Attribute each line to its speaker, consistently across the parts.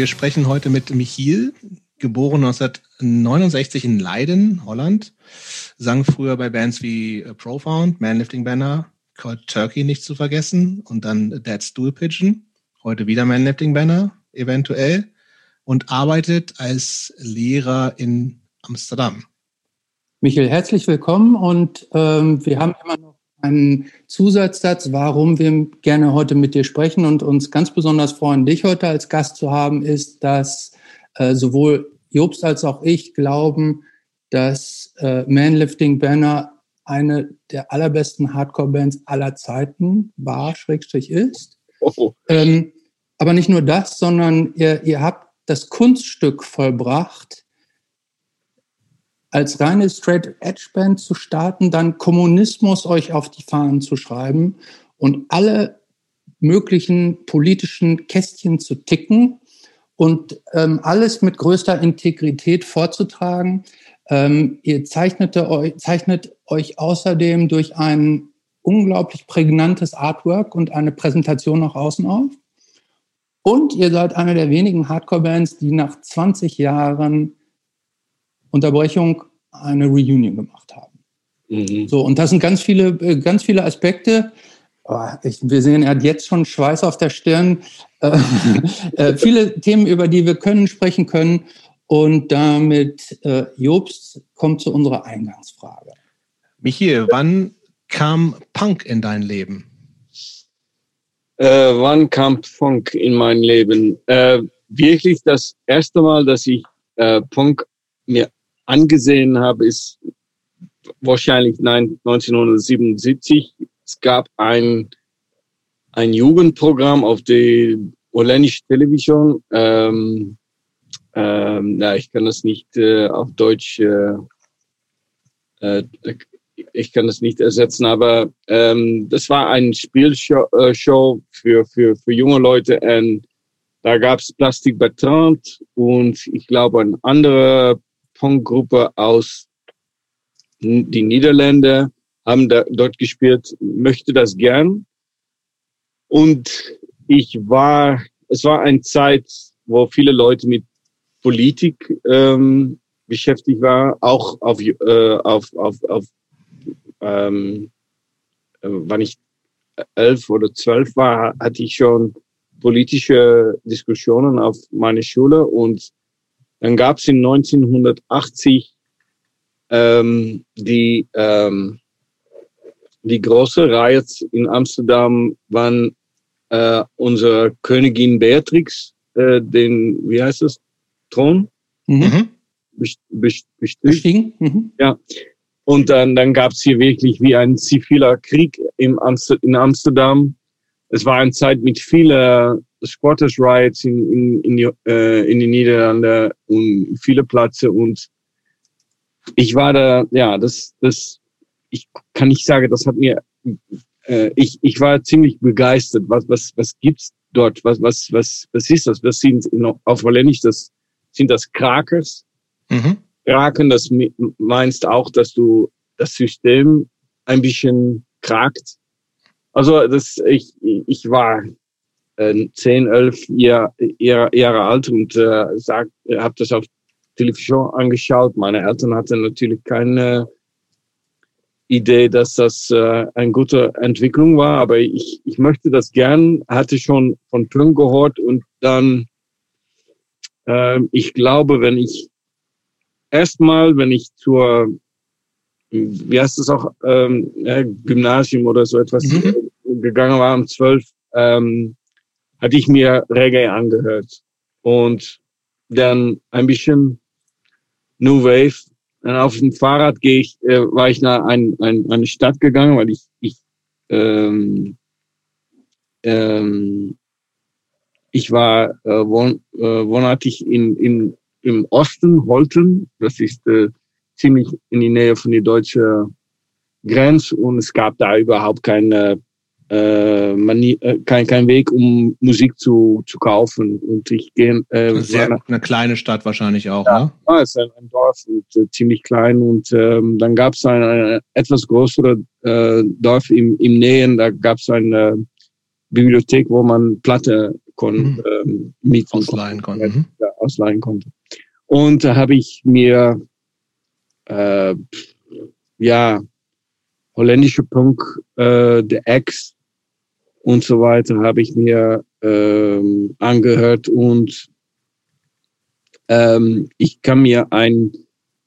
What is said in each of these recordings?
Speaker 1: Wir sprechen heute mit Michiel, geboren 1969 in Leiden, Holland. Sang früher bei Bands wie äh, Profound, Manlifting Banner, Cold Turkey nicht zu vergessen und dann Dead Stool Pigeon. Heute wieder Manlifting Banner, eventuell. Und arbeitet als Lehrer in Amsterdam.
Speaker 2: Michael, herzlich willkommen und ähm, wir haben immer noch einen Zusatzsatz, warum wir gerne heute mit dir sprechen und uns ganz besonders freuen, dich heute als Gast zu haben, ist, dass äh, sowohl Jobst als auch ich glauben, dass äh, Manlifting Banner eine der allerbesten Hardcore-Bands aller Zeiten war, Schrägstrich ist. Oh. Ähm, aber nicht nur das, sondern ihr, ihr habt das Kunststück vollbracht, als reine Straight Edge Band zu starten, dann Kommunismus euch auf die Fahnen zu schreiben und alle möglichen politischen Kästchen zu ticken und ähm, alles mit größter Integrität vorzutragen. Ähm, ihr zeichnete euch, zeichnet euch außerdem durch ein unglaublich prägnantes Artwork und eine Präsentation nach außen auf. Und ihr seid eine der wenigen Hardcore-Bands, die nach 20 Jahren Unterbrechung eine Reunion gemacht haben. Mhm. So, und das sind ganz viele, äh, ganz viele Aspekte. Oh, ich, wir sehen, er hat jetzt schon Schweiß auf der Stirn. Äh, äh, viele Themen, über die wir können sprechen können. Und damit, äh, Jobst, kommt zu unserer Eingangsfrage.
Speaker 1: Michael, wann kam Punk in dein Leben?
Speaker 3: Äh, wann kam Punk in mein Leben? Äh, wirklich das erste Mal, dass ich äh, Punk mir angesehen habe, ist wahrscheinlich 1977. Es gab ein, ein Jugendprogramm auf der holländischen Television. Ähm, ähm, ja, ich kann das nicht äh, auf Deutsch, äh, äh, ich kann das nicht ersetzen, aber ähm, das war ein Spielshow äh, für, für, für junge Leute und da gab es Plastik Bertrand und ich glaube ein anderer Punkgruppe aus die Niederländer haben da, dort gespielt, möchte das gern. Und ich war, es war eine Zeit, wo viele Leute mit Politik ähm, beschäftigt waren, auch auf, äh, auf, auf, auf ähm, äh, wann ich elf oder zwölf war, hatte ich schon politische Diskussionen auf meiner Schule und dann gab es in 1980 ähm, die, ähm, die große Reihe in Amsterdam, wann äh, unsere Königin Beatrix äh, den, wie heißt das, Thron mhm. bestiegen. Mhm. Ja. Und dann, dann gab es hier wirklich wie ein ziviler Krieg im Amster in Amsterdam. Es war eine Zeit mit vielen Squatters Riots in, in, in, die, äh, in die Niederlande und viele Plätze und ich war da, ja, das, das, ich kann nicht sagen, das hat mir, äh, ich, ich war ziemlich begeistert. Was, was, was gibt's dort? Was, was, was, was ist das? Was sind auf Holländisch das? Sind das Krakers? Mhm. Kraken, das meinst auch, dass du das System ein bisschen krakt. Also das, ich, ich war äh, 10, 11 Jahr, Jahr, Jahre alt und äh, habe das auf Television angeschaut. Meine Eltern hatten natürlich keine Idee, dass das äh, eine gute Entwicklung war, aber ich, ich möchte das gern, hatte schon von Plum gehört und dann, äh, ich glaube, wenn ich erstmal, wenn ich zur, wie heißt es auch, ähm, Gymnasium oder so etwas mhm. gegangen war um zwölf, ähm, hatte ich mir Reggae angehört und dann ein bisschen New Wave. Dann auf dem Fahrrad gehe ich, äh, war ich nach ein, ein, eine Stadt gegangen, weil ich, ich ähm, ähm, ich war äh, wohn, äh, wohnartig in, in, im Osten, Holten. Das ist äh, ziemlich in die Nähe von der deutschen Grenze und es gab da überhaupt keine äh, man nie, äh, kein, kein Weg, um Musik zu, zu kaufen. Und ich gehe.
Speaker 1: Äh, Sehr, eine kleine Stadt wahrscheinlich auch, ja, ne?
Speaker 3: Ja, es ist ein, ein Dorf und äh, ziemlich klein. Und ähm, dann gab es ein, ein etwas größere äh, Dorf im, im Nähen, da gab es eine Bibliothek, wo man Platte kon
Speaker 1: Mhm.
Speaker 3: ähm, mieten
Speaker 1: Ausleihen konnten.
Speaker 3: ja, ausleihen konnte. Und da habe ich mir äh, ja holländische Punk, äh, The X und so weiter habe ich mir ähm, angehört und ähm, ich kann mir ein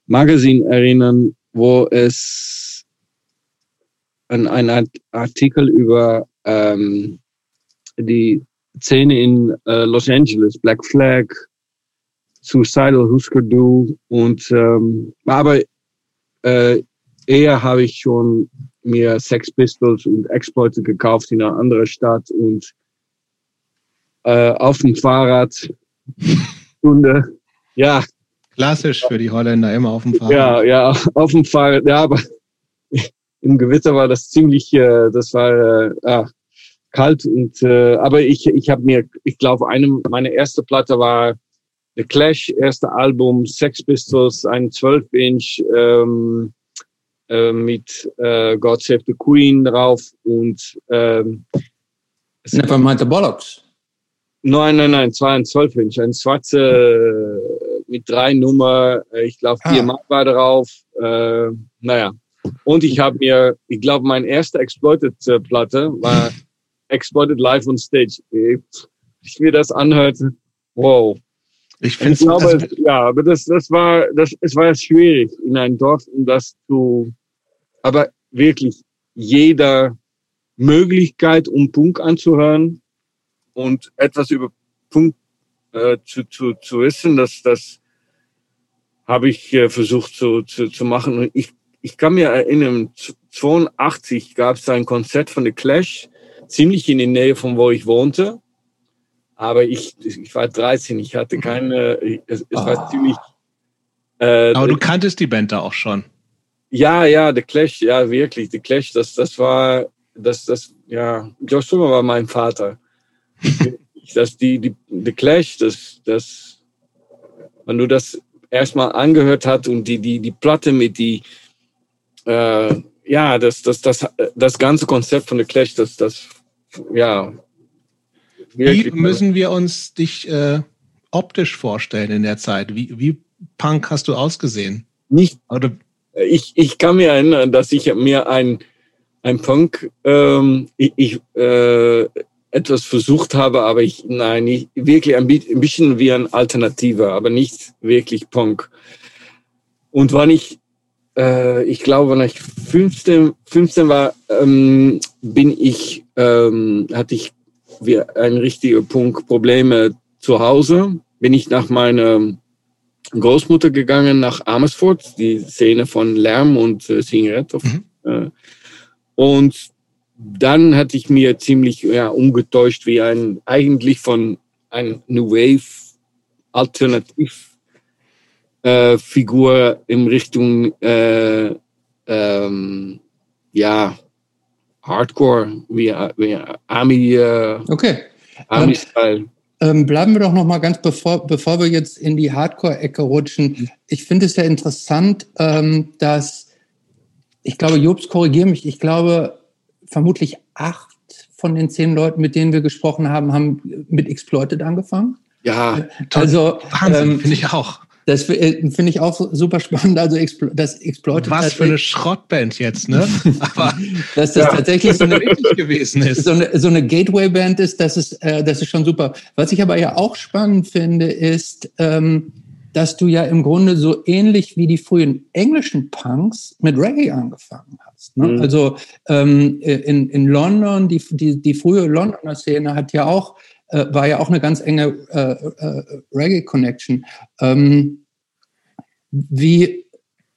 Speaker 3: Magazin erinnern, wo es ein, ein Art- Artikel über ähm, die Szene in äh, Los Angeles, Black Flag, Suicidal Husker Du und ähm, aber äh, eher habe ich schon mir Sex Pistols und Exploited gekauft in einer anderen Stadt und äh, auf dem Fahrrad. Stunde. Ja.
Speaker 1: Klassisch für die Holländer immer auf dem Fahrrad.
Speaker 3: ja ja auf dem Fahrrad. Ja aber im Gewitter war das ziemlich äh, das war äh, ah, kalt und äh, aber ich ich habe mir ich glaube eine meine erste Platte war The Clash erste Album Sex Pistols ein 12 Inch ähm, äh, mit äh, God Save the Queen drauf und ähm, es-
Speaker 2: Nevermind the Bollocks.
Speaker 3: nein nein nein es war ein 12 Inch ein schwarze äh, mit drei Nummer äh, ich glaube vier
Speaker 2: Ah.
Speaker 3: Mark war drauf äh, naja und ich habe mir ich glaube meine erste Exploited äh, Platte war Exploited Live on Stage ich mir das anhörte wow
Speaker 1: Ich
Speaker 3: ich
Speaker 1: finde
Speaker 3: glaube,
Speaker 1: das,
Speaker 3: ja, aber das, das war, das, es war schwierig in ein Dorf, um das zu, aber wirklich jeder Möglichkeit, um Punk anzuhören und etwas über Punk äh, zu, zu, zu wissen, das, das habe ich äh, versucht zu, zu, zu machen. Und ich, ich kann mir erinnern, 82 gab es ein Konzert von The Clash, ziemlich in der Nähe von wo ich wohnte. Aber ich, ich war 13, ich hatte keine, es, es war
Speaker 2: Ah.
Speaker 3: ziemlich. Äh,
Speaker 1: aber du kanntest die Band da auch schon.
Speaker 3: ja, ja, The Clash, ja, wirklich, The Clash, das, das war, das, das, ja, Josh Summer war mein Vater. das, die, die, The Clash, das, das, wenn du das erstmal angehört hast und die, die, die Platte mit die, äh, ja, das, das, das, das ganze Konzept von The Clash, das, das, ja,
Speaker 1: Wie müssen wir uns dich äh, optisch vorstellen in der Zeit? Wie, wie Punk hast du ausgesehen?
Speaker 3: nicht
Speaker 1: Oder
Speaker 3: ich, ich kann mir erinnern, dass ich mir ein, ein Punk, ähm, ich, ich äh, etwas versucht habe, aber ich, nein, nicht, wirklich ein, bi- ein bisschen wie ein Alternative, aber nicht wirklich Punk. Und wann ich, äh, ich glaube, wenn ich 15, 15 war, ähm, bin ich, ähm, hatte ich wie ein richtiger Punk Probleme zu Hause. Bin ich nach meiner Großmutter gegangen nach Amersfoort, die Szene von Lärm und äh, Zigarette.
Speaker 1: Mhm.
Speaker 3: Äh, und dann hatte ich mir ziemlich ja, umgetäuscht, wie ein eigentlich von ein New Wave Alternativ äh, Figur in Richtung äh, ähm, ja Hardcore wie, wie Army äh,
Speaker 2: Okay.
Speaker 3: Army Style.
Speaker 2: Ähm, bleiben wir doch noch mal ganz bevor, bevor wir jetzt in die Hardcore-Ecke rutschen. Ich finde es ja interessant, ähm, dass ich glaube, Jobs, korrigiere mich, ich glaube, vermutlich acht von den zehn Leuten, mit denen wir gesprochen haben, haben mit Exploited angefangen.
Speaker 3: Ja,
Speaker 2: Also
Speaker 1: Wahnsinn,
Speaker 2: ähm,
Speaker 1: finde ich auch.
Speaker 2: Das äh, finde ich auch super spannend. Also Explo das Exploited,
Speaker 1: Was für eine Schrottband jetzt, ne? Aber
Speaker 2: dass das tatsächlich so eine
Speaker 1: gewesen ist.
Speaker 2: so eine, so eine Gateway-Band ist, das ist, äh, das ist schon super. Was ich aber ja auch spannend finde, ist, ähm, dass du ja im Grunde so ähnlich wie die frühen englischen Punks mit Reggae angefangen hast. Ne?
Speaker 3: Mhm.
Speaker 2: Also ähm, in, in London, die, die, die frühe Londoner Szene hat ja auch, äh, war ja auch eine ganz enge äh, äh, Reggae-Connection. Ähm, wie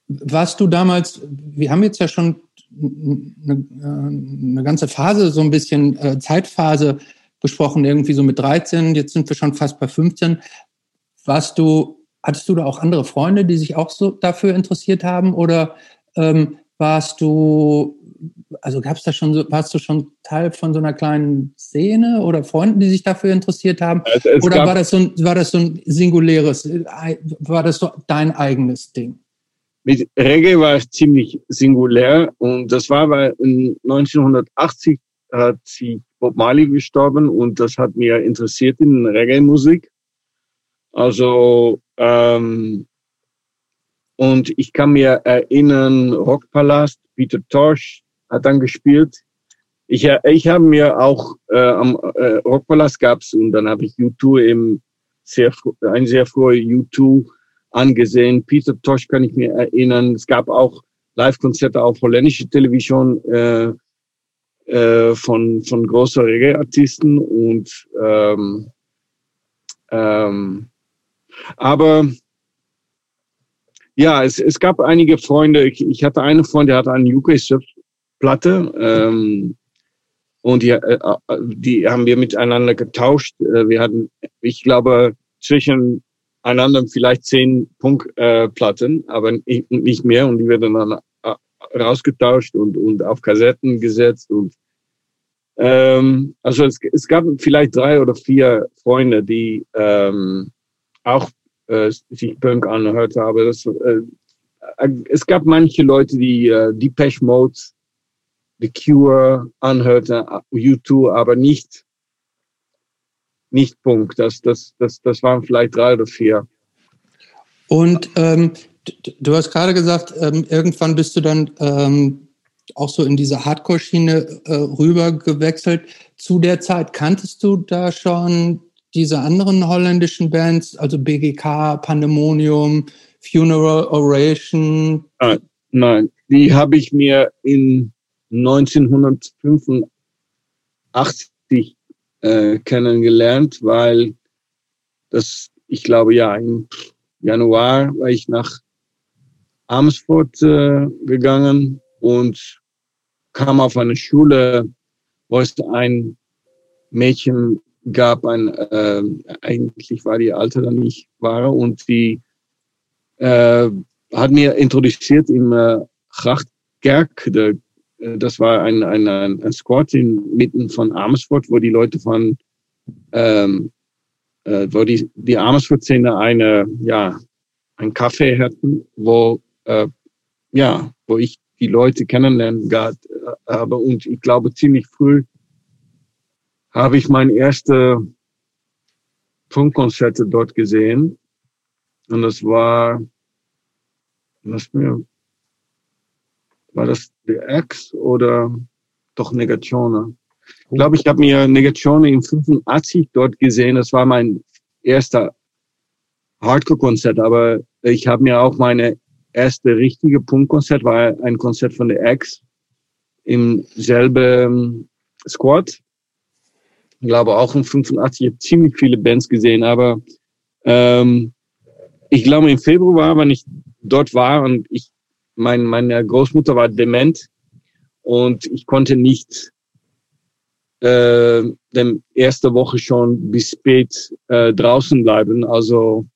Speaker 2: warst du damals, wir haben jetzt ja schon eine, eine ganze Phase, so ein bisschen äh, Zeitphase besprochen, irgendwie so mit 13, jetzt sind wir schon fast bei 15. Warst du, hattest du da auch andere Freunde, die sich auch so dafür interessiert haben? Oder ähm, warst du, also gab es da schon so, warst du schon Teil von so einer kleinen Szene oder Freunden, die sich dafür interessiert haben?
Speaker 3: es, es
Speaker 2: Oder war das, so ein, war das so ein singuläres, äh, war das so dein eigenes Ding?
Speaker 3: mit Reggae war es ziemlich singulär und das war, weil in 1980 hat sie Bob Marley gestorben und das hat mir interessiert in Reggae-Musik. Also, ähm, und ich kann mir erinnern, Rockpalast, Peter Tosh hat dann gespielt. Ich, ich habe mir auch äh, am äh, Rockpalast gab's und dann habe ich U2 eben sehr, ein sehr früher U2 angesehen. Peter Tosh kann ich mir erinnern. Es gab auch Live-Konzerte auf holländische Television äh, äh, von, von großen Reggae-Artisten und ähm, ähm, aber ja, es, es gab einige Freunde. Ich, ich hatte einen Freund, der hatte eine UK-Platte ähm, und die, äh, äh, die haben wir miteinander getauscht. Äh, wir hatten, ich glaube, zwischen einander vielleicht zehn Punkplatten, äh, aber nicht mehr und die werden dann äh, rausgetauscht und, und auf Kassetten gesetzt und ähm, also es, es gab vielleicht drei oder vier Freunde, die ähm, auch äh, sich Punk anhört habe. Das, äh, es gab manche Leute, die äh, Depeche Mode, The Cure anhörten, U2, aber nicht nicht Punk. Das, das, das, das waren vielleicht drei oder vier.
Speaker 2: Und ähm, du hast gerade gesagt, ähm, irgendwann bist du dann ähm, auch so in diese Hardcore-Schiene äh, rüber gewechselt. Zu der Zeit kanntest du da schon diese anderen holländischen Bands, also BGK, Pandemonium, Funeral Oration?
Speaker 3: Ah, nein, die habe ich mir in 1985 äh, kennengelernt, weil das, ich glaube ja, im Januar war ich nach Amersfoort äh, gegangen und kam auf eine Schule, wo es ein Mädchen gab, ein, äh, eigentlich war die Alte dann nicht war und die äh, hat mir introduziert im äh, Grachtkerk, der, das war ein, ein, ein Squad in, mitten von Amersfoort, wo die Leute von, ähm, äh, wo die, die Amersfoort-Szene eine, ja, ein Café hatten, wo, äh, ja, wo ich die Leute kennenlernen äh, habe und ich glaube ziemlich früh habe ich mein erste Funkkonzerte dort gesehen. Und das war, was mir, war das der Ex oder doch Negatione? Ich glaube, ich habe mir Negatione in 85 dort gesehen. Das war mein erster Hardcore-Konzert, aber ich habe mir auch meine erste richtige Punkkonzert, war ein Konzert von der Ex im selben Squad ich glaube auch um 85, ich habe ziemlich viele Bands gesehen, aber ähm, ich glaube im Februar, wenn ich dort war und ich, mein, meine Großmutter war dement und ich konnte nicht äh, dem erste Woche schon bis spät äh, draußen bleiben. Also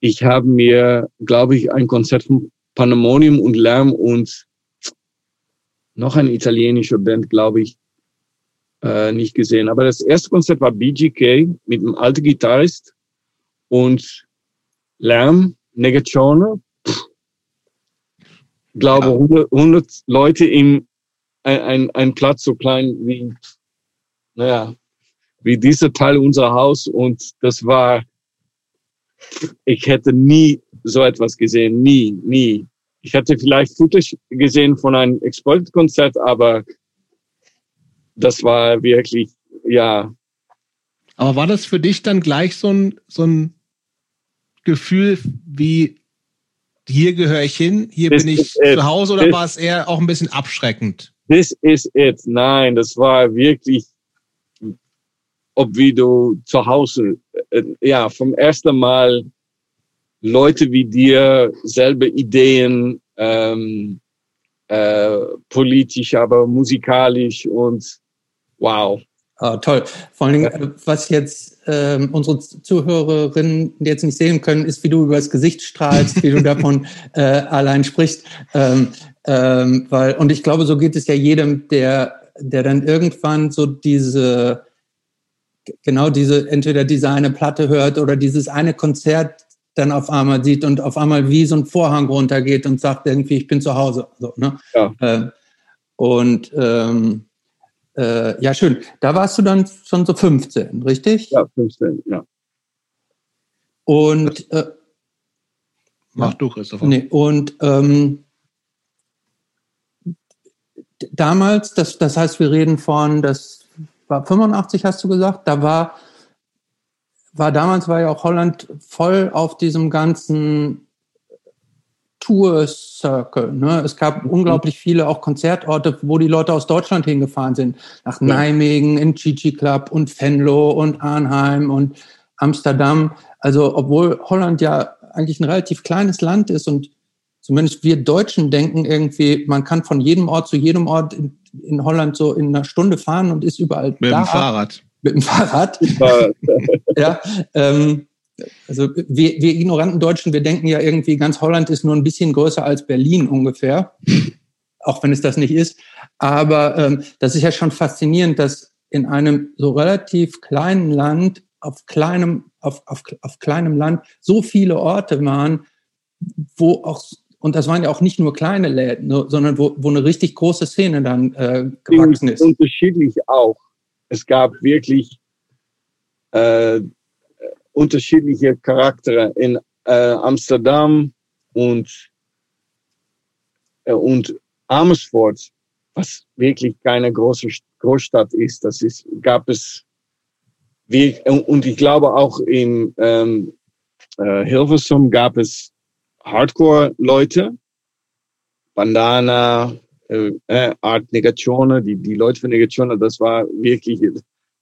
Speaker 3: ich habe mir, glaube ich, ein Konzert von Pandemonium und Lärm und noch eine italienische Band, glaube ich, äh, nicht gesehen. Aber das erste Konzert war BGK mit einem alten Gitarrist und Lärm, Negatione. Ich glaube, ja. 100, 100 Leute in ein, ein, ein Platz so klein wie, naja, wie dieser Teil unser Haus. Und das war, ich hätte nie so etwas gesehen. Nie, nie. Ich hätte vielleicht Footage gesehen von einem Exploited-Konzert, aber das war wirklich, ja.
Speaker 1: Aber war das für dich dann gleich so ein, so ein Gefühl wie, hier gehöre ich hin, hier this bin ich zu Hause oder this, war es eher auch ein bisschen abschreckend?
Speaker 3: This is it. Nein, das war wirklich, ob wie du zu Hause, äh, ja, vom ersten Mal Leute wie dir, selbe Ideen, ähm, äh, politisch, aber musikalisch und Wow.
Speaker 2: Ah, toll. Vor allen Dingen, äh, was jetzt ähm, unsere Zuhörerinnen jetzt nicht sehen können, ist, wie du übers Gesicht strahlst, wie du davon äh, allein sprichst. Ähm, ähm, weil, und ich glaube, so geht es ja jedem, der, der dann irgendwann so diese, genau diese, entweder diese eine Platte hört oder dieses eine Konzert dann auf einmal sieht und auf einmal wie so ein Vorhang runtergeht und sagt irgendwie, ich bin zu Hause. So, ne? ja. Äh, und ähm, äh, ja, schön. Da warst du dann schon so 15, richtig?
Speaker 3: Ja, 15, ja.
Speaker 2: Und äh,
Speaker 1: Mach du, Christopher.
Speaker 2: Nee, und ähm, damals, das, das heißt, wir reden von, das war 85, hast du gesagt, da war, war damals war ja auch Holland voll auf diesem ganzen Tour Circle. Ne? Es gab mhm. unglaublich viele auch Konzertorte, wo die Leute aus Deutschland hingefahren sind. Nach ja. Nijmegen, in Chichi Club und Venlo und Arnheim und Amsterdam. Also, obwohl Holland ja eigentlich ein relativ kleines Land ist und zumindest wir Deutschen denken irgendwie, man kann von jedem Ort zu jedem Ort in, in Holland so in einer Stunde fahren und ist überall
Speaker 1: mit da. Dem Fahrrad.
Speaker 2: Mit dem Fahrrad. ja, ähm, also wir, wir ignoranten Deutschen, wir denken ja irgendwie, ganz Holland ist nur ein bisschen größer als Berlin ungefähr, auch wenn es das nicht ist. Aber ähm, das ist ja schon faszinierend, dass in einem so relativ kleinen Land auf kleinem, auf, auf, auf kleinem Land so viele Orte waren, wo auch, und das waren ja auch nicht nur kleine Läden, sondern wo, wo eine richtig große Szene dann äh, gewachsen ist.
Speaker 3: Unterschiedlich auch. Es gab wirklich äh, unterschiedliche Charaktere in äh, Amsterdam und, äh, und Amersfoort, was wirklich keine große Großstadt ist. Das ist, gab es wie, und ich glaube auch im ähm, äh, Hilversum gab es Hardcore-Leute, Bandana, äh, äh, Art Negatione, die, die Leute von Negatione, das war wirklich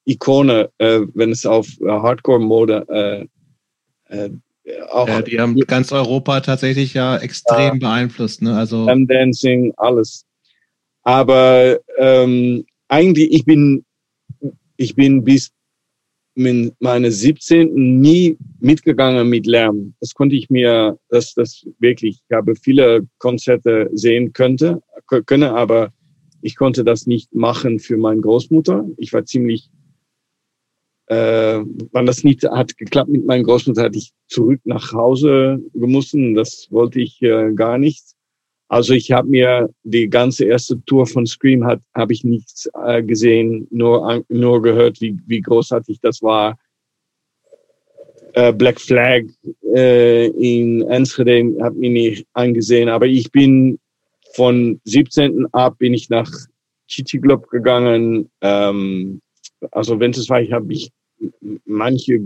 Speaker 3: Ikone, äh, wenn es auf äh, Hardcore-Mode
Speaker 1: äh, äh, auch. Ja, die haben ganz Europa tatsächlich ja extrem beeinflusst, ne? Also
Speaker 3: Dancing, alles. Aber ähm, eigentlich, ich bin, ich bin bis meine 17. nie mitgegangen mit Lärm. Das konnte ich mir, das, das wirklich, ich habe viele Konzerte sehen könnte, könne, aber ich konnte das nicht machen für meine Großmutter. Ich war ziemlich, äh, wann das nicht hat geklappt mit meiner Großmutter, hatte ich zurück nach Hause gemussten. Das wollte ich äh, gar nicht. Also ich habe mir die ganze erste Tour von Scream hat habe ich nichts äh, gesehen, nur nur gehört, wie wie großartig das war. Äh, Black Flag äh, in Enschede hat mich nicht angesehen, aber ich bin von 17. ab bin ich nach Chichi Club gegangen. Ähm, also wenn es war, ich habe ich manche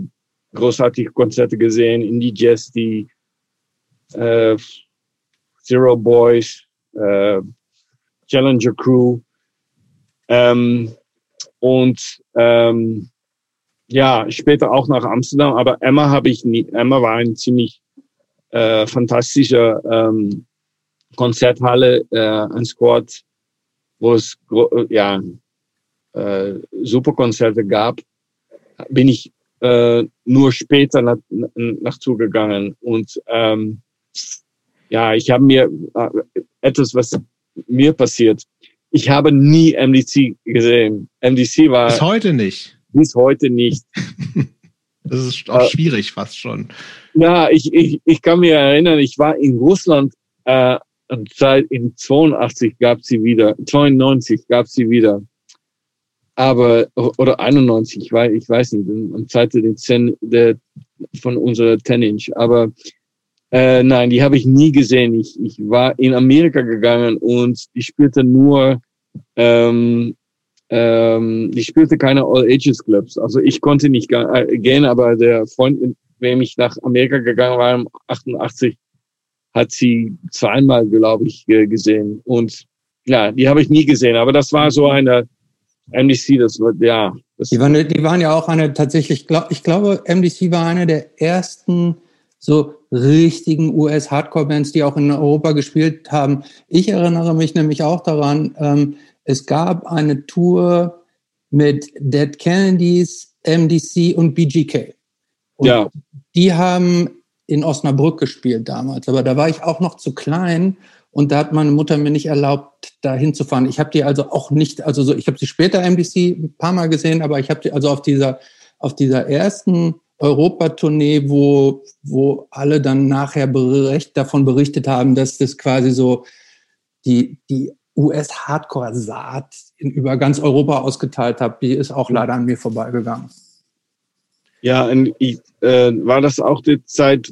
Speaker 3: großartige Konzerte gesehen, Indie Jazz, die äh, Zero Boys, äh, Challenger Crew. Ähm, und ähm, ja, später auch nach Amsterdam, aber Emma habe ich nie, Emma war ein ziemlich äh, fantastischer ähm, Konzerthalle, äh, ein Squad, wo es ja äh, super Konzerte gab, bin ich äh, nur später nach, nach zugegangen und ähm, ja, ich habe mir äh, etwas, was mir passiert. Ich habe nie MDC gesehen. MDC war.
Speaker 1: Bis heute nicht.
Speaker 3: Bis heute nicht.
Speaker 1: das ist auch äh, schwierig fast schon.
Speaker 3: Ja, ich, ich, ich kann mir erinnern, ich war in Russland äh, seit in 82 gab sie wieder, 92 gab sie wieder. Aber, oder 91, ich weiß, ich weiß nicht, am Zeit der, der, von unserer 10-Inch. Aber äh, nein, die habe ich nie gesehen. Ich, ich war in Amerika gegangen und die spielte nur, ähm, ähm, die spielte keine All Ages Clubs. Also ich konnte nicht äh, gehen, aber der Freund, mit wem ich nach Amerika gegangen war, 88, hat sie zweimal, glaube ich, gesehen. Und ja, die habe ich nie gesehen. Aber das war so eine MDC, das war, ja. Das
Speaker 2: die, waren, die waren ja auch eine tatsächlich, ich glaube, MDC war eine der ersten so richtigen US-Hardcore-Bands, die auch in Europa gespielt haben. Ich erinnere mich nämlich auch daran, ähm, es gab eine Tour mit Dead Kennedys, MDC und BGK. Und ja. die haben in Osnabrück gespielt damals, aber da war ich auch noch zu klein und da hat meine Mutter mir nicht erlaubt, da hinzufahren. Ich habe die also auch nicht, also so, ich habe sie später MDC ein paar Mal gesehen, aber ich habe die also auf dieser auf dieser ersten Europatournee, wo, wo alle dann nachher bericht, davon berichtet haben, dass das quasi so die, die US-Hardcore-Saat über ganz Europa ausgeteilt habe, die ist auch leider an mir vorbeigegangen.
Speaker 3: Ja, ich, äh, war das auch die Zeit,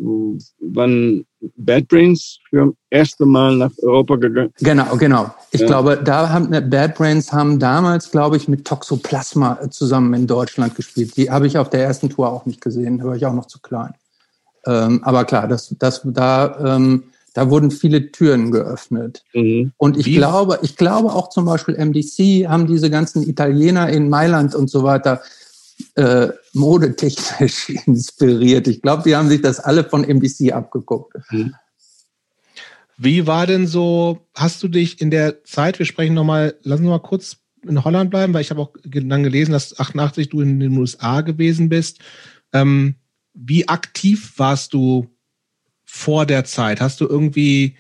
Speaker 3: wann Bad Brains für erste Mal nach Europa gegangen?
Speaker 2: Genau, genau. Ich ja. glaube, da haben ne, Bad Brains haben damals, glaube ich, mit Toxoplasma zusammen in Deutschland gespielt. Die habe ich auf der ersten Tour auch nicht gesehen, da war ich auch noch zu klein. Ähm, aber klar, das, das, da, ähm, da wurden viele Türen geöffnet. Mhm. Und ich Wie? glaube, ich glaube auch zum Beispiel MDC haben diese ganzen Italiener in Mailand und so weiter äh, modetechnisch inspiriert. Ich glaube, die haben sich das alle von MDC abgeguckt. Mhm.
Speaker 1: Wie war denn so, hast du dich in der Zeit, wir sprechen nochmal, lassen wir mal kurz in Holland bleiben, weil ich habe auch dann gelesen, dass 88 du in den USA gewesen bist. Ähm, wie aktiv warst du vor der Zeit? Hast du irgendwie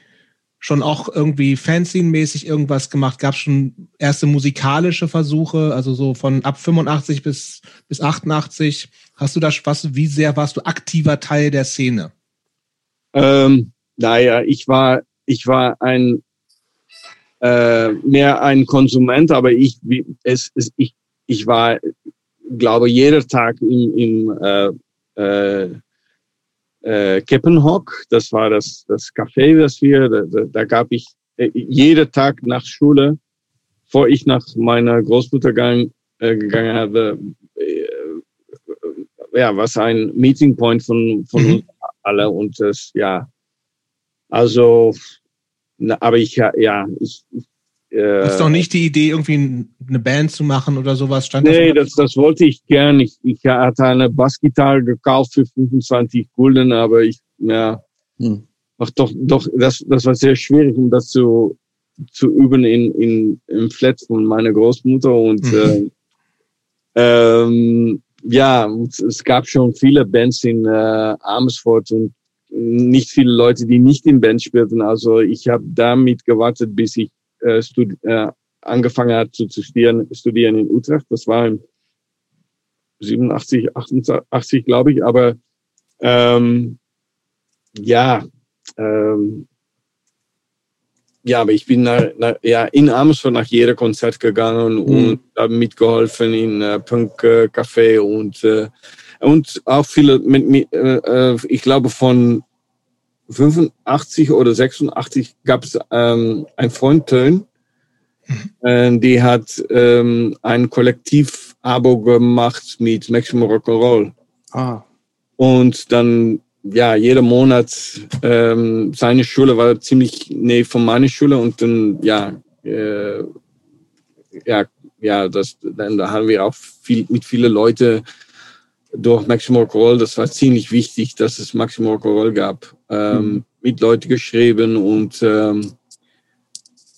Speaker 1: schon auch irgendwie Fanzine-mäßig irgendwas gemacht? Gab schon erste musikalische Versuche, also so von ab 85 bis, bis 88? Hast du das, was, wie sehr warst du aktiver Teil der Szene?
Speaker 3: Ähm, naja, ich war, ich war ein, äh, mehr ein Konsument, aber ich, es, es, ich, ich war, glaube, jeder Tag im, im äh, äh, äh, Keppenhock, das war das, das Café, das wir, da, da, da gab ich äh, jeden Tag nach Schule, bevor ich nach meiner Großmutter gang, äh, gegangen habe, äh, ja, was ein Meeting Point von, von mhm. uns alle. Und das, ja, also, aber ich, ja, ich,
Speaker 1: äh, ist doch nicht die Idee, irgendwie eine Band zu machen oder sowas?
Speaker 3: Stand nee, das, das wollte ich gern. Ich, ich hatte eine Bassgitarre gekauft für 25 Gulden, aber ich, ja, hm. ach doch, doch, das, das war sehr schwierig, um das zu, zu üben in, in, im Flat von meiner Großmutter und, mhm. äh, ähm, ja, es gab schon viele Bands in äh, Amersfoort und nicht viele Leute, die nicht in Band spielten. Also ich habe damit gewartet, bis ich äh, studi äh, angefangen hat zu, zu studieren, studieren in Utrecht. Das war im 87, 88, glaube ich. Aber ähm, ja, ähm, ja, aber ich bin nach, nach, ja, in Amersfoort nach jedem Konzert gegangen mhm. und habe mitgeholfen in äh, Punk äh, Café und äh, und auch viele mit, mit äh, äh ich glaube von 85 oder 86 gab es ähm, ein Freund Tön, mhm. äh, die hat ähm, ein Kollektiv-Abo gemacht mit Maximum Rock'n'Roll. Ah. Und dann, ja, jeder Monat, ähm, seine Schule war ziemlich näher von meiner Schule und dann, ja, äh, ja, ja, das, dann da haben wir auch viel, mit vielen Leuten durch Maximum Rock'n'Roll, das war ziemlich wichtig, dass es Maximum Rock'n'Roll gab ähm, mhm. mit Leuten geschrieben und ähm,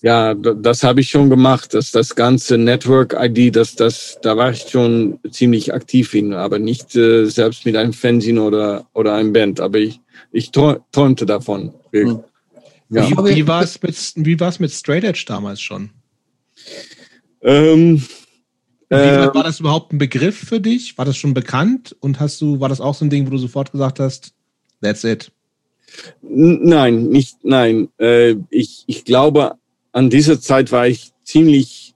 Speaker 3: ja, das habe ich schon gemacht. dass das ganze Network-ID, das, das, da war ich schon ziemlich aktiv hin, aber nicht äh, selbst mit einem Fernsehen oder, oder einem Band. Aber ich, ich träumte davon. Mhm.
Speaker 1: Ja. Wie, wie war es mit, wie war's mit Straight Edge damals schon?
Speaker 3: Ähm,
Speaker 1: war ähm, das überhaupt ein Begriff für dich? War das schon bekannt? Und hast du, war das auch so ein Ding, wo du sofort gesagt hast, that's it?
Speaker 3: Nein, nicht, nein. Äh, ich, ich glaube, an dieser Zeit war ich ziemlich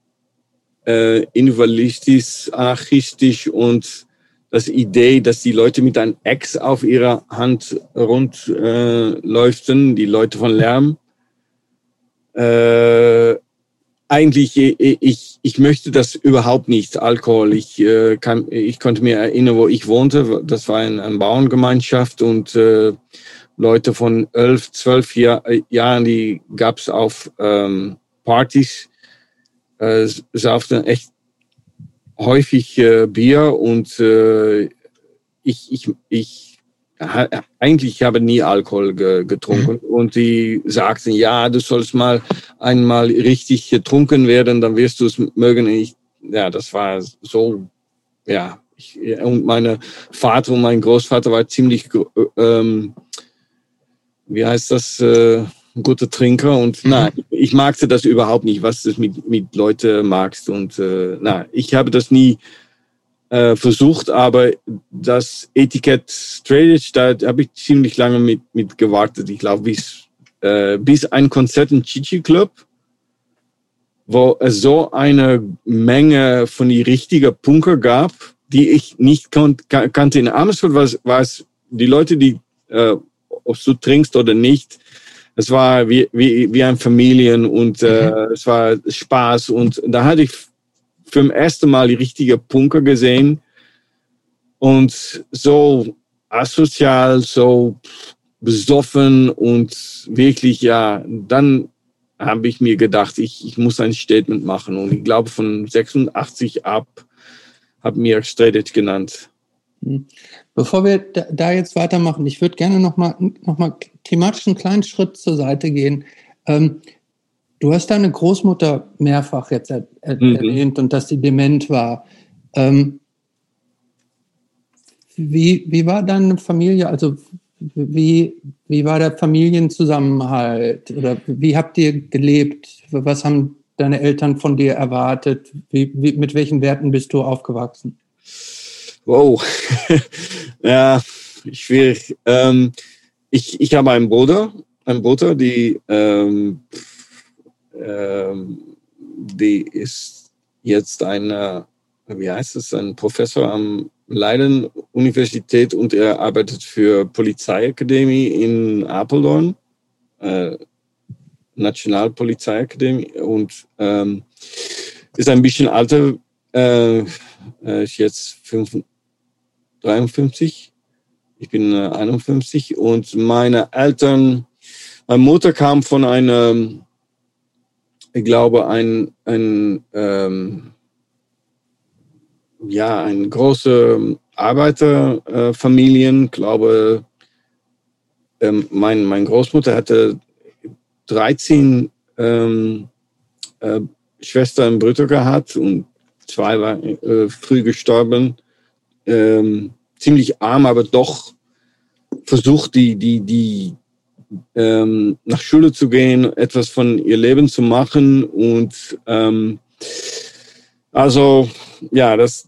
Speaker 3: äh, individualistisch, anarchistisch und das Idee, dass die Leute mit einem Ex auf ihrer Hand rund äh, läuften, die Leute von Lärm. Äh, eigentlich, ich, ich möchte das überhaupt nicht, Alkohol. Ich, äh, kann, ich konnte mir erinnern, wo ich wohnte. Das war eine, eine Bauerngemeinschaft und äh, Leute von elf, zwölf Jahr, Jahren, die gab's auf ähm, Partys, äh, sauften echt häufig äh, Bier und äh, ich, ich, ich eigentlich habe nie Alkohol ge getrunken mhm. und die sagten, ja, du sollst mal einmal richtig getrunken werden, dann wirst du es mögen. Ich, ja, das war so, ja. Ich, und meine Vater und mein Großvater war ziemlich ähm, wie heißt das, äh, guter Trinker und mhm. na, ich magte das überhaupt nicht, was du mit, mit Leute magst und äh, na, ich habe das nie äh, versucht, aber das Etikett Straight da habe ich ziemlich lange mit, mit gewartet. Ich glaube, bis, äh, bis ein Konzert im Chichi Club wo es so eine Menge von die richtigen Punker gab, die ich nicht kan kannte. In Amersfoort war es, war es die Leute, die, äh, ob du trinkst oder nicht, es war wie, wie, wie ein Familien und äh, mhm. es war Spaß. Und da hatte ich für das erste Mal die richtige Punker gesehen und so asozial, so besoffen und wirklich, ja, dann habe ich mir gedacht, ich, ich muss ein Statement machen. Und ich glaube, von 86 ab habe mir Stradit genannt.
Speaker 2: Hm. Bevor wir da jetzt weitermachen, ich würde gerne nochmal noch mal thematisch einen kleinen Schritt zur Seite gehen. Ähm, du hast deine Großmutter mehrfach jetzt er, er, mhm. erwähnt und dass sie dement war. Ähm, wie, wie war deine Familie? Also wie, wie war der Familienzusammenhalt? Oder wie habt ihr gelebt? Was haben deine Eltern von dir erwartet? Wie, wie, mit welchen Werten bist du aufgewachsen?
Speaker 3: Wow, ja, schwierig. Ähm, ich, ich habe einen Bruder, einen Bruder, die, ähm, die ist jetzt ein, wie heißt es, ein Professor am Leiden Universität und er arbeitet für Polizeiakademie in Apeldoorn, äh, Nationalpolizeiakademie und ähm, ist ein bisschen alter, äh, ist jetzt 5, 53, ich bin äh, 51 und meine Eltern, meine Mutter kam von einem, ich glaube, ein, ein ähm, ja, eine große Arbeiterfamilien. Ich glaube, ähm, mein, mein Großmutter hatte 13 ähm, äh, Schwestern und Brüder gehabt und zwei waren äh, früh gestorben. Ähm, ziemlich arm, aber doch versucht, die, die, die ähm, nach Schule zu gehen, etwas von ihr Leben zu machen und ähm, also ja, das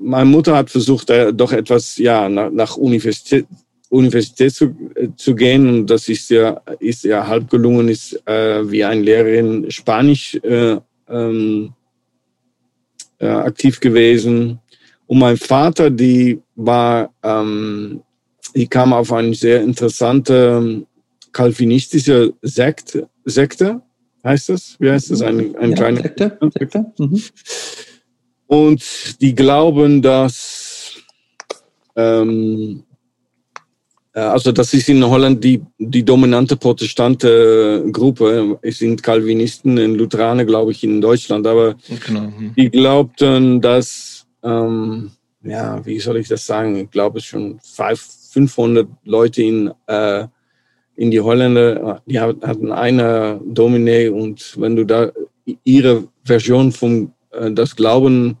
Speaker 3: meine Mutter hat versucht, äh, doch etwas ja nach, nach Universität, Universität zu, äh, zu gehen und das ist ja ist ja halb gelungen, ist äh, wie eine Lehrerin Spanisch äh, ähm, äh, aktiv gewesen. Und mein Vater, die war, ähm, die kam auf eine sehr interessante kalvinistische Sekte, Sekte heißt das? Wie heißt das? Ein, ein ja, kleiner Sekte. Sekte. Mhm. Und die glauben, dass, ähm, äh, also das ist in Holland die, die dominante protestante Gruppe. Es sind Calvinisten und Lutheraner, glaube ich, in Deutschland. Aber genau. Mhm. die glaubten, dass, ähm, ja, wie soll ich das sagen? Ich glaube, es schon 500 Leute in, äh, in die Holländer, die hatten eine Domine und wenn du da ihre Version vom äh, das Glauben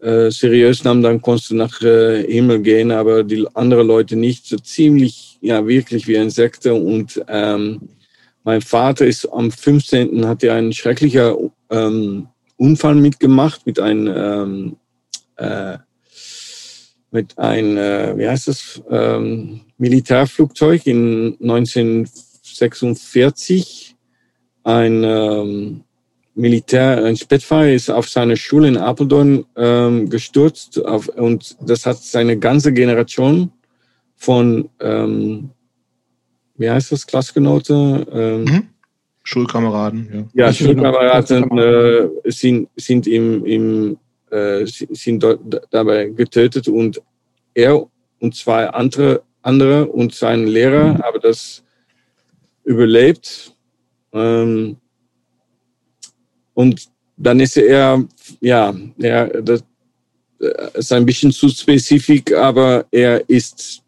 Speaker 3: äh, seriös nahm, dann konntest du nach äh, Himmel gehen, aber die anderen Leute nicht. So ziemlich, ja, wirklich wie ein Sekte. Und ähm, mein Vater ist am 15. hat er einen schrecklichen ähm, Unfall mitgemacht mit einem ähm, äh, mit ein, äh, wie heißt das, ähm, Militärflugzeug in 1946. Ein ähm, Militär, ein Spätfahrer ist auf seine Schule in Apeldoorn ähm, gestürzt auf, und das hat seine ganze Generation von, ähm, wie heißt das, Klassgenote? Ähm, mhm.
Speaker 1: Schulkameraden,
Speaker 3: ja. Ja, Schulkameraden äh, sind, sind, im, im, äh, sind dabei getötet und er und zwei andere, andere und sein Lehrer haben das überlebt. Ähm, und dann ist er, ja, er, das ist ein bisschen zu spezifisch, aber er ist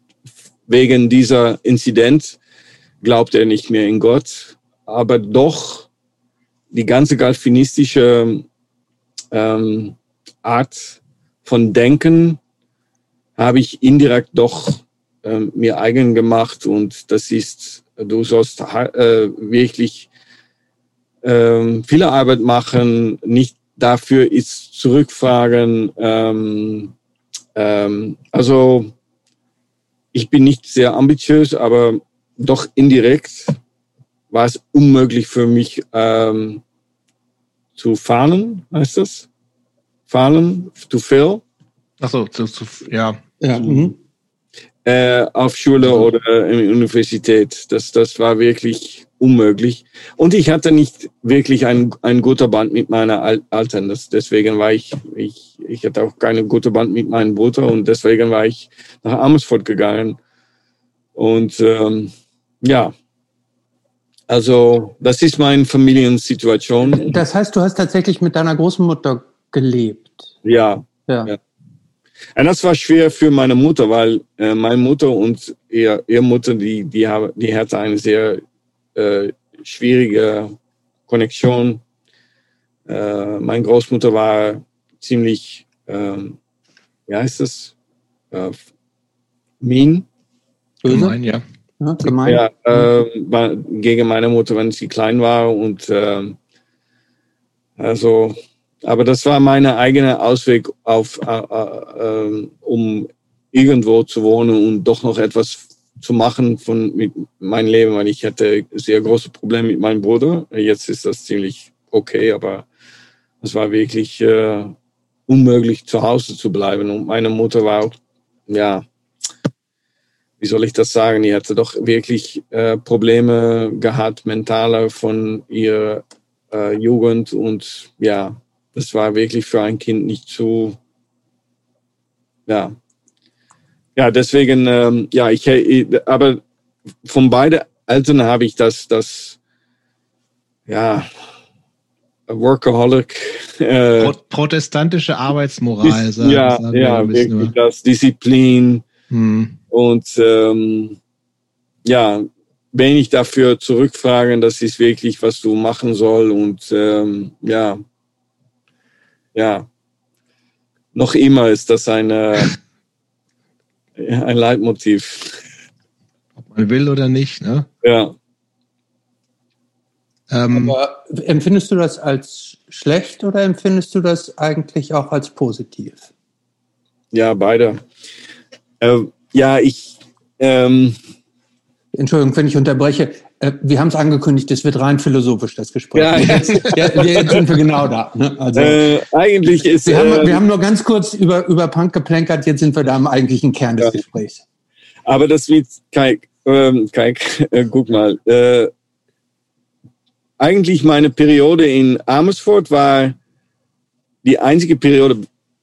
Speaker 3: wegen dieser Inzident, glaubt er nicht mehr in Gott, aber doch die ganze galfinistische ähm, Art von Denken habe ich indirekt doch ähm, mir eigen gemacht und das ist, du sollst äh, wirklich ähm, viele Arbeit machen, nicht dafür ist zurückfragen. Ähm, ähm, also ich bin nicht sehr ambitiös, aber doch indirekt war es unmöglich für mich, ähm, zu fahren, heißt das? Fahren, to fill.
Speaker 1: Ach so, zu, zu, ja.
Speaker 2: Ja. Mhm.
Speaker 3: Äh, auf Schule oder in der Universität. Das, das war wirklich unmöglich. Und ich hatte nicht wirklich ein, ein guter Band mit meiner Eltern. Das, deswegen war ich, ich, ich hatte auch keine gute Band mit meinem Bruder und deswegen war ich nach Amersfoort gegangen. Und ähm, ja, also das ist meine Familiensituation.
Speaker 2: Das heißt, du hast tatsächlich mit deiner Großmutter gelebt.
Speaker 3: Ja. Ja. ja. Und das war schwer für meine Mutter, weil äh, meine Mutter und ihr, ihr Mutter, die, die, haben, die hatte eine sehr äh, schwierige Connection. Äh, meine Großmutter war ziemlich, ähm, wie heißt das? Äh, mean.
Speaker 1: Böse? Gemein, ja.
Speaker 3: Ja, gemein. Ja, äh, war gegen meine Mutter, wenn sie klein war und äh, also, aber das war meine eigene Ausweg auf, äh, äh, ähm, um irgendwo zu wohnen und doch noch etwas zu machen von mit meinem Leben, weil ich hatte sehr große Probleme mit meinem Bruder. Jetzt ist das ziemlich okay, aber es war wirklich äh, unmöglich zu Hause zu bleiben und meine Mutter war auch ja wie soll ich das sagen, die hatte doch wirklich äh, Probleme gehabt, mentaler von ihrer äh, Jugend und ja, das war wirklich für ein Kind nicht zu, ja, ja, deswegen, ähm, ja, ich, aber von beiden Eltern habe ich das, das, ja, Workaholic.
Speaker 1: Äh, Protestantische Arbeitsmoral,
Speaker 3: sagen, ja, sagen ja, wirklich das Disziplin. Hm. Und ähm, ja, wenn ich dafür zurückfrage, das ist wirklich, was du machen soll. Und ähm, ja, ja, noch immer ist das eine, ein Leitmotiv.
Speaker 1: Ob man will oder nicht, ne?
Speaker 3: Ja.
Speaker 2: Ähm, Aber empfindest du das als schlecht oder empfindest du das eigentlich auch als positiv?
Speaker 3: Ja, beide. Äh, ja, ich. Ähm,
Speaker 2: Entschuldigung, wenn ich unterbreche. Äh, wir haben es angekündigt, es wird rein philosophisch, das Gespräch. Ja, jetzt, jetzt sind wir genau da. Ne?
Speaker 3: Also, äh, eigentlich ist.
Speaker 2: Wir, haben, wir haben nur ganz kurz über, über Punk geplänkert, jetzt sind wir da am eigentlichen Kern des ja. Gesprächs.
Speaker 3: Aber das wird, Kai, ähm, Kai äh, guck mal. Äh, eigentlich meine Periode in Amersfoort war die einzige Periode,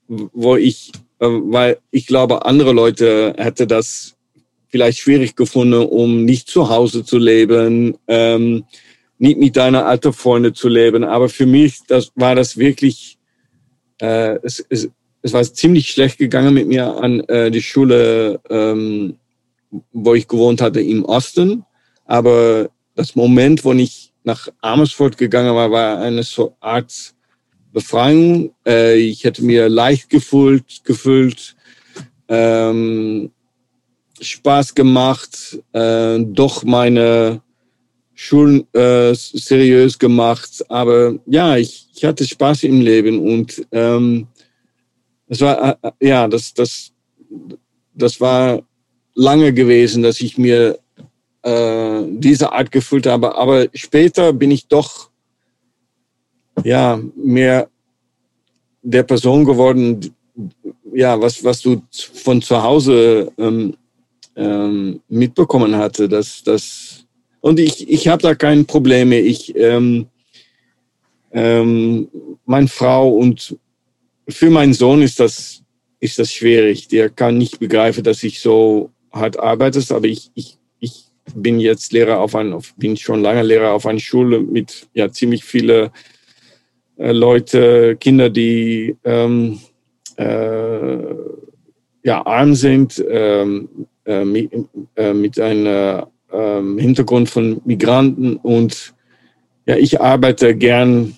Speaker 3: wo ich äh, weil ich glaube, andere Leute hätte das vielleicht schwierig gefunden, um nicht zu Hause zu leben, ähm, nicht mit deiner alten Freunde zu leben. Aber für mich das, war das wirklich, äh, es, es, es war ziemlich schlecht gegangen mit mir an äh, die Schule, ähm, wo ich gewohnt hatte im Osten. Aber das Moment, wo ich nach Amersfoort gegangen war, war eine so Art Befreiung. Äh, ich hätte mir leicht gefühlt, gefühlt ähm, Spaß gemacht, äh, doch meine Schulen äh, seriös gemacht. Aber ja, ich, ich hatte Spaß im Leben und ähm, das war äh, ja das das das war lange gewesen, dass ich mir äh, diese Art gefühlt habe. Aber später bin ich doch ja, mehr der Person geworden, ja, was, was du von zu Hause ähm, ähm, mitbekommen hatte. Dass, dass, und ich, ich habe da keine Probleme. Ich, ähm, ähm, meine Frau und für meinen Sohn ist das, ist das schwierig. Der kann nicht begreifen, dass ich so hart arbeite, aber ich, ich, ich bin jetzt Lehrer auf ein, bin schon lange Lehrer auf einer Schule mit ja ziemlich viele äh, Leute, Kinder, die ähm, äh, ja, arm sind, ähm, äh, mit, äh, mit einem ähm, Hintergrund von Migranten. Und ja, ich arbeite gern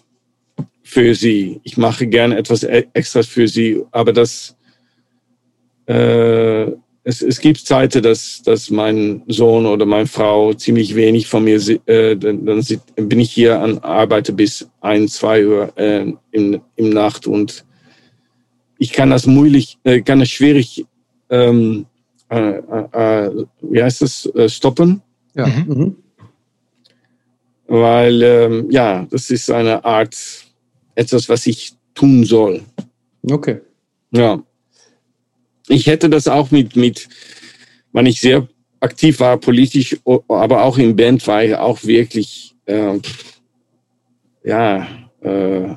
Speaker 3: für sie. Ich mache gern etwas e-, Extras für sie, aber das äh, es, es gibt Zeiten, dass, dass mein Sohn oder meine Frau ziemlich wenig von mir, äh, dann, dann bin ich hier an Arbeite bis ein, zwei Uhr äh, im, im Nacht und ich kann das mutig, äh, kann es schwierig, ähm, äh, äh, äh, wie heißt das, äh, stoppen.
Speaker 2: Ja. Mhm. mhm.
Speaker 3: Weil, ähm, ja, das ist eine Art etwas, was ich tun soll.
Speaker 2: Okay.
Speaker 3: Ja. Ich hätte das auch mit, mit, wenn ich sehr aktiv war, politisch, aber auch in Band war ich auch wirklich, äh, ja, äh,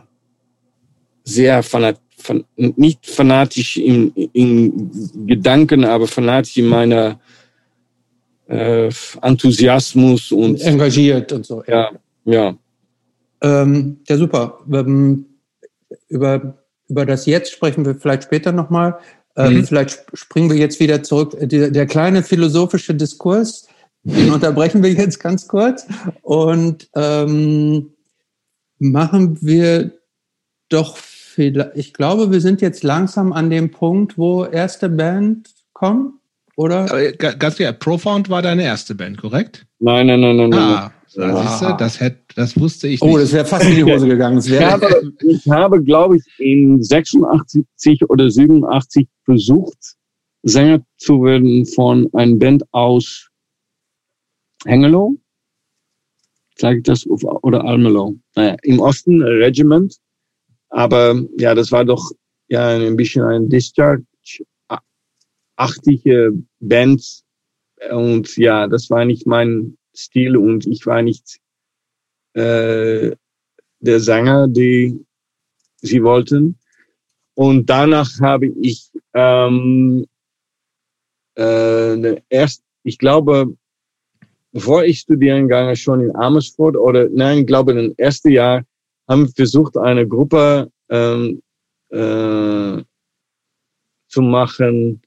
Speaker 3: sehr fanat, fan, nicht fanatisch in, in Gedanken, aber fanatisch in meiner äh, Enthusiasmus und
Speaker 2: engagiert und so.
Speaker 3: Ja, ja.
Speaker 2: Ähm, ja, super. Ähm, über, über das Jetzt sprechen wir vielleicht später nochmal. Ähm, mhm. Vielleicht springen wir jetzt wieder zurück. Der, der kleine philosophische Diskurs, den unterbrechen wir jetzt ganz kurz und ähm, machen wir doch. Ich glaube, wir sind jetzt langsam an dem Punkt, wo erste Band kommen, oder?
Speaker 1: Ganz klar, Profound war deine erste Band, korrekt?
Speaker 3: Nein, nein, nein, nein. Ah,
Speaker 1: du, das, hätte, das wusste ich oh, nicht.
Speaker 2: Oh, das wäre fast in die Hose gegangen.
Speaker 3: ich habe, ich habe glaube ich, in 86 oder 87 versucht, Sänger zu werden von einer Band aus Hengelo. Sage ich das? Oder Almelo. Naja, im Osten, Regiment. Aber ja, das war doch ja ein bisschen ein Discharge-achtige Band. Und ja, das war nicht mein Stil und ich war nicht äh, der Sänger, die sie wollten. Und danach habe ich ähm, äh, erst, ich glaube, bevor ich studieren gegangen, schon in Amersfoort oder nein, ich glaube, im ersten Jahr haben wir versucht, eine Gruppe ähm, äh, zu machen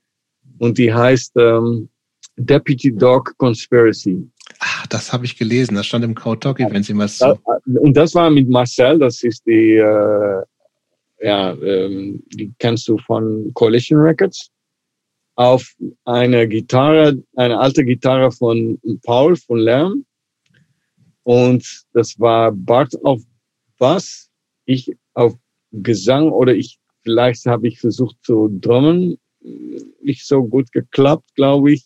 Speaker 3: und die heißt ähm, Deputy Dog Conspiracy.
Speaker 1: Ach, das habe ich gelesen. Das stand im Code Talk Events immer
Speaker 3: so. Äh, und das war mit Marcel. Das ist die, äh, ja, ähm, die kennst du von Coalition Records. Auf eine Gitarre, eine alte Gitarre von Paul von Lärm. Und das war Bart auf Bass, ich auf Gesang oder ich vielleicht habe ich versucht zu drummen. Nicht so gut geklappt, glaube ich.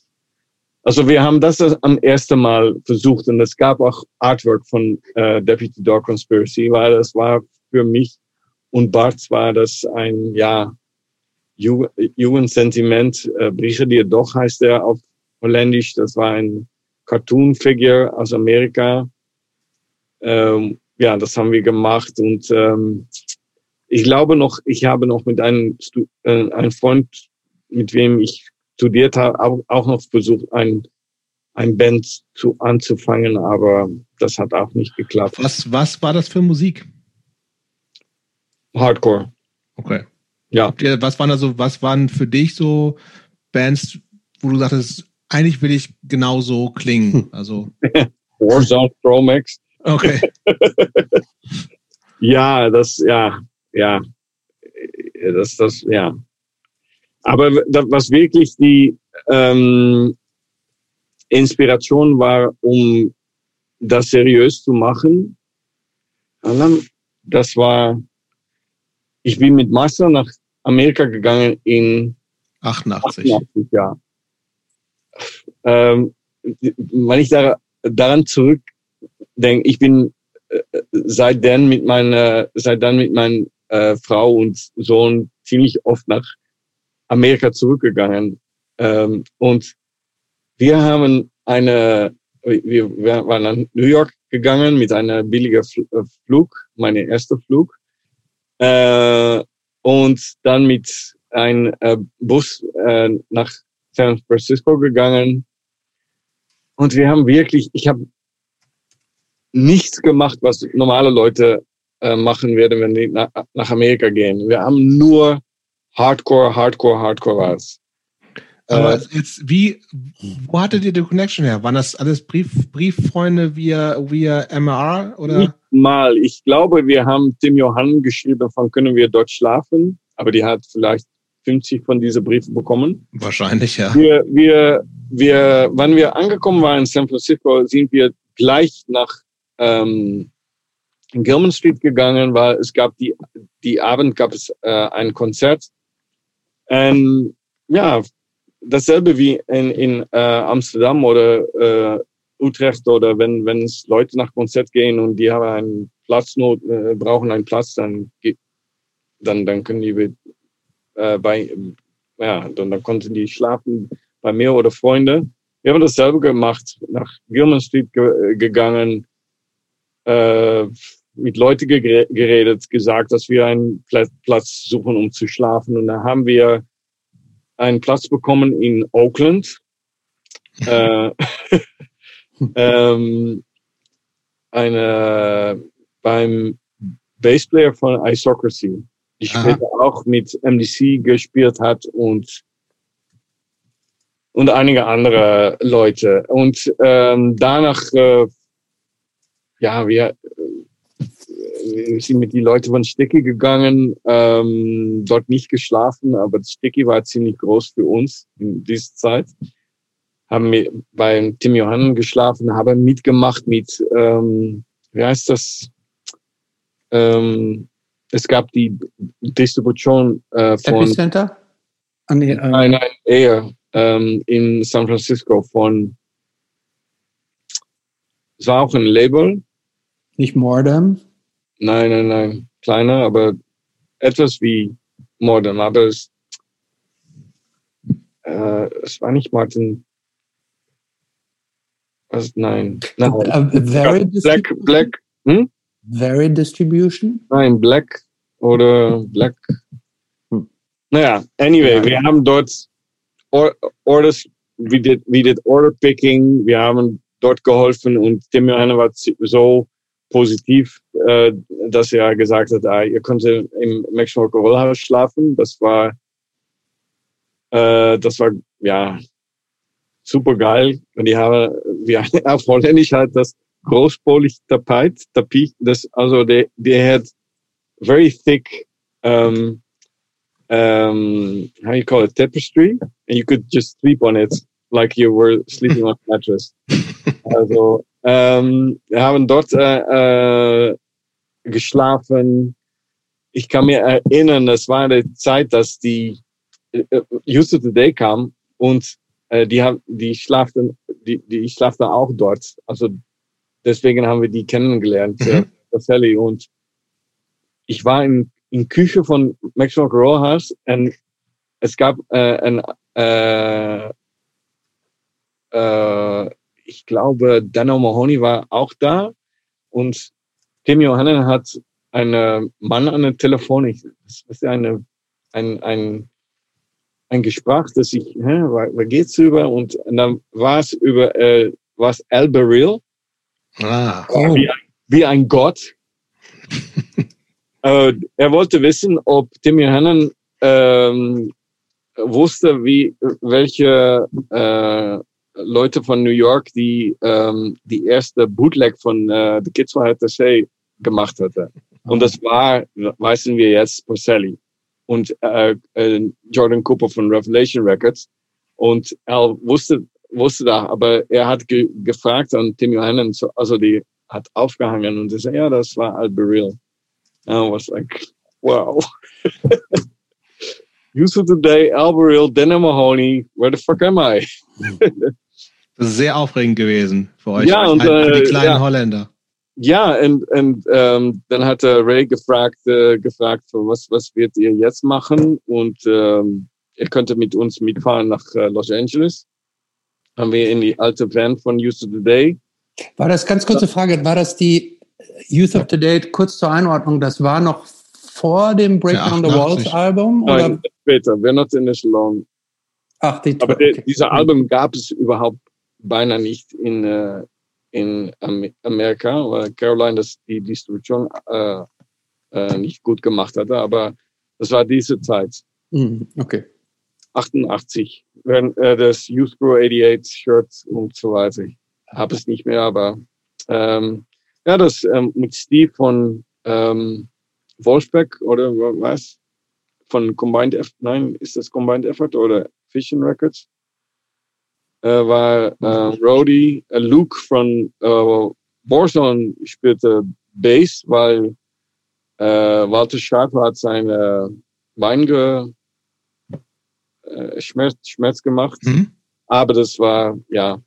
Speaker 3: Also wir haben das am ersten Mal versucht und es gab auch Artwork von äh, Deputy Dog Conspiracy, weil es war für mich und Bart war das ein ja Jugendsentiment. Äh, Brigadier Doch heißt er auf Holländisch. Das war ein Cartoon-Figure aus Amerika. Ähm, ja, das haben wir gemacht und ähm, ich glaube noch, ich habe noch mit einem, äh, einem Freund, mit wem ich studiert habe, auch noch versucht, ein, ein Band zu, anzufangen, aber das hat auch nicht geklappt.
Speaker 1: Was, was war das für Musik?
Speaker 3: Hardcore.
Speaker 1: Okay. Ja. Was waren also, was waren für dich so Bands, wo du sagtest, eigentlich will ich genauso klingen? Also.
Speaker 3: Warzone, Chromex.
Speaker 1: Okay.
Speaker 3: ja, das, ja, ja. Das, das, ja. Aber was wirklich die ähm, Inspiration war, um das seriös zu machen, das war, ich bin mit Master nach Amerika gegangen in
Speaker 1: 88. 88
Speaker 3: ja. Ähm, wenn ich da, daran zurückdenke, ich bin äh, seitdem mit meiner, seit dann mit meiner äh, Frau und Sohn ziemlich oft nach Amerika zurückgegangen. Ähm, und wir haben eine, wir, wir waren nach New York gegangen mit einer billigen äh, Flug, meine erste Flug. Äh, und dann mit einem äh, Bus äh, nach San Francisco gegangen. Und wir haben wirklich, ich habe nichts gemacht, was normale Leute äh, machen werden, wenn die nach, nach Amerika gehen. Wir haben nur Hardcore, Hardcore, Hardcore war es.
Speaker 1: Aber äh, jetzt, wie, wo hattet ihr die Connection her? Waren das alles Brief, Brieffreunde via, via MR oder? Nicht
Speaker 3: mal. Ich glaube, wir haben Tim Johann geschrieben von können wir dort schlafen, aber die hat vielleicht 50 von diesen Briefen bekommen.
Speaker 1: Wahrscheinlich, ja.
Speaker 3: Wir, wir, wir, wann wir angekommen waren in San Francisco, sind wir gleich nach ähm, Gilman Street gegangen, weil es gab die, die Abend gab es äh, ein Konzert ähm, ja, dasselbe wie in, in äh, Amsterdam oder äh, Utrecht oder wenn, wenn es Leute nach Konzert gehen und die haben einen Platznot, äh, brauchen einen Platz, dann, dann, dann können die äh, bei, ja, dann, dann konnten die schlafen bei mir oder Freunde. Wir haben dasselbe gemacht, nach Gilman Street ge gegangen, äh, mit Leuten geredet, gesagt, dass wir einen Platz suchen, um zu schlafen. Und da haben wir einen Platz bekommen in Oakland. äh, ähm, eine, beim Bassplayer von Isocracy, die später Aha. auch mit MDC gespielt hat und und einige andere Leute. Und ähm, danach, äh, ja, wir, wir sind mit die Leute von Sticky gegangen, ähm, dort nicht geschlafen, aber Sticky war ziemlich groß für uns in dieser Zeit. Haben wir beim Tim Johann geschlafen, haben mitgemacht mit, ähm, wie heißt das? Ähm, es gab die Distribution äh, von...
Speaker 2: Epicenter?
Speaker 3: Ah, nee, ähm, nein, nein, eher ähm, in San Francisco von... Es war auch ein Label.
Speaker 2: Nicht Mordem?
Speaker 3: Nein, nein, nein. Kleiner, aber etwas wie Modern. Aber es, äh, es war nicht Martin. Was? Nein. nein.
Speaker 2: Uh, very
Speaker 3: Black, Black. Hm?
Speaker 2: Very Distribution?
Speaker 3: Nein, Black oder Black. Hm. Naja, anyway, ja. wir haben dort Or Orders, we did, we did Order Picking, wir haben dort geholfen und Tim Johanna war so positiv, äh, dass er gesagt hat, ah, ihr könnt im Maximum Rollhaus schlafen. Das war, äh, das war ja super geil. Und die haben, wir auf Holländisch halt das großpolig Tapet, Tapet, das also der, der hat very thick um, um, how you call it tapestry, and you could just sleep on it like you were sleeping on a mattress. also Ähm, wir haben dort äh, äh, geschlafen. Ich kann mir erinnern, es war eine Zeit, dass die äh, Just Today kam und äh, die haben, die schlaften, die, die schlaften auch dort. Also deswegen haben wir die kennengelernt, mhm. äh, Sally. Und ich war in, in Küche von Maxwell Rojas und es gab äh, ein äh, äh, ich glaube, Dano Mahoney war auch da und Tim Johannen hat einen Mann an der Telefon, ich, das ist eine, ein, ein, ein Gespräch, das ich, hä, wo geht's über? Und dann war es über, äh, was Al Beryl. Ah, oh. wie, wie ein Gott. äh, er wollte wissen, ob Tim Johannen ähm, wusste, wie welche äh, Leute von New York, die ähm, die erste Bootleg von äh, The Kids from Had to Say gemacht hatte. Und das war, wissen wir jetzt, Porcelli und äh, äh, Jordan Cooper von Revelation Records. Und er wusste, wusste da, aber er hat ge gefragt und Tim Johannen, also die hat aufgehangen und sagte, ja, das war Al Beryl. And I was like, wow. Useful today, Al Beryl, Denner Mahoney, where the fuck am I?
Speaker 1: Das ist sehr aufregend gewesen für euch,
Speaker 3: ja, und,
Speaker 1: für die kleinen ja. Holländer.
Speaker 3: Ja, und, und ähm, dann hat Ray gefragt, äh, gefragt, was, was wird ihr jetzt machen? Und ähm, er könnte mit uns mitfahren nach äh, Los Angeles. Haben wir in die alte Van von Youth of the Day.
Speaker 2: War das, ganz kurze Frage, war das die Youth of the Day, kurz zur Einordnung, das war noch vor dem Breaking on the Walls Album?
Speaker 3: Nein, oder? später, We're Not in This Alone.
Speaker 2: Ach, die
Speaker 3: Aber okay. dieser Album gab es überhaupt beinahe nicht in, äh, in Amerika, weil Caroline das die Distribution äh, äh, nicht gut gemacht hatte. Aber das war diese Zeit.
Speaker 2: Mhm, okay.
Speaker 3: 88, wenn äh, das Youth Grow 88 Shirt und so weiter. Ich habe es nicht mehr, aber ähm, ja, das ähm, mit Steve von ähm, Wolfsbeck oder was? Von Combined Effort, nein, ist das Combined Effort oder Vision Records? Äh, war äh, Rody, äh, Luke von äh, Warzone spielte Bass, weil Walter Sharp hat seine Bein ge, Schmerz, Schmerz gemacht. Mhm. Aber das war, ja,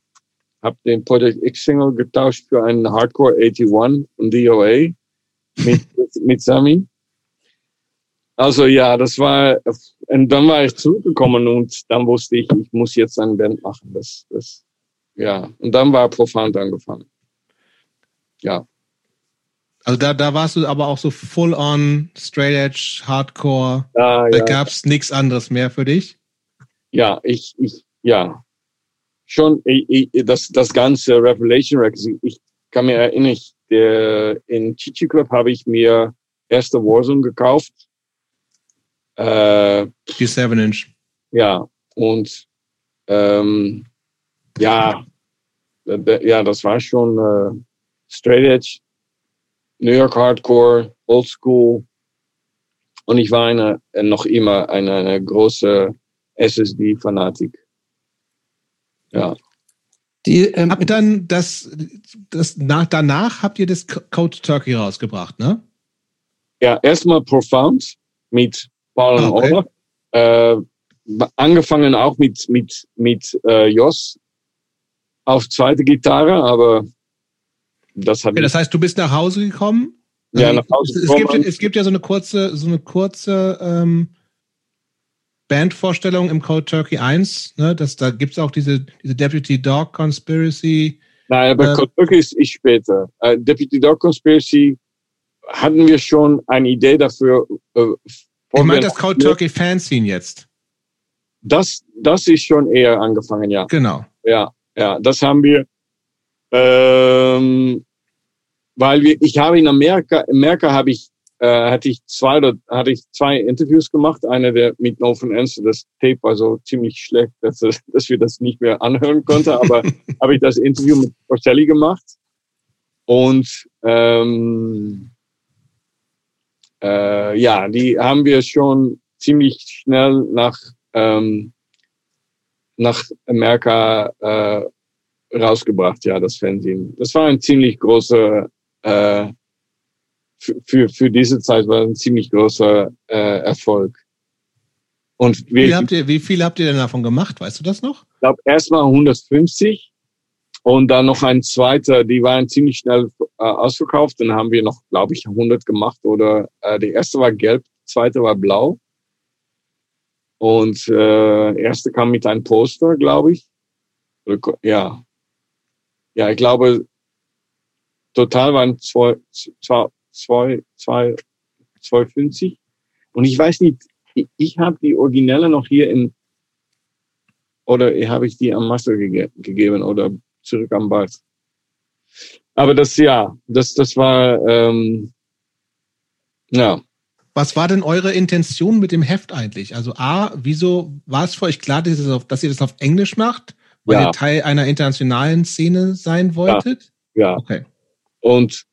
Speaker 3: habe den Project X-Single getauscht für einen Hardcore 81 und DOA mit, mit Sami. Also ja, das war, und dann war ich zurückgekommen und dann wusste ich, ich muss jetzt eine Band machen. Das, das, ja, und dann war Profound angefangen. Ja.
Speaker 1: Also da, da warst du aber auch so full on, straight edge, hardcore.
Speaker 3: Ah,
Speaker 1: da
Speaker 3: ja.
Speaker 1: gab's nichts anderes mehr für dich?
Speaker 3: Ja, ich, ich, ja. Schon, ich, ich, das, das ganze Revelation Records, ich, ich kann mir erinnern, ich, der, in Chichi Club habe ich mir erste Warzone gekauft. Äh,
Speaker 1: Die Seven Inch.
Speaker 3: ja, und ähm, ja, äh, ja, das war schon äh, Straight Edge, New York Hardcore, Old School. Und ich war eine, äh, noch immer eine, eine große SSD-Fanatik. Ja,
Speaker 2: Die, ähm,
Speaker 1: dann das, das nach, danach habt ihr das Code Turkey rausgebracht, ne?
Speaker 3: ja erstmal Profound mit Paul und
Speaker 1: Ah, okay.
Speaker 3: Olaf. Äh, angefangen auch mit, mit, mit äh, Jos auf zweite Gitarre, aber das hat
Speaker 1: Okay, das heißt, du bist nach Hause gekommen.
Speaker 3: Ja,
Speaker 1: Also,
Speaker 3: nach Hause
Speaker 1: es, es, gibt,
Speaker 3: gekommen.
Speaker 1: es gibt ja so eine kurze, so eine kurze ähm, Bandvorstellung im Code Turkey 1. Ne? Das, da gibt's auch diese, diese Deputy Dog Conspiracy.
Speaker 3: Nein, aber
Speaker 1: Äh,
Speaker 3: Code Turkey ist, ist später. Äh, Deputy Dog Conspiracy hatten wir schon eine Idee dafür. Äh,
Speaker 1: Ich meine das Code Turkey Fanzine jetzt.
Speaker 3: das, das ist schon eher angefangen, ja.
Speaker 1: Genau.
Speaker 3: Ja, ja, das haben wir, ähm, weil wir, ich habe in Amerika, in Amerika habe ich, äh, hatte ich zwei, hatte ich zwei Interviews gemacht. Eine der mit No Fun Answer, das Tape war so ziemlich schlecht, dass, dass wir das nicht mehr anhören konnten, aber habe ich das Interview mit Porcelli gemacht. Und ähm, äh, ja, die haben wir schon ziemlich schnell nach ähm, nach Amerika äh, rausgebracht, ja, das Fernsehen. Das war ein ziemlich großer, äh, für, für, diese Zeit war ein ziemlich großer äh, Erfolg. Und
Speaker 1: Wie,
Speaker 3: wir, ich
Speaker 1: habt ihr, wie viel habt ihr denn davon gemacht? Weißt du das noch?
Speaker 3: glaube, erstmal 150 und dann noch ein zweiter, die waren ziemlich schnell äh, ausverkauft. Dann haben wir noch, glaube ich, 100 gemacht oder äh, der erste war gelb, zweite war blau. Und äh, erste kam mit einem Poster, glaube ich. Oder Ja. Ja, ich glaube, total waren zwei, zwei, zwei, zwei, 250. Und ich weiß nicht, ich, ich habe die Originelle noch hier in, oder habe ich die am Master gege gegeben oder zurück am Bad. Aber das, ja, das, das war, ähm, ja,
Speaker 1: Was war denn eure Intention mit dem Heft eigentlich? Also A, wieso war es für euch klar, dass ihr das auf, dass ihr das auf Englisch macht? Weil
Speaker 3: Ja.
Speaker 1: ihr Teil einer internationalen Szene sein wolltet?
Speaker 3: ja.
Speaker 1: Okay.
Speaker 3: Und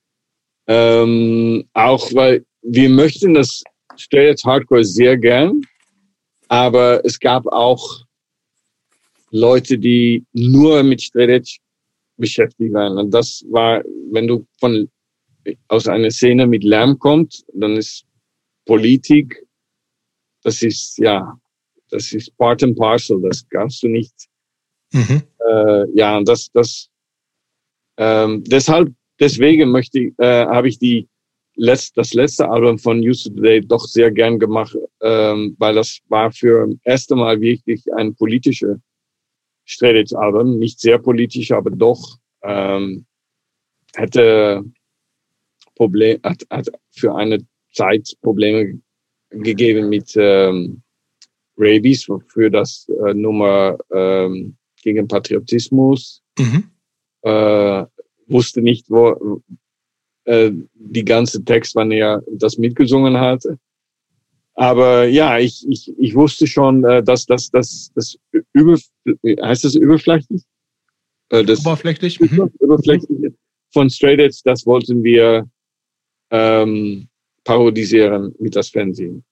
Speaker 3: ähm, auch weil wir möchten das Straight Hardcore sehr gern, aber es gab auch Leute, die nur mit Edge beschäftigt waren. Und das war, wenn du von aus einer Szene mit Lärm kommt, dann ist Politik, das ist ja, das ist part and parcel, das kannst du nicht
Speaker 1: Mhm.
Speaker 3: äh, ja, und das, das, ähm, deshalb, deswegen möchte ich, äh, habe ich die letzt, das letzte Album von News Today doch sehr gern gemacht, ähm, weil das war für das erste Mal wirklich ein politisches Strelitz Album, nicht sehr politisch, aber doch ähm, hätte Problem, hat, hat für eine Zeit Probleme gegeben mit ähm, Rabies, für das äh, Nummer ähm, gegen Patriotismus,
Speaker 1: Mhm.
Speaker 3: äh, wusste nicht, wo äh, die ganze Text, wann er das mitgesungen hatte. Aber ja, ich, ich, ich wusste schon, äh, dass das, das, das über, heißt das überflächlich? Äh, das
Speaker 1: Oberflächlich? Mhm.
Speaker 3: überflächliche von Straight Edge, das wollten wir ähm, parodisieren mit das Fernsehen.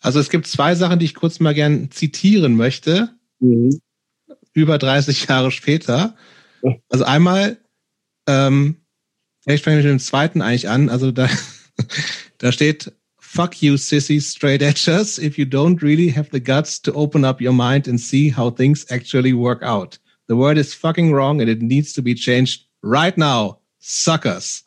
Speaker 1: Also es gibt zwei Sachen, die ich kurz mal gern zitieren möchte,
Speaker 3: Mhm.
Speaker 1: über 30 Jahre später. Also einmal, ähm, ich fange mit dem zweiten eigentlich an. Also da, da steht, fuck you, sissy straight edgers, if you don't really have the guts to open up your mind and see how things actually work out. The word is fucking wrong and it needs to be changed right now. Suckers.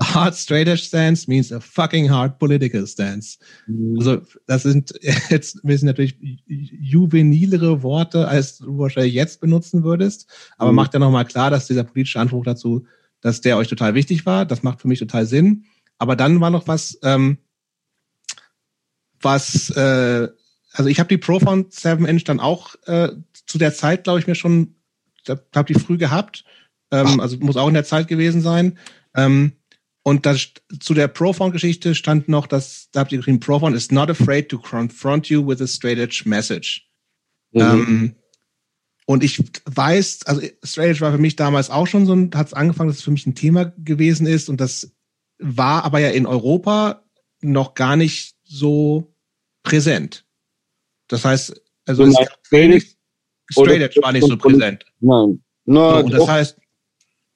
Speaker 1: A hard straight edge stance means a fucking hard political stance. Mhm. Also, das sind jetzt ein bisschen natürlich juvenilere Worte, als du wahrscheinlich jetzt benutzen würdest. Aber mhm. macht ja nochmal klar, dass dieser politische Anspruch dazu, dass der euch total wichtig war. Das macht für mich total Sinn. Aber dann war noch was, ähm, was, äh, also ich habe die Profound 7 Inch dann auch äh, zu der Zeit, glaube ich, mir schon, habe die früh gehabt. Ähm, also muss auch in der Zeit gewesen sein. Ähm, und das, zu der Profound-Geschichte stand noch, dass da habt ihr geschrieben, Profound is not afraid to confront you with a straight edge message. Mhm. Ähm, und ich weiß, also Straight Edge war für mich damals auch schon so ein, hat es angefangen, dass es für mich ein Thema gewesen ist und das war aber ja in Europa noch gar nicht so präsent. Das heißt, also es Straight Edge, Straight Edge war nicht so präsent. Nein. No, so, das heißt,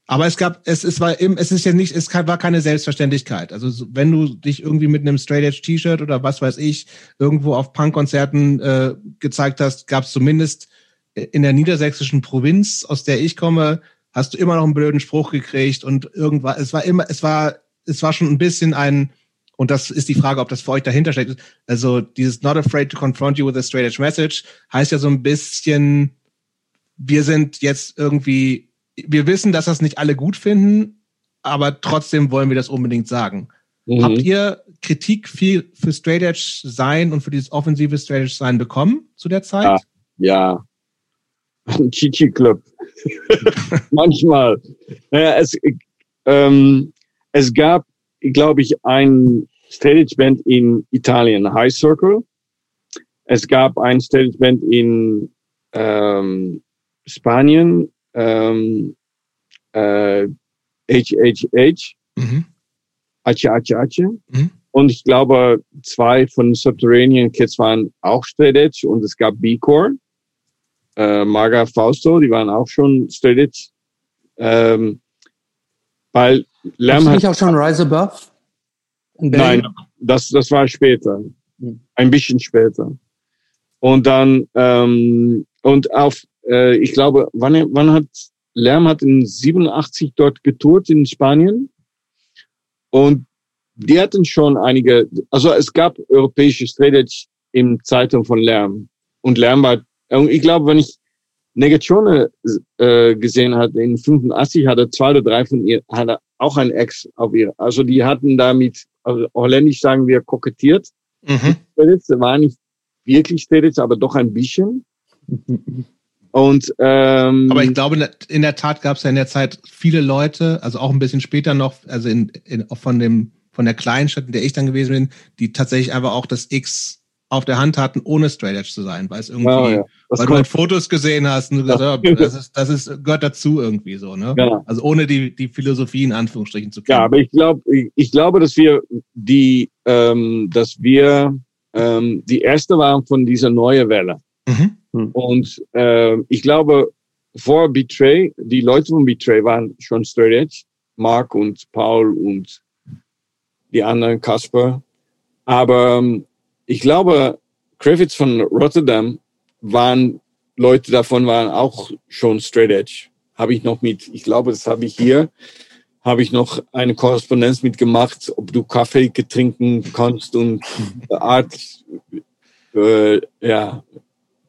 Speaker 1: aber es gab, es, es war im, es ist ja nicht, es war keine Selbstverständlichkeit. Also wenn du dich irgendwie mit einem Straight Edge T-Shirt oder was weiß ich irgendwo auf Punkkonzerten äh, gezeigt hast, gab es zumindest in der niedersächsischen Provinz, aus der ich komme, hast du immer noch einen blöden Spruch gekriegt und irgendwann, es war immer, es war, es war schon ein bisschen ein, und das ist die Frage, ob das für euch dahinter steckt. Also dieses Not afraid to confront you with a straight edge message heißt ja so ein bisschen, wir sind jetzt irgendwie wir wissen, dass das nicht alle gut finden, aber trotzdem wollen wir das unbedingt sagen. Mhm. Habt ihr Kritik viel für Straight Edge sein und für dieses offensive Straight Edge sein bekommen zu der Zeit?
Speaker 3: Ja. ja. Chichi Club. Manchmal. Naja, es, ähm, es gab, glaube ich, ein Edge Band in Italien, High Circle. Es gab ein Edge Band in ähm, Spanien, ähm, äh, HHH, mhm. Ache Ache Ache. Mhm. Und ich glaube, zwei von Subterranean Kids waren auch Edge und es gab B-Core. Äh, Marga Fausto, die waren auch schon Edge. Ähm, weil
Speaker 2: Lärm hat. nicht auch schon Rise Above?
Speaker 3: Nein, das, das war später. Hm. Ein bisschen später. Und dann, ähm, und auf äh, ich glaube, wann, wann hat Lärm hat in 87 dort getourt in Spanien und die hatten schon einige, also es gab europäische Straight im Zeitung von Lärm und Lärm war, ich glaube, wenn ich Negatione äh, gesehen hat in 85 hatte zwei oder drei von ihr hatte auch ein Ex auf ihr. Also die hatten damit, also holländisch sagen wir kokettiert. Mhm. War nicht wirklich Straight aber doch ein bisschen. Und, ähm,
Speaker 1: Aber ich glaube, in der Tat gab es ja in der Zeit viele Leute, also auch ein bisschen später noch, also in, in, von dem von der kleinen Stadt, in der ich dann gewesen bin, die tatsächlich einfach auch das X auf der Hand hatten, ohne Straight Edge zu sein, weil es irgendwie, ja, ja. weil du halt Fotos gesehen hast und du gesagt, ja, das ist, das ist, gehört dazu irgendwie so, ne? Also ohne die, die Philosophie in Anführungsstrichen zu
Speaker 3: kennen. Ja, aber ich glaube, ich, ich glaube, dass wir die, ähm, dass wir ähm, die erste waren von dieser neuen Welle. Mhm. Hm. Und äh, ich glaube, vor Betray, die Leute von Betray waren schon straight edge, Mark und Paul und die anderen, Kasper. Aber ähm, ich glaube, Griffiths von Rotterdam waren, Leute davon waren auch schon straight edge. Habe ich noch mit, ich glaube, das habe ich hier, habe ich noch eine Korrespondenz mitgemacht, ob du Kaffee getrinken kannst und Art, äh, ja,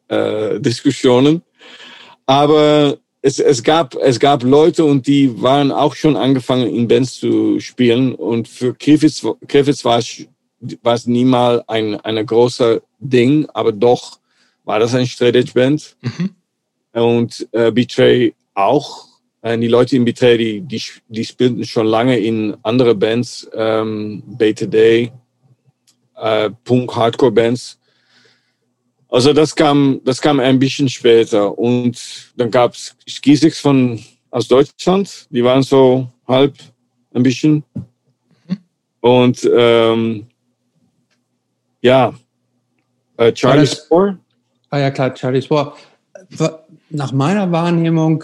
Speaker 3: äh, Diskussionen. Aber es, es, gab, es gab Leute und die waren auch schon angefangen in Bands zu spielen. Und für Griffiths, Griffiths war es, war es niemals ein, ein großer Ding, aber doch war das ein Straight Edge Band. Mhm. Und äh, Betray auch. Äh, die Leute in Betray, die, die, die spielten schon lange in andere Bands, ähm, Beta Day, äh, Punk, Hardcore Bands. Also das kam, das kam ein bisschen später. Und dann gab es Skisix von aus Deutschland, die waren so halb ein bisschen. Und ähm, ja, äh, Charlie Spore.
Speaker 2: Ah ja, klar, Charlie Spore. Nach meiner Wahrnehmung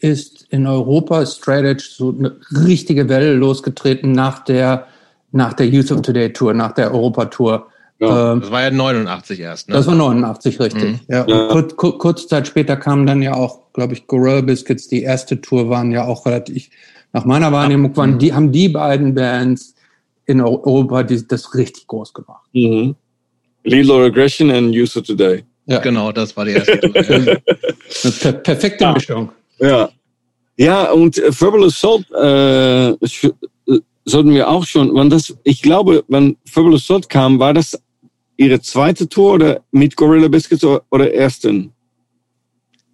Speaker 2: ist in Europa Straight Edge so eine richtige Welle losgetreten nach der, nach der Youth of Today Tour, nach der Europa Tour.
Speaker 1: Ja, ähm, das war ja 89 erst,
Speaker 2: ne? Das war 89, richtig. Mhm. Ja. ja. Kurz, kurze Zeit später kamen dann ja auch glaube ich, Gorilla Biscuits, die erste Tour waren ja auch relativ, nach meiner Wahrnehmung waren die, haben die beiden Bands in Europa die, das richtig groß gemacht.
Speaker 3: Mhm. Lethal Regression and User Today.
Speaker 1: Ja. Genau, das war die erste
Speaker 2: per perfekte. Mischung.
Speaker 3: Ja. Ja, und äh, Verbal Assault äh, äh, sollten wir auch schon, wann das, ich glaube, wenn Verbal Assault kam, war das ihre zweite Tour oder mit Gorilla Biscuits oder, oder ersten?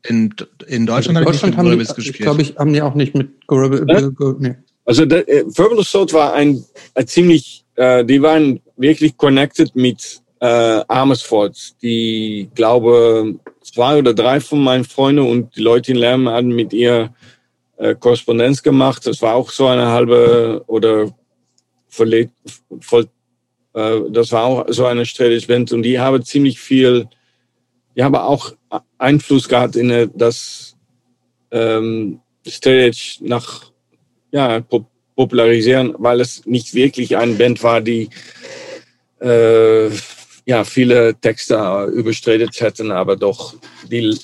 Speaker 1: In, in Deutschland nicht
Speaker 2: Deutschland haben
Speaker 1: Gorilla
Speaker 2: die,
Speaker 1: Biscuits
Speaker 2: ich
Speaker 1: gespielt.
Speaker 2: glaube, ich haben die auch nicht mit Gorilla,
Speaker 3: Äh?
Speaker 2: Go- nee.
Speaker 3: Also der, äh, Verbal Assault war ein, ein ziemlich, äh, die waren wirklich connected mit äh, Amersfoort. Die, glaube zwei oder drei von meinen Freunden und die Leute in Lärm hatten mit ihr äh, Korrespondenz gemacht. Das war auch so eine halbe oder verlegt, voll, äh, das war auch so eine Event und die haben ziemlich viel, die haben auch Einfluss gehabt in äh, das ähm, Stage nach ja, pop popularisieren, weil es nicht wirklich eine Band war, die äh, ja, viele Texte überstretet hätten, aber doch die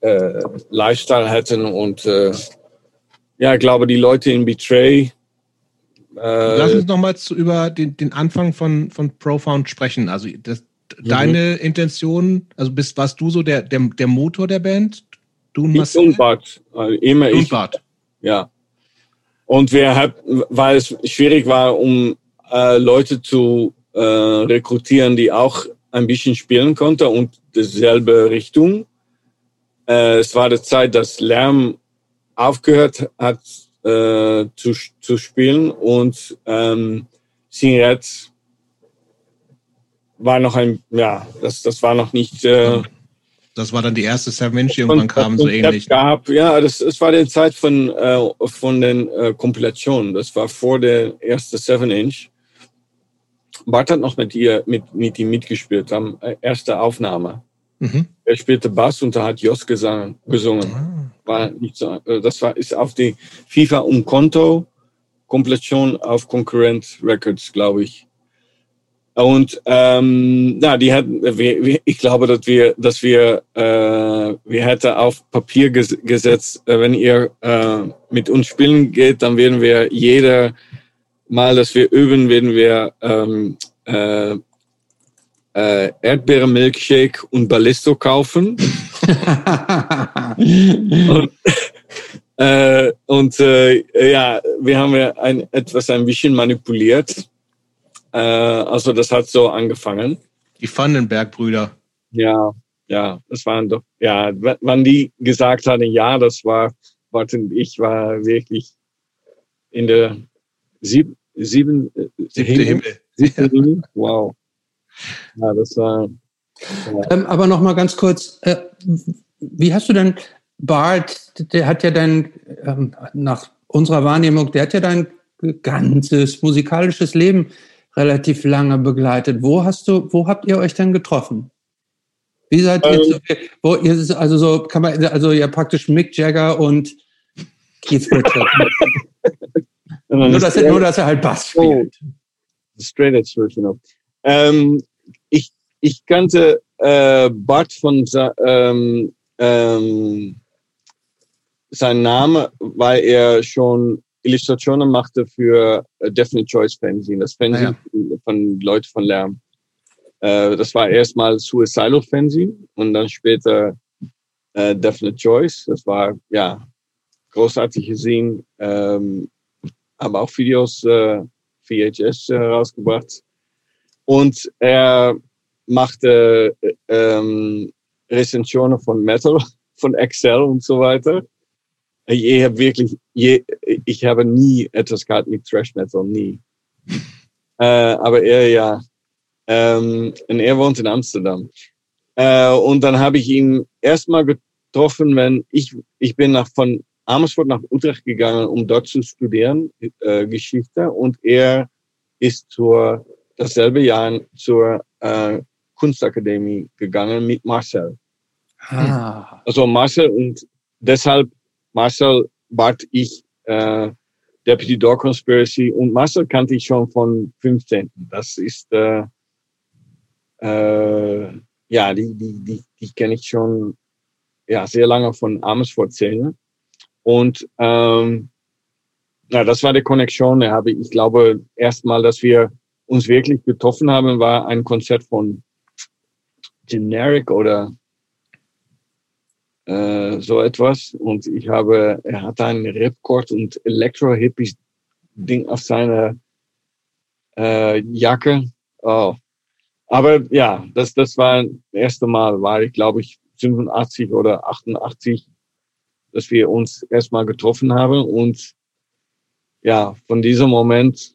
Speaker 3: äh, Lifestyle hätten und äh, ja, ich glaube, die Leute in Betray
Speaker 1: Lass
Speaker 3: äh,
Speaker 1: uns nochmal über den, den Anfang von, von Profound sprechen. Also das, deine Intention, also bist, warst du so der, der, der Motor der Band? Du und
Speaker 3: ich
Speaker 1: Marcel?
Speaker 3: und Bart, äh, immer
Speaker 1: und
Speaker 3: ich,
Speaker 1: Bart.
Speaker 3: ja. Und wir haben, weil es schwierig war, um äh, Leute zu äh, rekrutieren, die auch ein bisschen spielen konnten und dieselbe Richtung. Äh, es war die Zeit, dass Lärm aufgehört hat äh, zu, zu spielen und ähm, Singret war noch ein, ja, das, das war noch nicht äh,
Speaker 1: Das war dann die erste Seven Inch, die irgendwann kam, so ähnlich.
Speaker 3: Gab. Ja, das, das war die Zeit von, äh, von den äh, Kompilationen. Das war vor der ersten Seven Inch. Bart hat noch mit ihr, mit, mit ihm mitgespielt, am äh, erste Aufnahme.
Speaker 1: Mhm.
Speaker 3: Er spielte Bass und da hat Jos gesang, gesungen.
Speaker 1: Ah.
Speaker 3: War nicht so, äh, das war, ist auf die FIFA und Konto Kompilation auf Concurrent Records, glaube ich. Und ähm, ja, die hatten, ich glaube, dass wir, dass wir, äh, wir hätten auf Papier ges gesetzt, äh, wenn ihr äh, mit uns spielen geht, dann werden wir jeder Mal, dass wir üben, werden wir ähm, äh, äh, Erdbeeren-Milkshake und Ballisto kaufen. und äh, und äh, ja, wir haben ja ein, etwas ein bisschen manipuliert. Äh, also das hat so angefangen.
Speaker 1: Die Vandenberg-Brüder.
Speaker 3: Ja, ja, das waren doch, ja, wann die gesagt hatten, ja, das war, warte, ich war wirklich in der sieb, sieben, äh,
Speaker 1: Siebte Himmel.
Speaker 3: siebten Himmel. Wow. Ja, das war,
Speaker 2: Ähm, aber noch mal ganz kurz, äh, wie hast du denn Bart, der hat ja dein, ähm, nach unserer Wahrnehmung, der hat ja dein ganzes musikalisches Leben relativ lange begleitet. Wo hast du, wo habt ihr euch denn getroffen? Wie seid ihr,
Speaker 3: Ähm.
Speaker 2: zu, wo ihr, also so kann man, also ja praktisch Mick Jagger und Keith Richards. nur, dass er, nur, dass er halt Bass
Speaker 3: Oh.
Speaker 2: spielt.
Speaker 3: Straight Edge Version of. Ähm, ich, ich kannte äh, Bart von ähm, ähm, seinem Namen, weil er schon Illustrationen machte für äh, Definite Choice Fanzine, das Fanzine von Leute von Lärm. Äh, das war erstmal Suicidal Fanzine und dann später äh, Definite Choice. Das war ja großartige Scene, ähm, haben auch Videos äh, VHS äh, rausgebracht. Und er machte äh, ähm, Rezensionen von Metal, von Excel und so weiter. Ich habe wirklich, je, ich habe nie etwas gehabt mit Thrash Metal, nie. Äh, aber er ja. Ähm, und er wohnt in Amsterdam. Äh, und dann habe ich ihn erstmal getroffen, wenn ich, ich bin nach, von Amersfoort nach Utrecht gegangen, um dort zu studieren, äh, Geschichte. Und er ist zur, dasselbe Jahr zur äh, Kunstakademie gegangen mit Marcel.
Speaker 2: Ah.
Speaker 3: Also Marcel und deshalb Marcel, Bart, ich, äh, Deputy Door Conspiracy und Marcel kannte ich schon von 15. Das ist, äh, äh, ja, die, die, die, die kenne ich schon ja, sehr lange von Amersfoort-Szene. Und ähm, ja, das war die Connection. Da habe ich glaube, erstmal, dass wir uns wirklich getroffen haben, war ein Konzert von Generic oder äh, so etwas. Und ich habe, er hatte ein Ripcord und Electro-Hippies Ding auf seiner äh, Jacke. Oh. Aber ja, das, das war das erste Mal, war ich glaube ich 85 oder 88, dass wir uns erstmal getroffen haben. Und ja, von diesem Moment,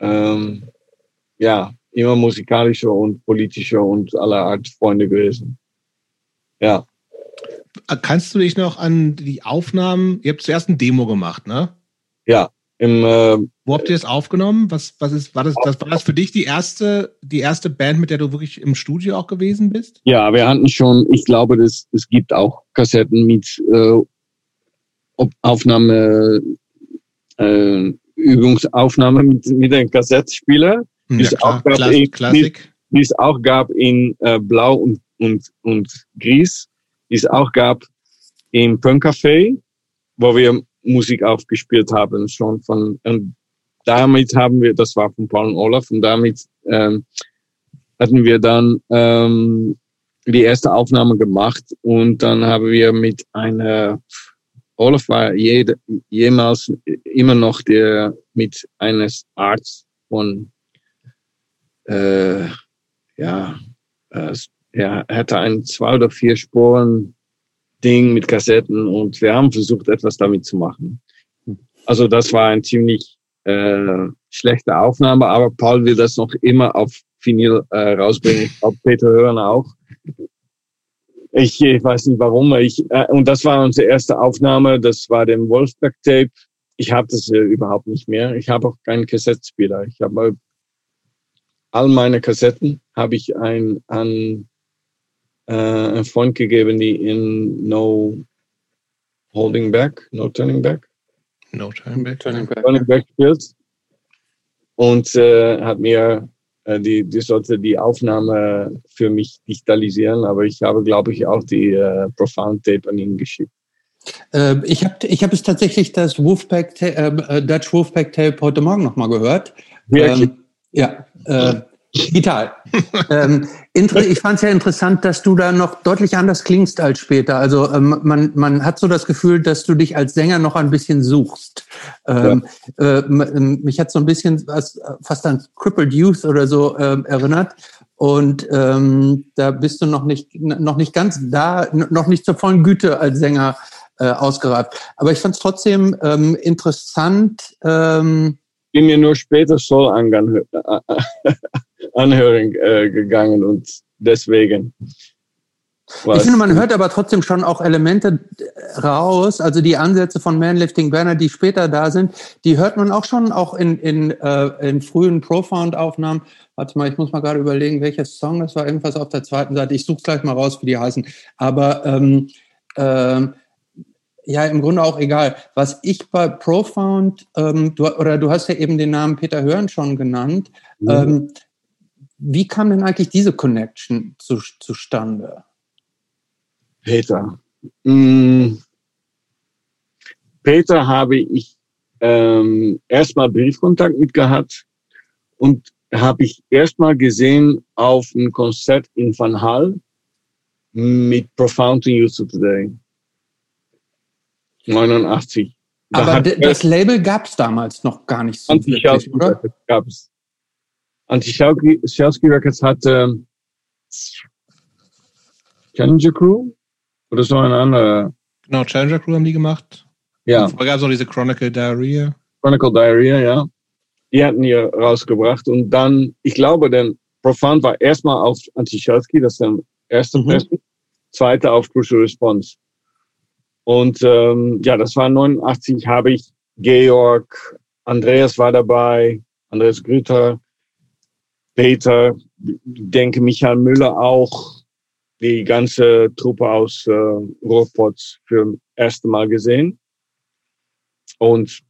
Speaker 3: ähm, ja, immer musikalischer und politischer und aller Art Freunde gewesen. Ja.
Speaker 1: Kannst du dich noch an die Aufnahmen, ihr habt zuerst ein Demo gemacht, ne?
Speaker 3: Ja, im, äh,
Speaker 1: Wo habt ihr das aufgenommen? Was, was ist, war das, das, war das für dich die erste, die erste Band, mit der du wirklich im Studio auch gewesen bist?
Speaker 3: Ja, wir hatten schon, ich glaube, das, es gibt auch Kassetten mit äh, Aufnahme, äh, Übungsaufnahme mit, mit einem Kassettspieler.
Speaker 1: Hm, ja, klar, Klassik, Klassik.
Speaker 3: Die es auch gab in äh, Blau und, und, und Gris, die es auch gab im Punk Café, wo wir Musik aufgespielt haben, schon von, und damit haben wir, das war von Paul und Olaf, und damit ähm, hatten wir dann ähm, die erste Aufnahme gemacht und dann haben wir mit einer, Olaf war jede, jemals immer noch der mit eines Arzt von, äh, ja, äh, er hatte ein zwei oder vier Spuren Ding mit Kassetten und wir haben versucht, etwas damit zu machen. Also das war ein ziemlich äh, schlechte Aufnahme, aber Paul will das noch immer auf Vinyl äh, rausbringen. Ich glaube, Peter Hörner auch. Ich, ich weiß nicht warum. Ich, äh, und das war unsere erste Aufnahme. Das war dem Wolfpack Tape. Ich habe das äh, überhaupt nicht mehr. Ich habe auch keinen Kassettenspieler. Ich habe all meine Kassetten habe ich ein an äh, einen Freund gegeben, die in No Holding Back, No Turning Back.
Speaker 1: No Turning Back.
Speaker 3: Turning Back, turning back spielt. Und äh, hat mir äh, die, die sollte die Aufnahme für mich digitalisieren, aber ich habe, glaube ich, auch die äh, Profound Tape an ihn geschickt.
Speaker 2: Äh, ich habe ich hab es tatsächlich das Wolfpack, äh, Dutch Wolfpack Tape heute Morgen nochmal gehört. Ähm, ja, äh, Digital. ähm, ich fand es ja interessant, dass du da noch deutlich anders klingst als später. Also ähm, man, man hat so das Gefühl, dass du dich als Sänger noch ein bisschen suchst. Ähm, ja. äh, mich hat so ein bisschen was, fast an Crippled Youth oder so ähm, erinnert. Und ähm, da bist du noch nicht, noch nicht ganz da, noch nicht zur vollen Güte als Sänger äh, ausgereift. Aber ich fand es trotzdem ähm, interessant. Ähm,
Speaker 3: bin mir nur später Soul anhören, anhören äh, gegangen und deswegen.
Speaker 2: Ich finde, man hört aber trotzdem schon auch Elemente raus, also die Ansätze von Manlifting Banner, die später da sind, die hört man auch schon auch in, in, äh, in frühen Profound-Aufnahmen. Warte mal, ich muss mal gerade überlegen, welcher Song, das war irgendwas auf der zweiten Seite. Ich suche gleich mal raus, wie die heißen. Aber ähm, ähm, ja, im Grunde auch egal. Was ich bei Profound, ähm, du, oder du hast ja eben den Namen Peter Hörn schon genannt. Mhm. Ähm, wie kam denn eigentlich diese Connection zu, zustande?
Speaker 3: Peter. Mm. Peter habe ich ähm, erstmal Briefkontakt mit gehabt und habe ich erstmal gesehen auf einem Konzert in Van Hal mit Profound in Youth Today. 89.
Speaker 2: Da Aber das Label gab es damals noch gar nicht so
Speaker 3: wirklich, oder? Gab es. Anti-Shelsky Records hat ähm, Challenger Crew oder so ein anderer.
Speaker 1: Genau, Challenger Crew haben die gemacht.
Speaker 3: Ja.
Speaker 1: Da gab es noch diese Chronicle Diarrhea.
Speaker 3: Chronicle Diarrhea, ja. Die hatten die rausgebracht und dann, ich glaube, denn Profound war erstmal auf Anti-Shelsky, das ist der erste mhm. Pressen, zweite auf Crucial Response. Und ähm, ja, das war 89, habe ich Georg, Andreas war dabei, Andreas Grüter, Peter, denke Michael Müller auch, die ganze Truppe aus äh, Ruhrpott für erste Mal gesehen. Und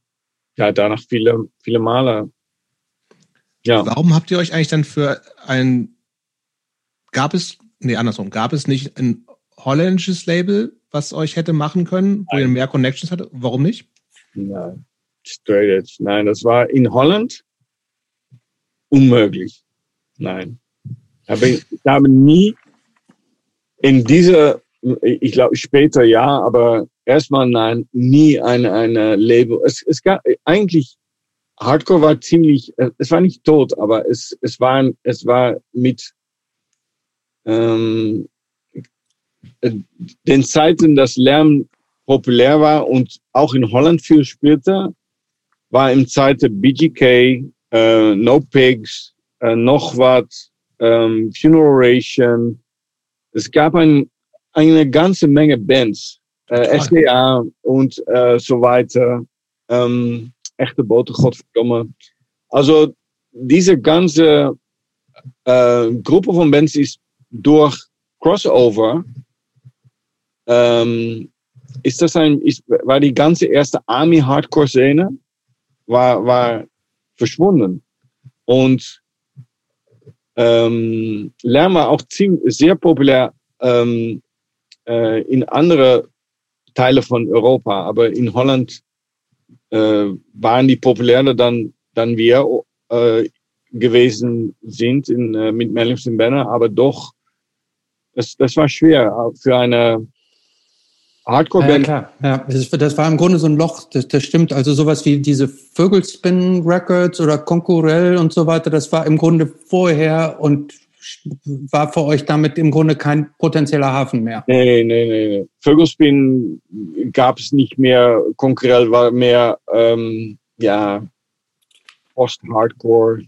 Speaker 3: ja, danach viele, viele Male.
Speaker 1: Ja. Warum habt ihr euch eigentlich dann für ein, gab es, nee, andersrum, gab es nicht ein holländisches Label, was euch hätte machen können, wo Nein. ihr mehr Connections hattet? Warum nicht?
Speaker 3: Nein, straight edge. Nein, das war in Holland unmöglich. Nein. Aber ich habe nie in dieser, ich glaube später ja, aber erstmal nein, nie eine, eine Label. Es, es gab eigentlich Hardcore war ziemlich, es war nicht tot, aber es, es war, es war mit ähm, den Zeiten, dass Lärm populär war und auch in Holland viel spielte, war im Zeite BGK, äh, No Pigs, äh, noch was, ähm, Funeration. Es gab ein, eine ganze Menge Bands, äh, SDA und äh, so weiter. Ähm, echte Bote, Godverdomme. Also diese ganze äh, Gruppe von Bands ist durch Crossover ähm, ist das ein, ist, war die ganze erste Army Hardcore Szene war, war verschwunden. Und ähm, war auch ziemlich, sehr populär ähm, äh, in andere Teile von Europa, aber in Holland äh, waren die populärer dann, dann wir äh, gewesen sind in, äh, mit Melvin Banner, aber doch, das, das war schwer für eine
Speaker 2: Hardcore-Band. Ja, klar. Ja, das, das, war im Grunde so ein Loch, das, das stimmt. Also sowas wie diese Vögelspin Records oder Konkurrell und so weiter, das war im Grunde vorher und war für euch damit im Grunde kein potenzieller Hafen mehr.
Speaker 3: Nee, nee, nee. nee. Vögelspin gab es nicht mehr. Konkurrell war mehr, ähm, ja, Post-Hardcore.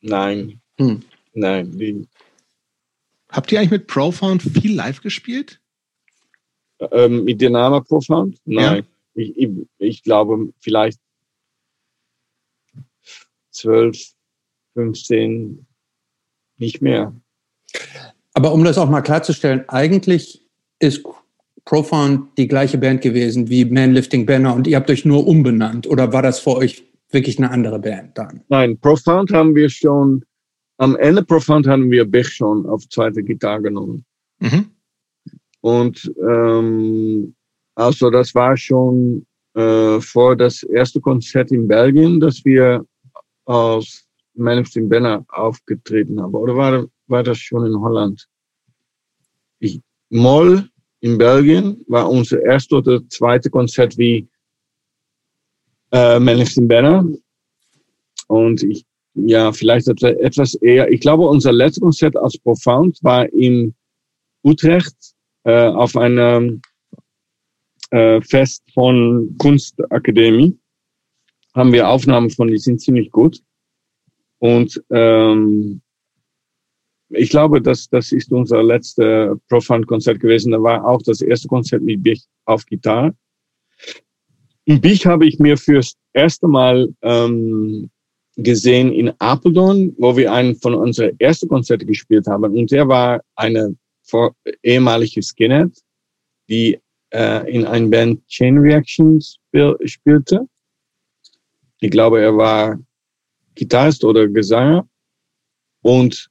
Speaker 3: Nein. Hm. Nein.
Speaker 1: Habt ihr eigentlich mit Profound viel live gespielt?
Speaker 3: Ähm, mit Dynama Profound? Nein. Ja. Ich, ich, ich, glaube vielleicht 12, 15, nicht mehr.
Speaker 2: Aber um das auch mal klarzustellen, eigentlich ist Profound die gleiche Band gewesen wie Manlifting Banner und ihr habt euch nur umbenannt oder war das für euch wirklich eine andere Band dann?
Speaker 3: Nein, Profound haben wir schon, am Ende Profound haben wir Bech schon auf zweite Gitarre genommen. Mhm. Und ähm, also das war schon äh, vor das erste Konzert in Belgien, dass wir aus Manifesting Banner aufgetreten haben. Oder war, war das schon in Holland? Ich, Moll in Belgien war unser erste oder zweite Konzert wie äh, Manifesting Banner. Und ich, ja, vielleicht etwas eher. Ich glaube, unser letztes Konzert als Profound war in Utrecht äh, auf einem äh, Fest von Kunstakademie. Haben wir Aufnahmen von, die sind ziemlich gut. Und ähm, ich glaube, dass das ist unser letztes Profund-Konzert gewesen. Da war auch das erste Konzert mit Bich auf Gitarre. In Bich habe ich mir fürs erste Mal ähm, gesehen in Apeldoorn, wo wir einen von unseren ersten Konzerten gespielt haben. Und der war eine vor, ehemalige Skinhead, die äh, in einer Band Chain Reactions spielte. Ich glaube, er war Gitarrist oder Gesanger und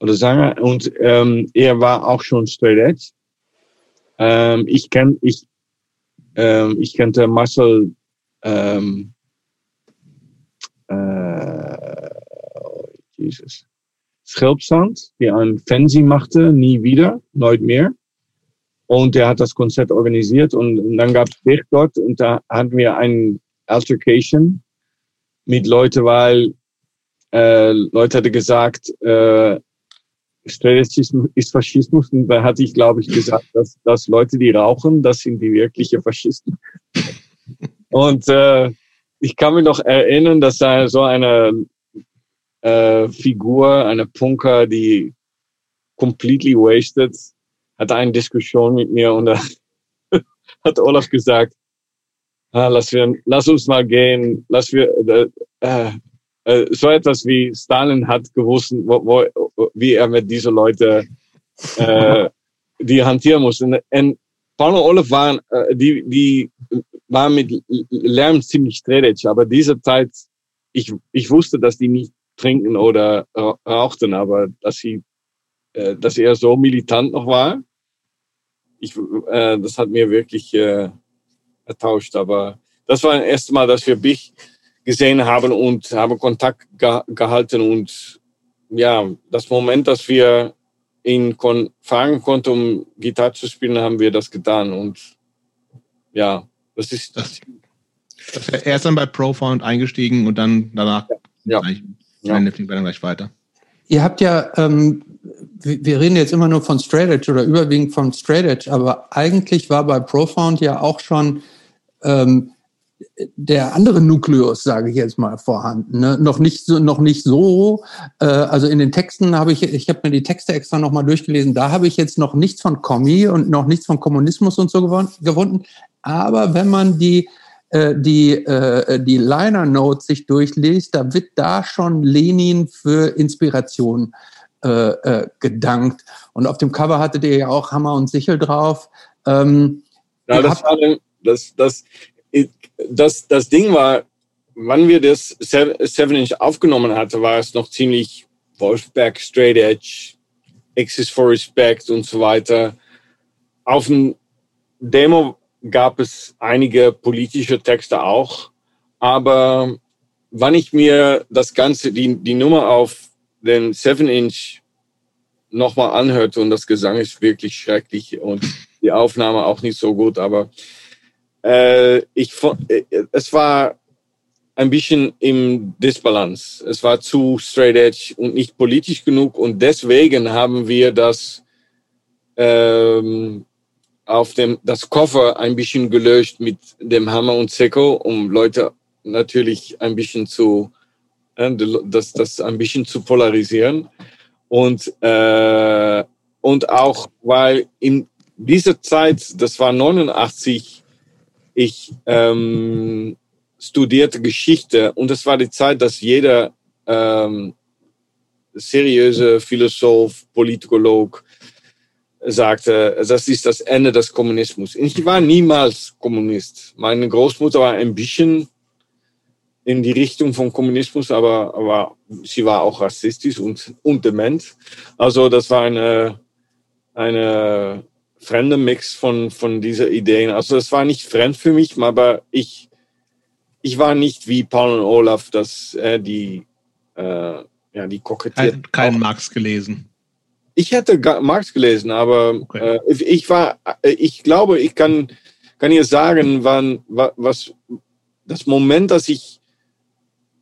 Speaker 3: oder Sänger und ähm, er war auch schon straight edge. Ähm, ich kenn ich ähm, ich kannte Marcel ähm, äh, oh, Jesus Schilpsand, die ein Fancy machte, nie wieder, nooit mehr. Und der hat das Konzert organisiert und, und dann gab es dort und da hatten wir ein Altercation mit Leuten, weil äh, Leute hatte gesagt, äh, Strategismus ist Faschismus und da hatte ich, glaube ich, gesagt, dass, dass Leute, die rauchen, das sind die wirklichen Faschisten. und äh, ich kann mich noch erinnern, dass da so eine äh, Figur, eine Punker, die completely wasted, hatte eine Diskussion mit mir und da hat Olaf gesagt, ah, lass, wir, lass uns mal gehen, lass wir, äh, äh, äh, so etwas wie Stalin hat gewusst, wo, wo, wie er mit diesen Leuten äh, die hantieren muss. Und, und Paul und Olaf waren, äh, die, die waren mit Lärm ziemlich strettig, aber diese Zeit, ich, ich wusste, dass die nicht trinken oder rauchten, aber dass sie, äh, dass er so militant noch war. ich, äh, das hat mir wirklich äh, ertauscht. Aber das war das erste Mal, dass wir Bich gesehen haben und haben Kontakt ge gehalten. Und ja, das Moment, dass wir ihn kon fragen konnten, um Gitarre zu spielen, haben wir das getan. Und ja, das ist. Das,
Speaker 1: er ist dann bei Profound eingestiegen und dann danach ja. Ja. ja. gleich weiter.
Speaker 2: Ihr habt ja, ähm, wir reden jetzt immer nur von Straight Edge oder überwiegend von Straight Edge, aber eigentlich war bei Profound ja auch schon ähm, der andere Nukleus, sage ich jetzt mal, vorhanden. Ne? Noch nicht so, noch nicht so. Äh, also in den Texten habe ich, ich habe mir die Texte extra nochmal durchgelesen. Da habe ich jetzt noch nichts von Kommi und noch nichts von Kommunismus und so gefunden. Aber wenn man die äh, die, äh, die Liner Notes sich durchliest, da wird da schon Lenin für Inspiration äh, äh, gedankt. Und auf dem Cover hattet ihr ja auch Hammer und Sichel drauf. Ähm,
Speaker 3: ja, das, war, das, das, das, das Ding war, wann wir das Seven Inch aufgenommen hatten, war es noch ziemlich Wolfberg, Straight Edge, Access for Respect und so weiter. Auf dem Demo gab es einige politische Texte auch, aber wann ich mir das Ganze, die, die Nummer auf den Seven Inch nochmal anhörte und das Gesang ist wirklich schrecklich und die Aufnahme auch nicht so gut, aber äh, ich, äh, es war ein bisschen im Disbalance. Es war zu straight edge und nicht politisch genug und deswegen haben wir das ähm, auf dem das Koffer ein bisschen gelöscht mit dem Hammer und Seko, um Leute natürlich ein bisschen zu äh, das das ein bisschen zu polarisieren. Und äh, und auch weil in dieser Zeit, das war 89 ich ähm, studierte Geschichte. Und es war die Zeit, dass jeder ähm, seriöse Philosoph, Politikolog sagte, das ist das Ende des Kommunismus. Ich war niemals Kommunist. Meine Großmutter war ein bisschen in die Richtung von Kommunismus, aber, aber sie war auch rassistisch und, und dement. Also das war eine, eine fremder Mix von, von dieser Ideen. Also es war nicht fremd für mich, aber ich, ich war nicht wie Paul und Olaf, dass äh, die, äh, ja, die kokettiert.
Speaker 1: Kein, kein Marx gelesen.
Speaker 3: Ich hätte Marx gelesen, aber okay. äh, ich war, äh, ich glaube, ich kann, kann ihr sagen, wann, was, das Moment, dass ich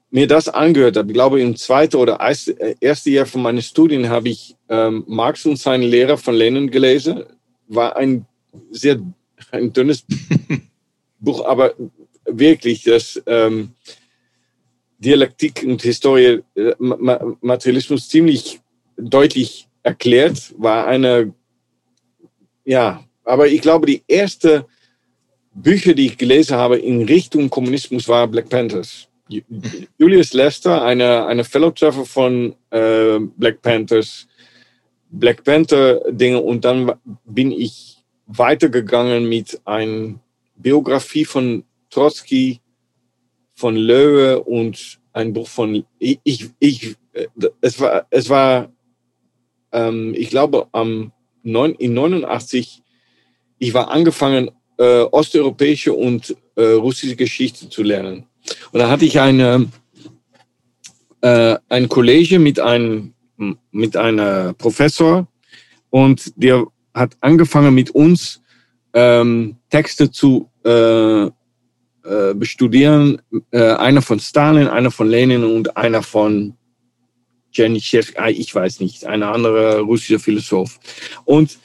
Speaker 3: mir das angehört habe, ich glaube im zweiten oder äh, ersten Jahr von meinen Studien habe ich ähm, Marx und seinen Lehrer von Lenin gelesen war ein sehr ein dünnes Buch, aber wirklich das ähm, Dialektik und Historie, äh, Materialismus ziemlich deutlich erklärt, war eine, ja, aber ich glaube, die erste Bücher, die ich gelesen habe in Richtung Kommunismus, war Black Panthers. Julius Lester, eine, eine Fellow-Treffer von äh, Black Panthers, Black Panther Dinge und dann bin ich weitergegangen mit einer Biografie von Trotsky, von Löwe und ein Buch von ich, ich, ich es war es war ähm, ich glaube am neun, in 89 ich war angefangen äh, osteuropäische und äh, russische Geschichte zu lernen und da hatte ich eine äh, ein Kollege mit einem mit einer Professor und der hat angefangen mit uns ähm, Texte zu äh, äh, bestudieren. Äh, einer von Stalin, einer von Lenin und einer von Ah, ich weiß nicht, ein anderer russischer Philosoph. Und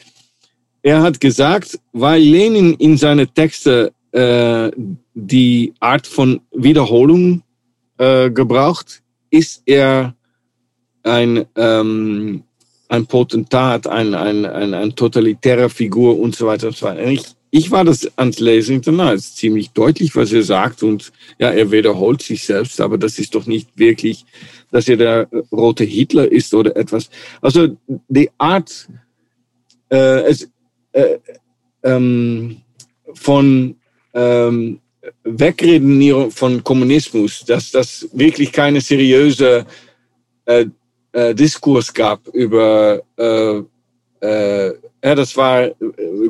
Speaker 3: er hat gesagt, weil Lenin in seine Texte äh, die Art von Wiederholung äh, gebraucht, ist er ein, ähm, ein Potentat, ein, ein, ein, ein totalitärer Figur und so weiter und so weiter. Ich, ich war das ans Lesen, ist ziemlich deutlich, was er sagt und ja, er wiederholt sich selbst, aber das ist doch nicht wirklich, dass er der rote Hitler ist oder etwas. Also die Art, äh, es, äh, ähm, von ähm, Wegreden von Kommunismus, dass das wirklich keine seriöse äh, äh, Diskurs gab über äh, äh, ja, das war, äh,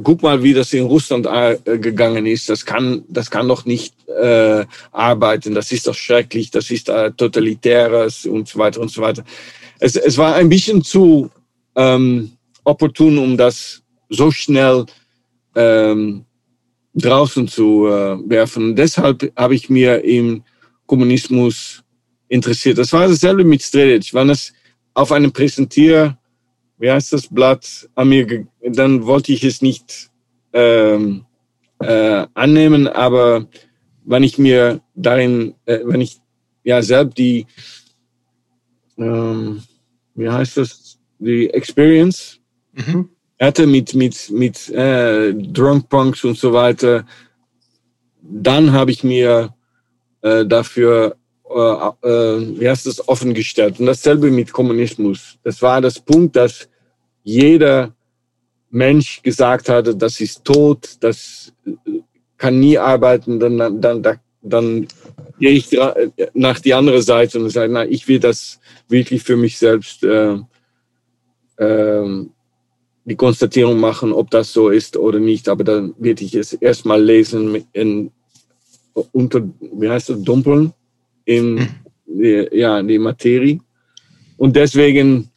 Speaker 3: guck mal, wie das in Russland äh, gegangen ist. Das kann, das kann doch nicht äh, arbeiten. Das ist doch schrecklich. Das ist äh, totalitäres und so weiter und so weiter. Es, es war ein bisschen zu ähm, opportun, um das so schnell ähm, draußen zu äh, werfen. deshalb habe ich mir im Kommunismus interessiert. Das war dasselbe mit Strelic. Wenn es auf einem Präsentier wie heißt das Blatt an mir, dann wollte ich es nicht ähm, äh, annehmen, aber wenn ich mir darin, äh, wenn ich ja selbst die, ähm, wie heißt das, die Experience mhm. hatte mit, mit, mit äh, Drunk Punks und so weiter, dann habe ich mir äh, dafür äh, äh, wie heißt das, offengestellt. Und dasselbe mit Kommunismus. Das war das Punkt, dass jeder Mensch gesagt hatte, das ist tot, das kann nie arbeiten, dann, dann, dann, dann gehe ich nach die andere Seite und sage, na, ich will das wirklich für mich selbst äh, äh, die Konstatierung machen, ob das so ist oder nicht. Aber dann werde ich es erstmal lesen in, unter, wie heißt das, dumpeln in hm. die, ja, die Materie. Und deswegen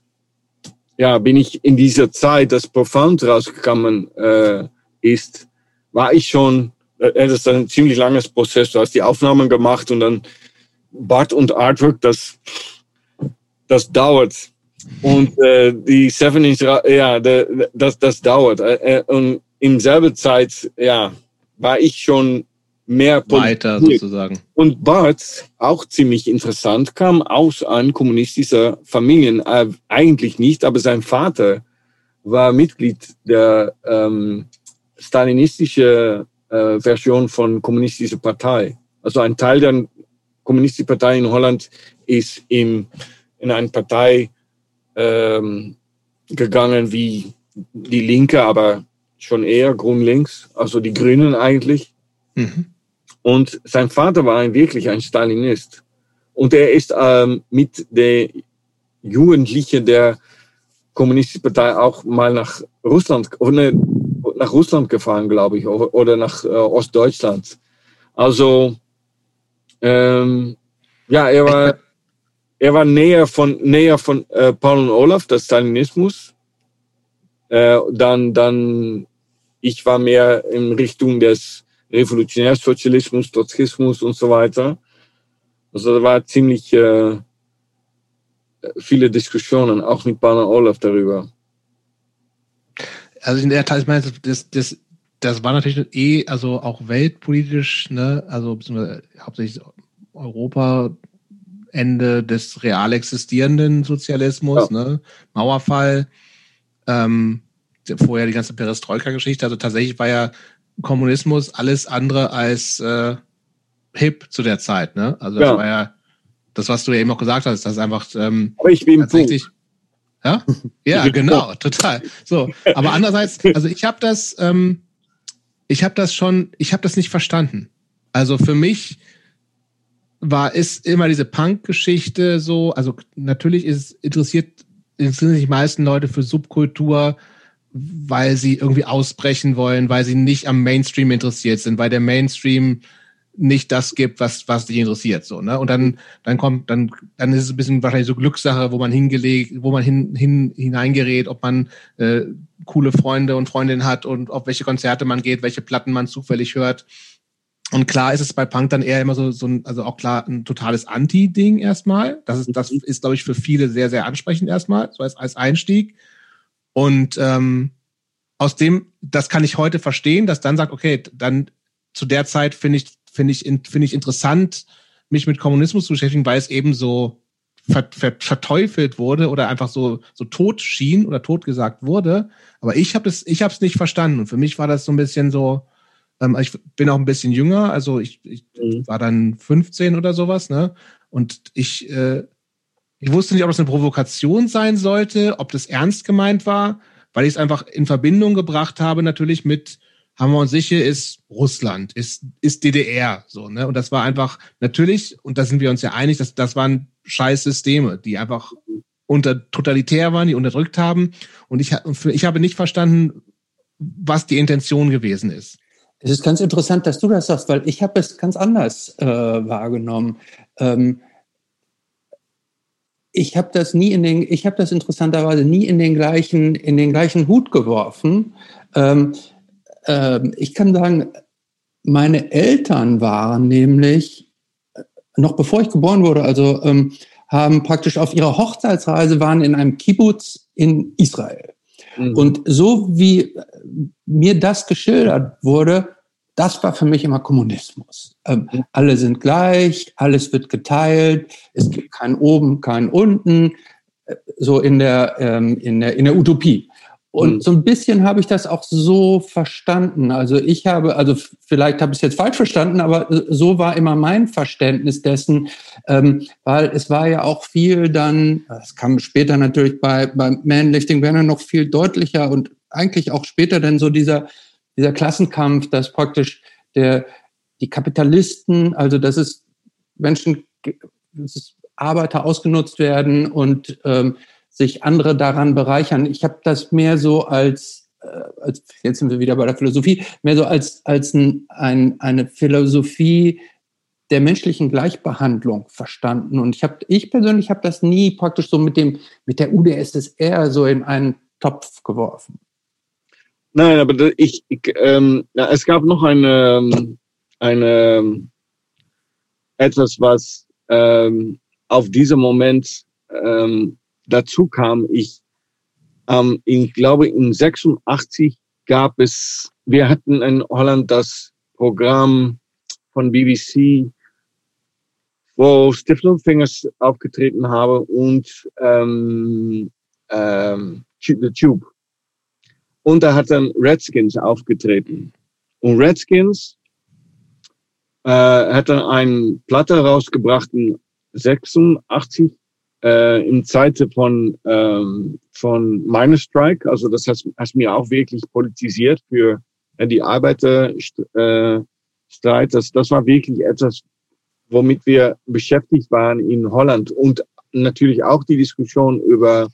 Speaker 3: ja, bin ich in dieser Zeit, dass Profound rausgekommen äh, ist, war ich schon, äh, das ist ein ziemlich langes Prozess. Du hast die Aufnahmen gemacht und dann Bart und Artwork, das, das dauert. Und äh, die Seven Inch, ja, das, das dauert. Äh, äh, und in selber Zeit, ja, war ich schon mehr
Speaker 1: weiter sozusagen.
Speaker 3: Und Bart, auch ziemlich interessant, kam aus einer kommunistischen Familie. Äh, eigentlich nicht, aber sein Vater war Mitglied der ähm, stalinistischen äh, Version von kommunistischer Partei. Also ein Teil der kommunistischen Partei in Holland ist in, in eine Partei ähm, gegangen wie die Linke, aber schon eher grün-links, also die Grünen eigentlich. Mhm. Und sein Vater war wirklich ein Stalinist. Und er ist ähm, mit der Jugendlichen der Kommunistischen Partei auch mal nach Russland, oder nach Russland gefahren, glaube ich, oder nach äh, Ostdeutschland. Also, ähm, ja, er war, er war näher von, näher von äh, Paul und Olaf, das Stalinismus. Äh, dann, dann, ich war mehr in Richtung des Revolutionärsozialismus, Trotzkismus und so weiter. Also da war ziemlich äh, viele Diskussionen, auch mit Bana Olaf darüber.
Speaker 1: Also in der Tat, ich meine, das, das, das war natürlich eh, also auch weltpolitisch, ne, also hauptsächlich Europa, Ende des real existierenden Sozialismus, ja. ne, Mauerfall, ähm, vorher die ganze Perestroika-Geschichte. Also tatsächlich war ja Kommunismus alles andere als äh, hip zu der Zeit. Ne? Also das ja. war ja das, was du ja eben auch gesagt hast, das einfach ähm,
Speaker 3: aber ich bin tatsächlich.
Speaker 1: Ja, ja, genau, total. So, aber andererseits, also ich habe das, ähm, ich habe das schon, ich habe das nicht verstanden. Also für mich war ist immer diese Punk-Geschichte so, also natürlich ist interessiert interessieren sich die meisten Leute für Subkultur, weil sie irgendwie ausbrechen wollen, weil sie nicht am Mainstream interessiert sind, weil der Mainstream nicht das gibt, was, was dich interessiert, so, ne? Und dann, dann kommt, dann, dann ist es ein bisschen wahrscheinlich so Glückssache, wo man hingelegt, wo man hin, hin, hineingerät, ob man äh, coole Freunde und Freundinnen hat und auf welche Konzerte man geht, welche Platten man zufällig hört. Und klar ist es bei Punk dann eher immer so, so ein, also auch klar ein totales Anti-Ding erstmal. Das ist, das ist, glaube ich, für viele sehr, sehr ansprechend erstmal, so als, als Einstieg. Und ähm, aus dem, das kann ich heute verstehen, dass dann sagt, okay, dann zu der Zeit finde ich, finde ich, finde ich interessant, mich mit Kommunismus zu beschäftigen, weil es eben so ver, ver, verteufelt wurde oder einfach so so tot schien oder tot gesagt wurde. Aber ich habe das, ich habe es nicht verstanden. Und für mich war das so ein bisschen so. Ähm, ich bin auch ein bisschen jünger, also ich, ich mhm. war dann 15 oder sowas, ne? Und ich äh, ich wusste nicht, ob das eine Provokation sein sollte, ob das ernst gemeint war, weil ich es einfach in Verbindung gebracht habe, natürlich mit Hammer und Sicher ist Russland, ist, ist DDR, so, ne? Und das war einfach, natürlich, und da sind wir uns ja einig, dass das waren scheiß Systeme, die einfach unter totalitär waren, die unterdrückt haben. Und ich, ich habe nicht verstanden, was die Intention gewesen ist.
Speaker 2: Es ist ganz interessant, dass du das sagst, weil ich habe es ganz anders äh, wahrgenommen. Ähm, ich habe das nie in den, ich habe das interessanterweise nie in den gleichen, in den gleichen Hut geworfen. Ähm, ähm, ich kann sagen, meine Eltern waren nämlich noch bevor ich geboren wurde, also ähm, haben praktisch auf ihrer Hochzeitsreise waren in einem Kibbutz in Israel. Mhm. Und so wie mir das geschildert wurde, das war für mich immer Kommunismus. Ähm. Alle sind gleich, alles wird geteilt, es gibt kein oben, kein unten, äh, so in der, ähm, in der, in der Utopie. Und mhm. so ein bisschen habe ich das auch so verstanden. Also ich habe, also vielleicht habe ich es jetzt falsch verstanden, aber so war immer mein Verständnis dessen, ähm, weil es war ja auch viel dann, es kam später natürlich bei, bei Manlifting Banner noch viel deutlicher und eigentlich auch später dann so dieser, dieser Klassenkampf, dass praktisch der, die Kapitalisten, also dass es Menschen, dass es Arbeiter ausgenutzt werden und ähm, sich andere daran bereichern. Ich habe das mehr so als, äh, als, jetzt sind wir wieder bei der Philosophie, mehr so als, als ein, ein, eine Philosophie der menschlichen Gleichbehandlung verstanden. Und ich habe, ich persönlich habe das nie praktisch so mit dem, mit der UdSSR so in einen Topf geworfen.
Speaker 3: Nein, aber ich, ich ähm, ja, es gab noch eine, eine etwas, was ähm, auf diesem Moment ähm, dazu kam, ich, ähm, ich glaube, in 86 gab es, wir hatten in Holland das Programm von BBC, wo Stiftelfingers aufgetreten habe und ähm, ähm, The Tube. Und da hat dann Redskins aufgetreten. Und Redskins äh, hat dann eine Platte rausgebracht in 86 äh, in Zeiten von, ähm, von Miners Strike. Also das hat, hat mir auch wirklich politisiert für äh, die Arbeiterstreit. Äh, das, das war wirklich etwas, womit wir beschäftigt waren in Holland und natürlich auch die Diskussion über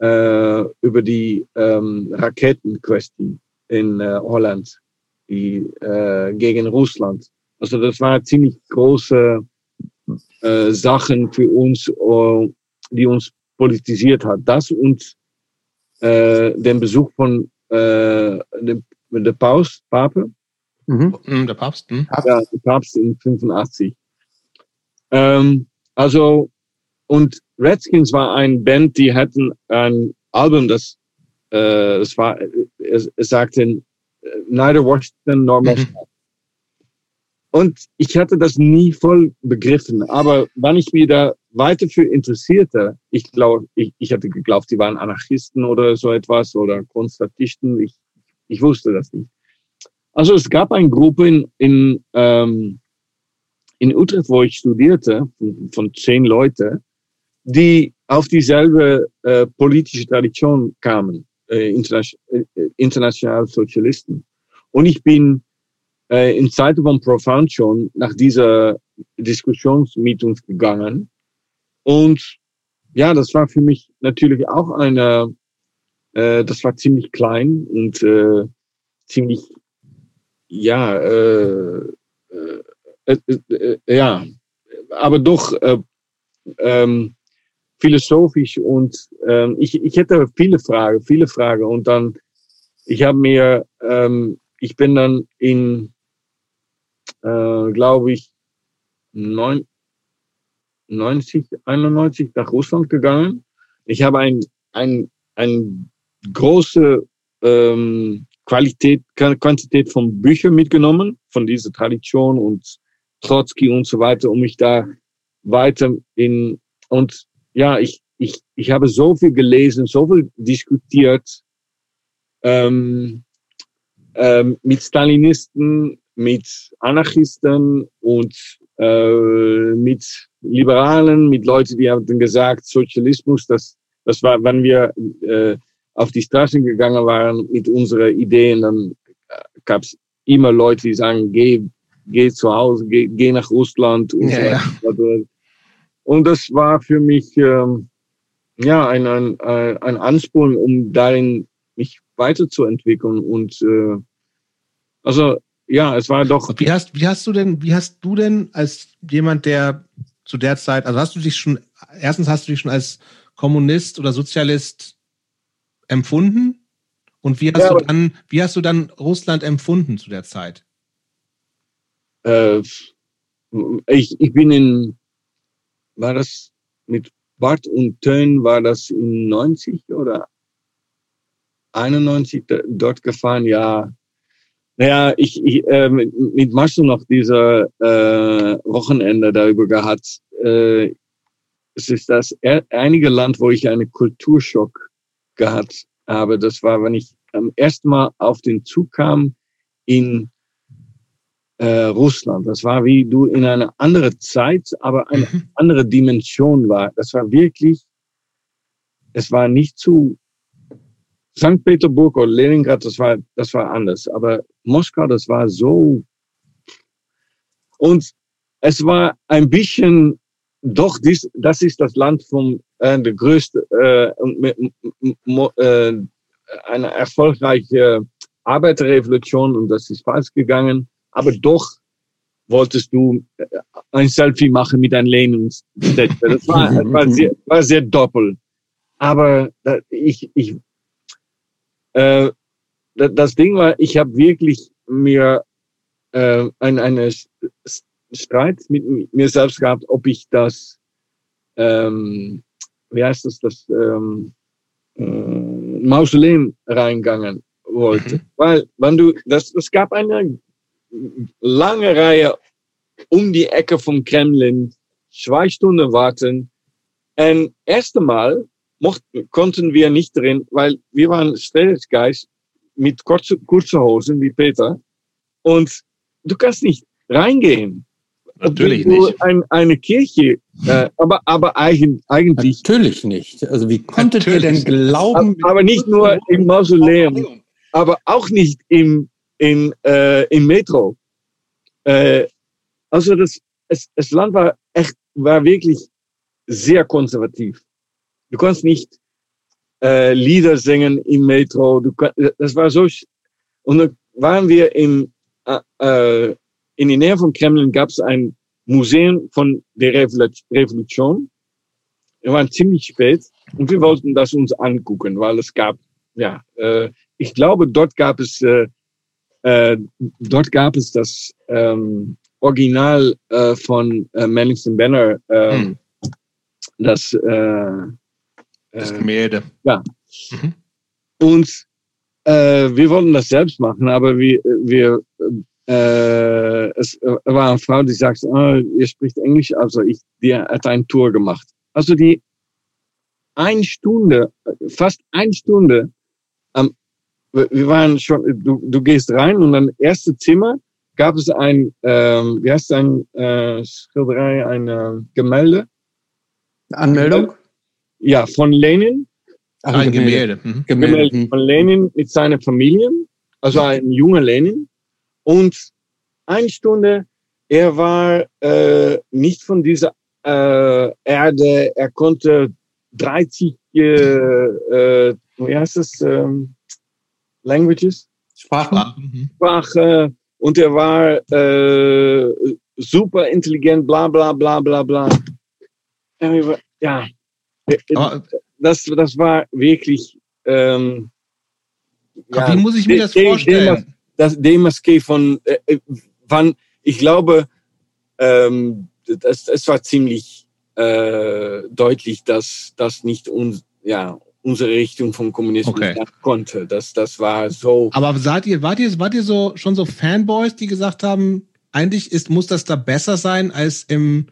Speaker 3: äh, über die ähm, Raketenquestie in äh, Holland die, äh, gegen Russland. Also das war ziemlich große äh, Sachen für uns, äh, die uns politisiert hat. Das und äh, den Besuch von äh, dem, der Paus, Pape.
Speaker 1: Mhm. mhm. Der Papst. Hm?
Speaker 3: Ja, der Papst in 85. Ähm, also, und Redskins war ein Band, die hatten ein Album, das, äh, das war, es, es sagte, neither Washington nor mhm. Moscow. Und ich hatte das nie voll begriffen. Aber wann ich mich da weiter für interessierte, ich glaube, ich, ich hatte geglaubt, die waren Anarchisten oder so etwas oder Konstatisten. Ich, ich wusste das nicht. Also es gab eine Gruppe in, in, ähm, in Utrecht, wo ich studierte, von, von zehn Leute, die auf dieselbe äh, politische Tradition kamen, äh, international, äh, international. Und ich bin äh, in Zeiten von Profound schon nach dieser Diskussionsmeeting gegangen. Und ja, das war für mich natürlich auch eine, äh, das war ziemlich klein und äh, ziemlich, ja, äh, äh, äh, äh, ja, aber doch äh, ähm, philosophisch und ähm, ich, ich hätte viele Fragen, viele Fragen und dann, ich habe mir, ähm, ich bin dann in äh, glaube ich, neun, 90, 91 nach Russland gegangen. Ich habe ein, ein, ein große ähm, Qualität, Quantität von Büchern mitgenommen, von dieser Tradition und Trotzki und so weiter, um mich da weiter in, und ja, ich, ich, ich habe so viel gelesen, so viel diskutiert, ähm, ähm, mit Stalinisten, mit Anarchisten und äh, mit Liberalen, mit Leuten, die haben gesagt, Sozialismus, das, das war, wenn wir äh, auf die Straßen gegangen waren mit unseren Ideen, dann äh, gab es immer Leute, die sagen, geh, geh zu Hause, geh, geh nach Russland. Und, ja, so ja. Und das war für mich, ähm, ja, ein, ein, ein Ansporn, um darin mich weiterzuentwickeln. Und äh, also ja, es war doch.
Speaker 1: Wie hast, wie hast du denn, wie hast du denn als jemand, der zu der Zeit, also hast du dich schon, erstens hast du dich schon als Kommunist oder Sozialist empfunden? Und wie hast ja, du dann, wie hast du dann Russland empfunden zu der Zeit?
Speaker 3: Äh, ich, ich bin in, war das mit Bart und Tön, war das in 90 oder 91 dort gefahren? Ja, naja, ich, ich äh, mit, mit Marcel noch dieser äh, Wochenende darüber gehabt. Äh, es ist das einige Land, wo ich einen Kulturschock gehabt habe. Das war, wenn ich am ersten Mal auf den Zug kam in äh, Russland. Das war wie du in eine andere Zeit, aber eine mhm. andere Dimension war. Das war wirklich, es war nicht zu St. Peterburg oder Leningrad, das war, das war anders. Aber Moskau, das war so. Und es war ein bisschen, doch, dies, das ist das Land vom, äh, der größte, äh, äh, eine erfolgreiche Arbeiterrevolution und das ist falsch gegangen. Aber doch wolltest du äh, ein Selfie machen mit einem Lenin. Das war, war, sehr, war sehr doppelt. Aber ich, ich, äh, das Ding war, ich habe wirklich mir äh, ein, eine Streit mit mir selbst gehabt, ob ich das, ähm, wie heißt das, das ähm, äh, Mausoleum reingangen wollte. Mhm. Weil, wenn du, das, es gab eine lange Reihe um die Ecke vom Kremlin, zwei Stunden warten. Und erste Mal mochten, konnten wir nicht drin, weil wir waren Stellungsgeist mit kurze, kurze Hosen wie Peter. Und du kannst nicht reingehen.
Speaker 1: Natürlich nicht.
Speaker 3: Ein, eine Kirche, äh, aber, aber eigen, eigentlich.
Speaker 2: Natürlich nicht. Also wie konntet Natürlich. ihr denn glauben?
Speaker 3: Aber, aber nicht nur im Mausoleum, aber auch nicht im, in, äh, im Metro. Äh, also das, es, das Land war echt, war wirklich sehr konservativ. Du kannst nicht äh, Lieder singen im Metro. Du, das war so. Und dann waren wir im, äh, äh, in der Nähe von Kremlin gab es ein Museum von der Revolution. Wir waren ziemlich spät und wir wollten das uns angucken, weil es gab, ja, äh, ich glaube, dort gab es, äh, äh, dort gab es das ähm, Original äh, von äh, Manningston Banner, äh, hm. das äh,
Speaker 1: das äh, Gemälde.
Speaker 3: Ja. Mhm. Und äh, wir wollten das selbst machen, aber wir, wir äh, es war eine Frau, die sagt, oh, ihr spricht Englisch, also ich, die hat eine Tour gemacht. Also die eine Stunde, fast eine Stunde, wir waren schon, du, du gehst rein und dann erste Zimmer gab es ein, ähm, wie heißt ein äh, Schilderei, ein äh, Gemälde?
Speaker 2: Anmeldung?
Speaker 3: ja, von Lenin.
Speaker 1: Ach, ein Gemälde. Gemälde.
Speaker 3: Mhm. Gemälde mhm. von Lenin mit seiner Familie, also ein junger Lenin. Und eine Stunde, er war äh, nicht von dieser äh, Erde, er konnte 30, äh, äh, wie heißt das, ähm, Languages?
Speaker 2: Sprachen.
Speaker 3: Mhm. Sprache. Und er war äh, super intelligent, bla bla bla bla bla. Ja, das, das war wirklich. Ähm,
Speaker 1: ja, wie muss ich mir das vorstellen?
Speaker 3: Das DMSK von äh, äh, wann, ich glaube, ähm, das, es war ziemlich äh, deutlich, dass das nicht uns, ja, unsere Richtung vom Kommunismus okay. konnte. Das, das war so.
Speaker 1: Aber seid ihr, wart ihr, wart ihr so schon so Fanboys, die gesagt haben, eigentlich ist, muss das da besser sein als im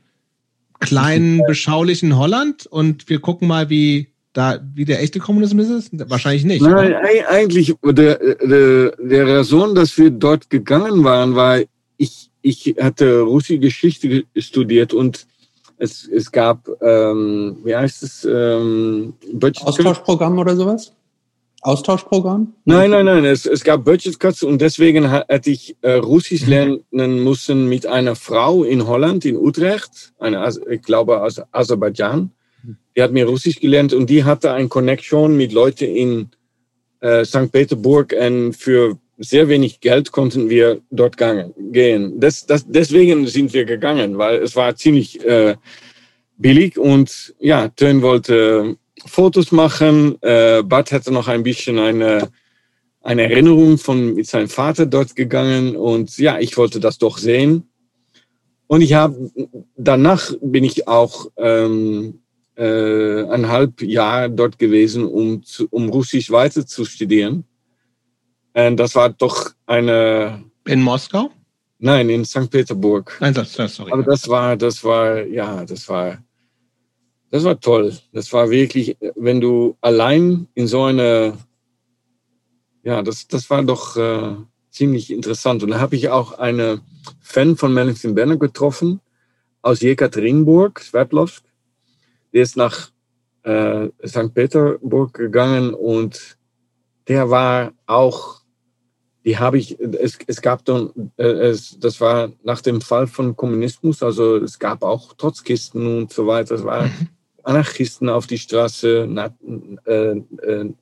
Speaker 1: kleinen, beschaulichen Holland und wir gucken mal, wie da, wie der echte Kommunismus ist? Wahrscheinlich nicht.
Speaker 3: Nein, oder? eigentlich, der, der, der Raison, dass wir dort gegangen waren, war, ich, ich hatte russische Geschichte studiert und es, es gab, ähm, wie heißt es, ähm,
Speaker 2: Austauschprogramm oder sowas? Austauschprogramm?
Speaker 3: Nein, nein, nein. Es, es gab Budget Cuts und deswegen hätte ich äh, Russisch mhm. lernen müssen mit einer Frau in Holland, in Utrecht, eine, ich glaube aus Aserbaidschan. die hat mir Russisch gelernt und die hatte ein Connection mit Leuten in äh, St. Petersburg und für sehr wenig Geld konnten wir dort gehen. Das, das, deswegen sind wir gegangen, weil es war ziemlich äh, billig und ja, Tön wollte Fotos machen. Äh, Bad hatte noch ein bisschen eine, eine Erinnerung von mit seinem Vater dort gegangen und ja, ich wollte das doch sehen. Und ich habe danach bin ich auch ähm, äh, ein halb Jahr dort gewesen, um, um Russisch weiter zu studieren. Und das war doch eine.
Speaker 1: In Moskau?
Speaker 3: Nein, in St. Petersburg.
Speaker 1: Nein, das, das, sorry.
Speaker 3: Aber das war, das war, ja, das war, das war toll. Das war wirklich, wenn du allein in so eine, ja, das, das war doch äh, ziemlich interessant. Und da habe ich auch eine Fan von Melvin Benner getroffen aus Jekaterinburg, Sverdlovsk. Der ist nach äh, St. Petersburg gegangen und der war auch, die habe ich, es, es gab dann, äh, es, das war nach dem Fall von Kommunismus, also es gab auch Trotzkisten und so weiter. Es waren mhm. Anarchisten auf die Straße. Na, äh, äh,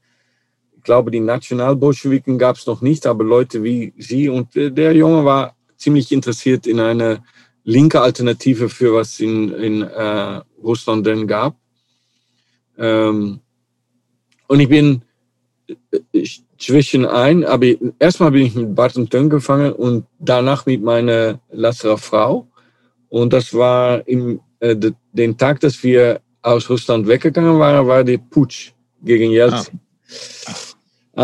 Speaker 3: ich glaube, die Nationalbolschewiken gab es noch nicht, aber Leute wie sie. Und äh, der Junge war ziemlich interessiert in eine linke Alternative für was in, in äh, Russland denn gab. Ähm, und ich bin äh, zwischen ein, aber erstmal bin ich mit Bart und Tön gefangen und danach mit meiner Lasserer Frau. Und das war im, äh, de, den Tag, dass wir aus Russland weggegangen waren, war der Putsch gegen Jelzin. Ah.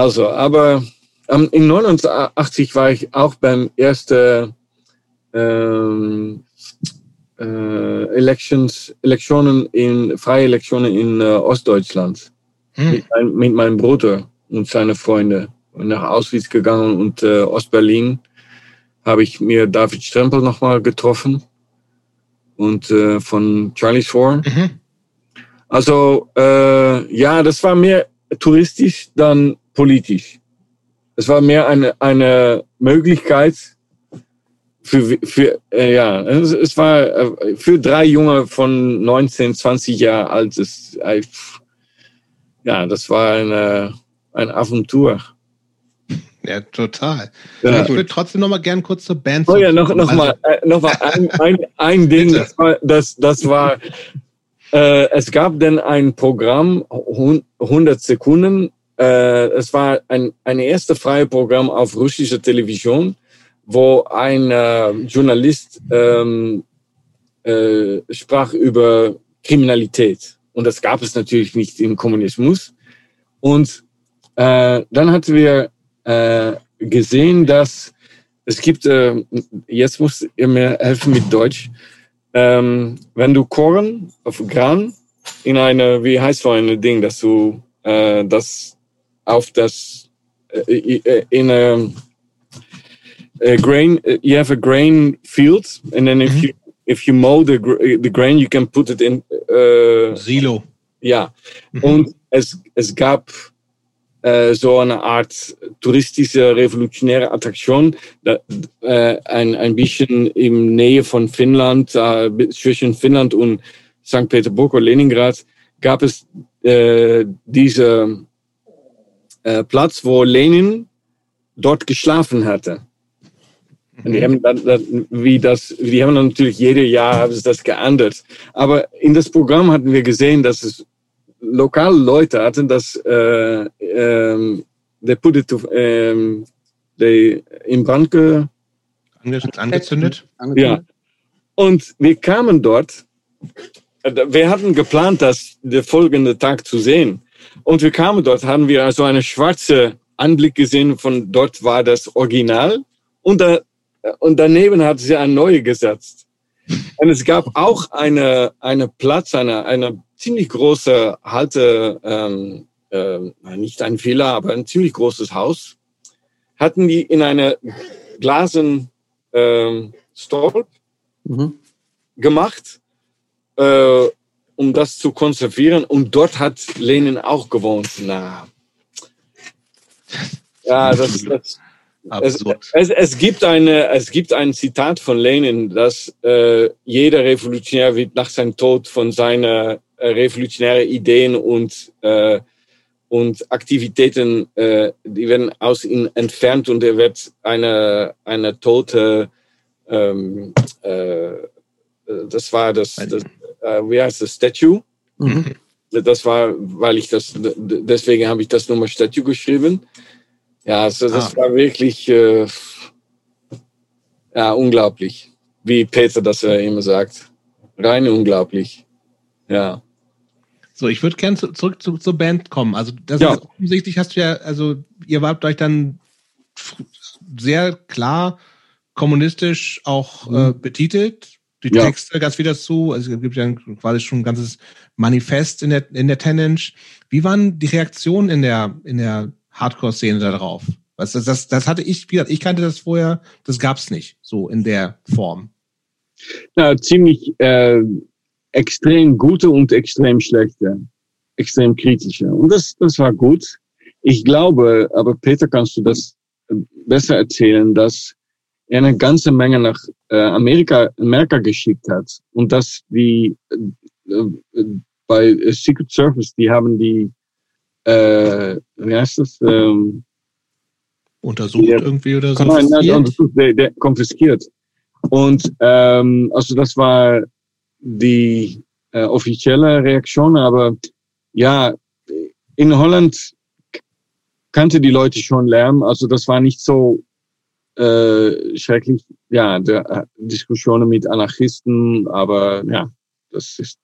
Speaker 3: Also, aber ähm, in 89 war ich auch beim ersten ähm, äh, Elections, Elektionen in, freie Elektionen in äh, Ostdeutschland. Hm. Mit, mein, mit, meinem Bruder und seine Freunde. Und nach Auschwitz gegangen und äh, Ostberlin habe ich mir David Strempel nochmal getroffen und äh, von Charlie Shore. Mhm. Also äh, ja, das war mehr touristisch dann politisch. Es war mehr eine, eine Möglichkeit für, für äh, ja, es, es war äh, für drei Junge von 19, 20 Jahren alt. Es, äh, ja, das war eine, eine Aventur.
Speaker 1: Ja, total. Ja. Ich würde trotzdem noch mal gern kurz zur Band.
Speaker 3: Oh ja, noch, noch also, mal, äh, noch mal ein, ein, ein Ding, das war, das, das war äh, es gab dann ein Programm, 100 Sekunden. Äh, es war ein, ein erstes freie Programm auf russischer Television, wo ein äh, Journalist ähm, äh, sprach über Kriminalität. Und das gab es natürlich nicht im Kommunismus. Und äh, dann hatten wir äh, gesehen, dass es gibt, äh, jetzt muss ihr mir helfen mit Deutsch, ähm, wenn du Korn auf Gran in eine, wie heißt so ein Ding, dass du äh, das auf das äh, äh in a, a, grain, you have a grain field, and then if mhm. you if you mow the the grain, you can put it in
Speaker 1: äh, Silo.
Speaker 3: Ja, mhm. und es es gab äh, so eine Art touristische revolutionäre Attraktion, da, äh, ein, ein bisschen im Nähe von Finnland, äh, zwischen Finnland und St. Petersburg oder Leningrad, gab es äh, diese äh, Platz, wo Lenin dort geschlafen hatte. Und die haben, dann, wie das, die haben natürlich jedes Jahr haben sie das geändert. Aber in das Programm hatten wir gesehen, dass es lokale Leute hatten das, äh, ähm, they put it to, ähm, they in Brand ge
Speaker 1: angezündet.
Speaker 3: Ja. Und wir kamen dort, wir hatten geplant, das der folgende Tag zu sehen. Und wir kamen dort, haben wir also eine schwarze Anblick gesehen, von dort war das Original. Und, da, und daneben hat sie ein neues gesetzt. Und es gab auch eine, eine Platz, eine, eine ziemlich große Halte, ähm, äh, nicht ein Fehler, aber ein ziemlich großes Haus, hatten die in einer glasen ähm, Stolp mhm. gemacht, äh, um das zu konservieren. Und dort hat Lenin auch gewohnt. Na, ja, das, das es, es, es, gibt eine, es gibt ein Zitat von Lenin, dass äh, jeder Revolutionär wird nach seinem Tod von seiner äh, revolutionäre Ideen und, äh, und Aktivitäten, äh, die werden aus ihm entfernt und er wird eine, eine tote, ähm, äh, das war das, das äh, wie heißt das, Statue? Mhm. Das war, weil ich das, deswegen habe ich das nochmal Statue geschrieben. Ja, also das ah. war wirklich, äh, ja, unglaublich. Wie Peter das ja immer sagt. Rein unglaublich. Ja.
Speaker 1: So, ich würde gerne zu, zurück zu, zur Band kommen. Also, das ja. ist offensichtlich hast du ja, also, ihr wart euch dann sehr klar kommunistisch auch mhm. äh, betitelt. Die ja. Texte ganz viel dazu. Also, es gibt ja quasi schon ein ganzes Manifest in der, in der Tenage. Wie waren die Reaktionen in der, in der Hardcore-Szene darauf? Was, das, das, das hatte ich, ich kannte das vorher, das gab's nicht, so in der Form.
Speaker 3: Ja, ziemlich äh, extrem gute und extrem schlechte, extrem kritische. Und das, das war gut. Ich glaube, aber Peter, kannst du das besser erzählen, dass er eine ganze Menge nach äh, Amerika, Amerika geschickt hat und dass die äh, äh bei Secret Service, die haben die, äh, wie heißt das? Ähm,
Speaker 1: Untersucht der, irgendwie oder so?
Speaker 3: Nein, nein, der, der konfiskiert. Und ähm, also das war die äh, offizielle Reaktion, aber ja, in Holland kannte die Leute schon Lärm, also das war nicht so äh, schrecklich. Ja, der, äh, Diskussionen mit Anarchisten, aber ja, das ist,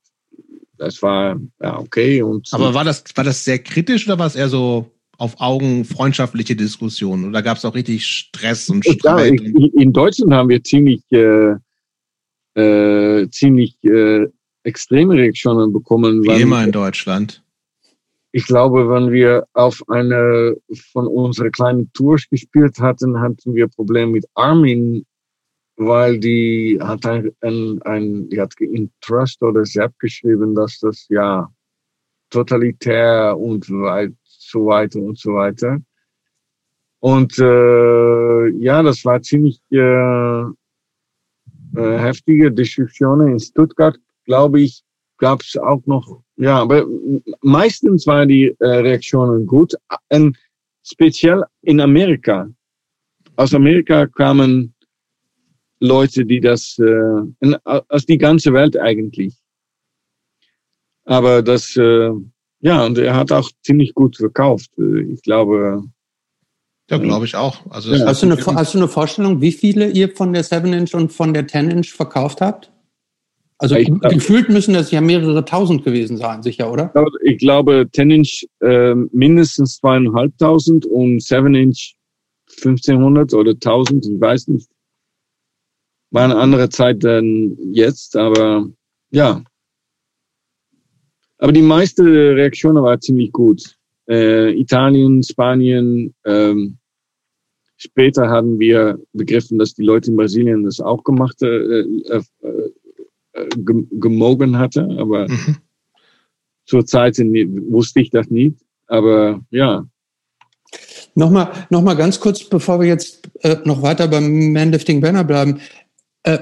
Speaker 3: das war ja okay. Und
Speaker 1: aber war das war das sehr kritisch oder war es eher so auf Augen freundschaftliche Diskussionen oder gab es auch richtig Stress und Streit? Ja,
Speaker 3: in Deutschland haben wir ziemlich äh, äh, ziemlich äh, extreme Reaktionen bekommen.
Speaker 1: Wie immer in Deutschland.
Speaker 3: Ich glaube, wenn wir auf eine von unseren kleinen Tours gespielt hatten, hatten wir Probleme mit Armin, weil die hat ein, ein, ein die hat in Trust oder Sepp geschrieben, dass das ja totalitär und weit, so weiter und so weiter. Und äh, ja, das war ziemlich äh, äh, heftige Diskussionen in Stuttgart, glaube ich, gab es auch noch, ja, aber meistens waren die äh, Reaktionen gut. Und speziell in Amerika. Aus Amerika kamen Leute, die das, äh, in, aus die ganze Welt eigentlich. Aber das, äh, ja, und er hat auch ziemlich gut verkauft. Ich glaube,
Speaker 1: ja, glaube ich auch.
Speaker 2: Also ja. hast, du eine, hast du eine Vorstellung, wie viele ihr von der 7-Inch und von der 10-Inch verkauft habt? Also ich, gefühlt müssen das ja mehrere tausend gewesen sein, sicher, oder?
Speaker 3: Ich glaube, 10-Inch äh, mindestens zweieinhalbtausend und 7-Inch 1500 oder 1000, ich weiß nicht. War eine andere Zeit denn jetzt, aber ja. Aber die meiste Reaktion war ziemlich gut äh, Italien, Spanien. Ähm, später haben wir begriffen, dass die Leute in Brasilien das auch gemacht, äh, äh, äh, gemogen hatte, aber mhm. zur Zeit wusste ich das nicht. Aber ja.
Speaker 2: Nochmal, noch mal ganz kurz, bevor wir jetzt äh, noch weiter beim Manlifting Banner bleiben. Äh,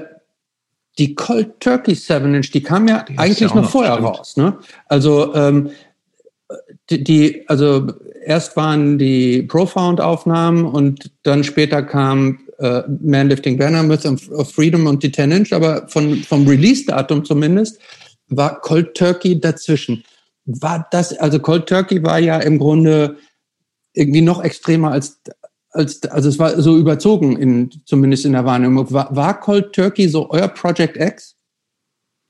Speaker 2: die Cold Turkey 7 Inch, die kam ja die eigentlich ja noch, noch vorher stimmt. raus. Ne? Also ähm, die, die, also erst waren die Profound-Aufnahmen und dann später kam äh, Manlifting Banner, Myth of Freedom und die 10 Inch, aber von, vom Release-Datum zumindest war Cold Turkey dazwischen. War das, also Cold Turkey war ja im Grunde irgendwie noch extremer als, als also es war so überzogen, in, zumindest in der Wahrnehmung. War, war Cold Turkey so euer Project X?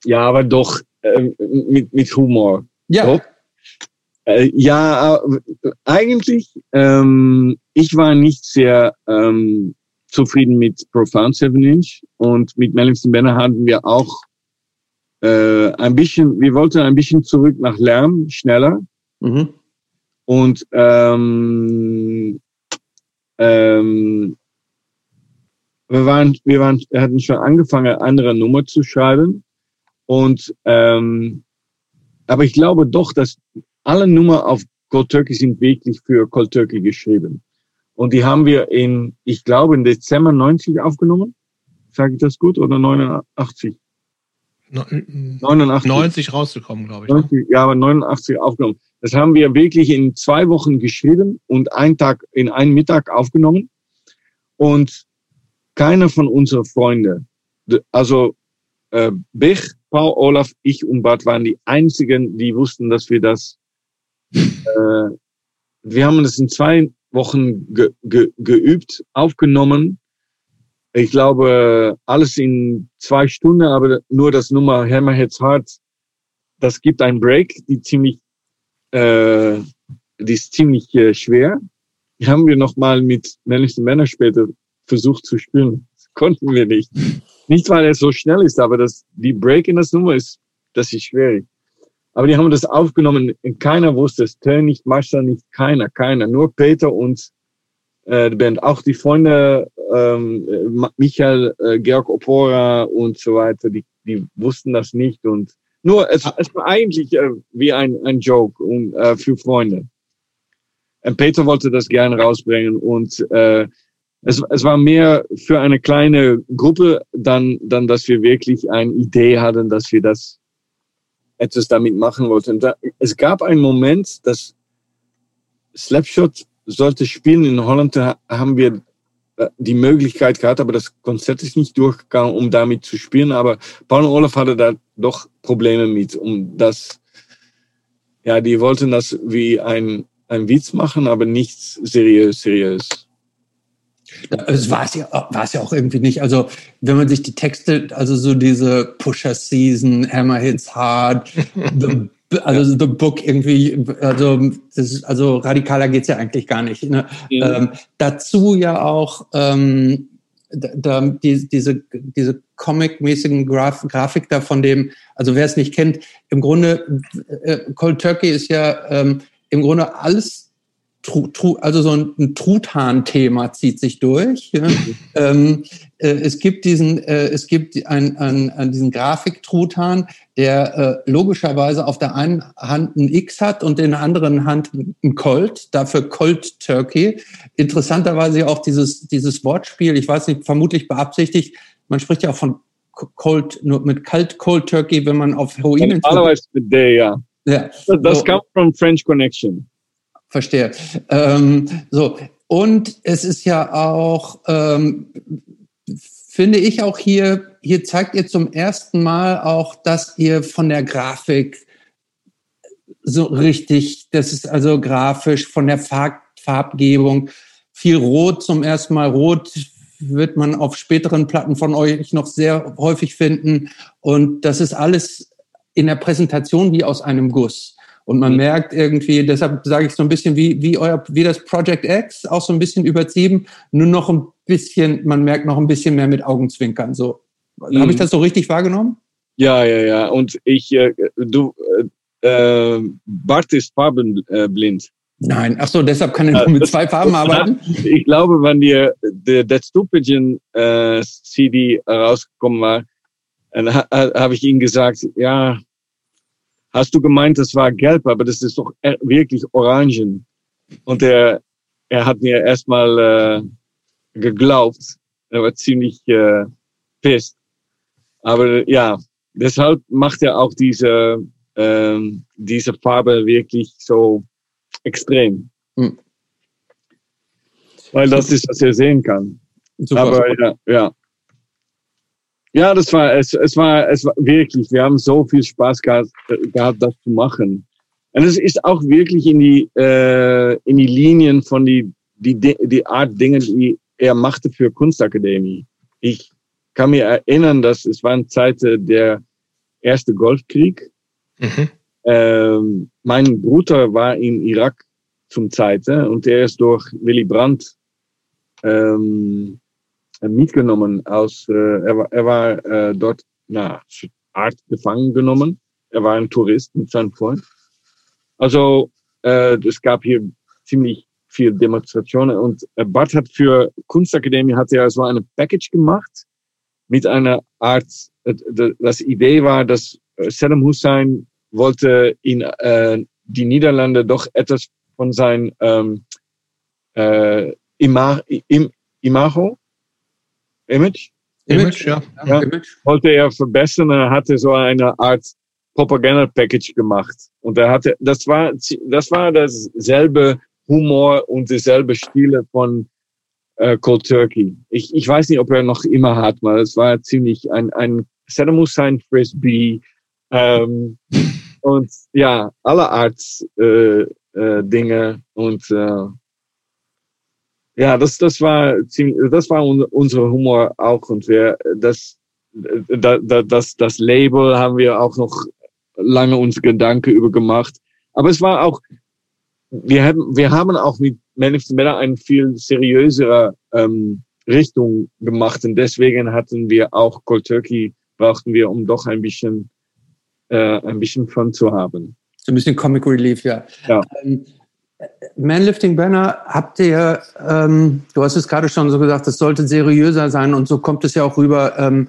Speaker 3: Ja, aber doch äh, mit, mit Humor.
Speaker 2: Ja. Doch?
Speaker 3: Äh, ja, äh, eigentlich, ähm, ich war nicht sehr ähm, zufrieden mit Profound 7 Inch und mit Mellington Banner hatten wir auch äh, ein bisschen, wir wollten ein bisschen zurück nach Lärm, schneller. Mhm. Und ähm, ähm, wir waren, wir waren, wir hatten schon angefangen, eine andere Nummer zu schreiben. Und ähm, aber ich glaube doch, dass alle Nummer auf Cold Turkey sind wirklich für Cold Turkey geschrieben. Und die haben wir in, ich glaube, in Dezember 90 aufgenommen. Sage ich das gut? Oder 89?
Speaker 1: 89. 90 rausgekommen, glaube ich.
Speaker 3: 90, ne? ja, aber 89 aufgenommen. Das haben wir wirklich in zwei Wochen geschrieben und einen Tag, in einen Mittag aufgenommen. Und keiner von unseren Freunden, also äh, Bech, Paul, Olaf, ich und Bart waren die einzigen, die wussten, dass wir das, äh, wir haben das in zwei Wochen ge, ge, geübt, aufgenommen. Ich glaube, alles in zwei Stunden, aber nur das Nummer Hammerheads Heart, das gibt einen Break, die ziemlich, äh, die ist ziemlich äh, schwer. Die haben wir nochmal mit männlichen Männern später versucht zu spielen. Das konnten wir nicht. Nicht, weil er so schnell ist, aber das, die Break in das Nummer ist, das ist schwierig. Aber die haben das aufgenommen. Keiner wusste es. Tön nicht, Marcel nicht, keiner, keiner. Nur Peter und äh, die Band. Auch die Freunde, ähm, Michael, äh, Georg Opora und so weiter, die, die wussten das nicht. Und nur, es, es war eigentlich äh, wie ein, ein Joke und, äh, für Freunde. Und Peter wollte das gerne rausbringen und äh, es, es war mehr für eine kleine Gruppe, dann, dann, dass wir wirklich eine Idee hatten, dass wir das etwas damit machen wollten. Da, es gab einen Moment, dass Slapshot sollte spielen in Holland, da haben wir äh, die Möglichkeit gehabt, aber das Konzert ist nicht durchgegangen, um damit zu spielen. Aber Paul Olaf hatte da doch Probleme mit, um das, ja, die wollten das wie ein, ein Witz machen, aber nichts seriös, seriös.
Speaker 2: Das war es ja, war es ja auch irgendwie nicht. Also, wenn man sich die Texte, also so diese Pusher Season, Hammer Hits Hard, the, also The Book irgendwie, also, das ist, also radikaler geht's ja eigentlich gar nicht. Ne? Ja. Ähm, dazu ja auch ähm, da, die, diese, diese comic-mäßigen Graf, Grafik da von dem, also wer es nicht kennt, im Grunde, äh, Cold Turkey ist ja ähm, im Grunde alles Tru, Tru, also so ein, ein Truthahn-Thema zieht sich durch. Ja. ähm, äh, es gibt diesen, äh, es gibt ein, ein, ein, diesen Grafik-Truthahn, der äh, logischerweise auf der einen Hand ein X hat und in der anderen Hand ein Colt, dafür Colt Turkey. Interessanterweise auch dieses, dieses Wortspiel, ich weiß nicht, vermutlich beabsichtigt, man spricht ja auch von Cold, nur mit Kalt Cold Turkey, wenn man auf Heroin.
Speaker 3: Normalerweise mit der, ja. ja. Das so. kommt from French Connection
Speaker 2: verstehe. Ähm, so, und es ist ja auch, ähm, finde ich auch hier, hier zeigt ihr zum ersten Mal auch, dass ihr von der Grafik so richtig, das ist also grafisch von der Farb, Farbgebung viel Rot zum ersten Mal. Rot wird man auf späteren Platten von euch noch sehr häufig finden. Und das ist alles in der Präsentation wie aus einem Guss. Und man mhm. merkt irgendwie, deshalb sage ich so ein bisschen wie, wie euer, wie das Project X, auch so ein bisschen übertrieben, nur noch ein bisschen, man merkt noch ein bisschen mehr mit Augenzwinkern. So, mhm. habe ich das so richtig wahrgenommen?
Speaker 3: Ja, ja, ja. Und ich, äh, du, äh, äh Bart ist farbenblind.
Speaker 2: Nein, ach so, deshalb kann er nur mit zwei Farben arbeiten.
Speaker 3: Ich glaube, wenn dir der Dead Stupidgen äh, CD rausgekommen war, dann ha, habe ich ihm gesagt, ja, hast du gemeint, das war gelb, aber das ist doch e-, wirklich orangen. Und er, er hat mir erstmal äh, geglaubt. Er war ziemlich äh, pissed. Aber ja, deshalb macht er auch diese, äh, diese Farbe wirklich so extrem. Hm. Weil das ist, was er sehen kann. Super, Aber super. ja, ja. Ja, das war es. Es war es war wirklich. Wir haben so viel Spaß gehabt, gehabt das zu machen. Und es ist auch wirklich in die äh, in die Linien von die die die Art Dinge, die er machte für Kunstakademie. Ich kann mir erinnern, dass es waren Zeiten der erste Golfkrieg. Mhm. Ähm, mein Bruder war in Irak zum Zeiten und er ist durch Willy Brandt ähm, äh, mitgenommen aus, äh, er, war, er war äh, dort na, Art gefangen genommen. Er war ein Tourist mit seinem Freund. Also äh, es gab hier ziemlich viel Demonstrationen und äh, Bart hat für Kunstakademie hat er so eine Package gemacht mit einer Art, äh, das Idee war, dass äh, Saddam Hussein wollte in äh, die Niederlande doch etwas von sein ähm, äh, Ima, im, Imago Image Image, ja. ja. Image. Wollte er verbessern, er hatte so eine Art Propaganda-Package gemacht. Und er hatte, das war, das war dasselbe Humor und dieselbe Stile von äh, Cold Turkey. Ich, ich weiß nicht, ob er noch immer hat, weil es war ziemlich ein, ein Saddam Hussein Frisbee, ähm, und ja, alle Art äh, äh, Dinge und äh, ja, das, das war ziemlich, das war un, unser Humor auch und wir, das, da, da, das, das Label haben wir auch noch lange uns Gedanken über gemacht. Aber es war auch, wir haben, wir haben auch mit Man of the Matter eine viel seriösere ähm, Richtung gemacht und deswegen hatten wir auch Cold Turkey brauchten wir, um doch ein bisschen, äh, ein bisschen Fun zu haben.
Speaker 2: So ein bisschen Comic Relief, ja. ja. Ähm, Manlifting Banner habt ihr, ähm, du hast es gerade schon so gesagt, das sollte seriöser sein und so kommt es ja auch rüber. Ähm,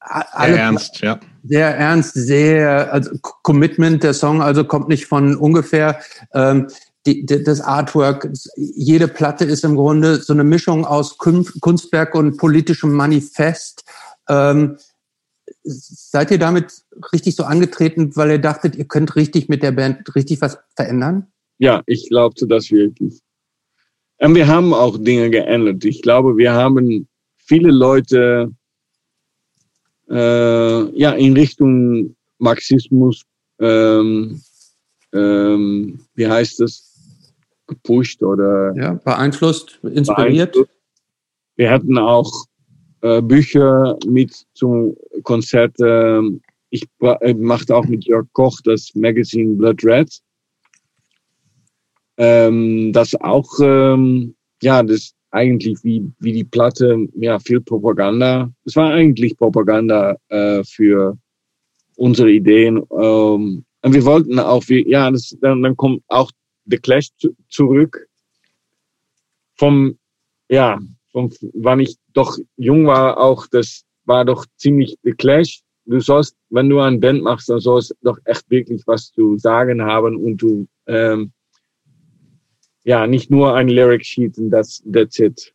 Speaker 1: alle, sehr ernst, ja.
Speaker 2: Sehr ernst, sehr, also Commitment, der Song also kommt nicht von ungefähr. Ähm, die, die, das Artwork, jede Platte ist im Grunde so eine Mischung aus Kunstwerk und politischem Manifest. Ähm, seid ihr damit richtig so angetreten, weil ihr dachtet, ihr könnt richtig mit der Band richtig was verändern?
Speaker 3: Ja, ich glaubte das wirklich. Und wir haben auch Dinge geändert. Ich glaube, wir haben viele Leute äh, ja, in Richtung Marxismus, ähm, ähm, wie heißt das, gepusht oder
Speaker 2: ja, beeinflusst, inspiriert. Beeinflusst.
Speaker 3: Wir hatten auch äh, Bücher mit zum Konzert. Äh, ich äh, machte auch mit Jörg Koch das Magazine Blood Red. Ähm, das auch, ähm, ja, das eigentlich wie, wie die Platte, ja, viel Propaganda. Es war eigentlich Propaganda äh, für unsere Ideen. Ähm, und wir wollten auch, wie, ja, das, dann, dann kommt auch The Clash zurück. Vom, ja, vom, wann ich doch jung war, auch das war doch ziemlich The Clash. Du sollst, wenn du eine Band machst, dann sollst du doch echt wirklich was zu sagen haben und du, ähm, ja, nicht nur ein Lyric Sheet und das, that's it.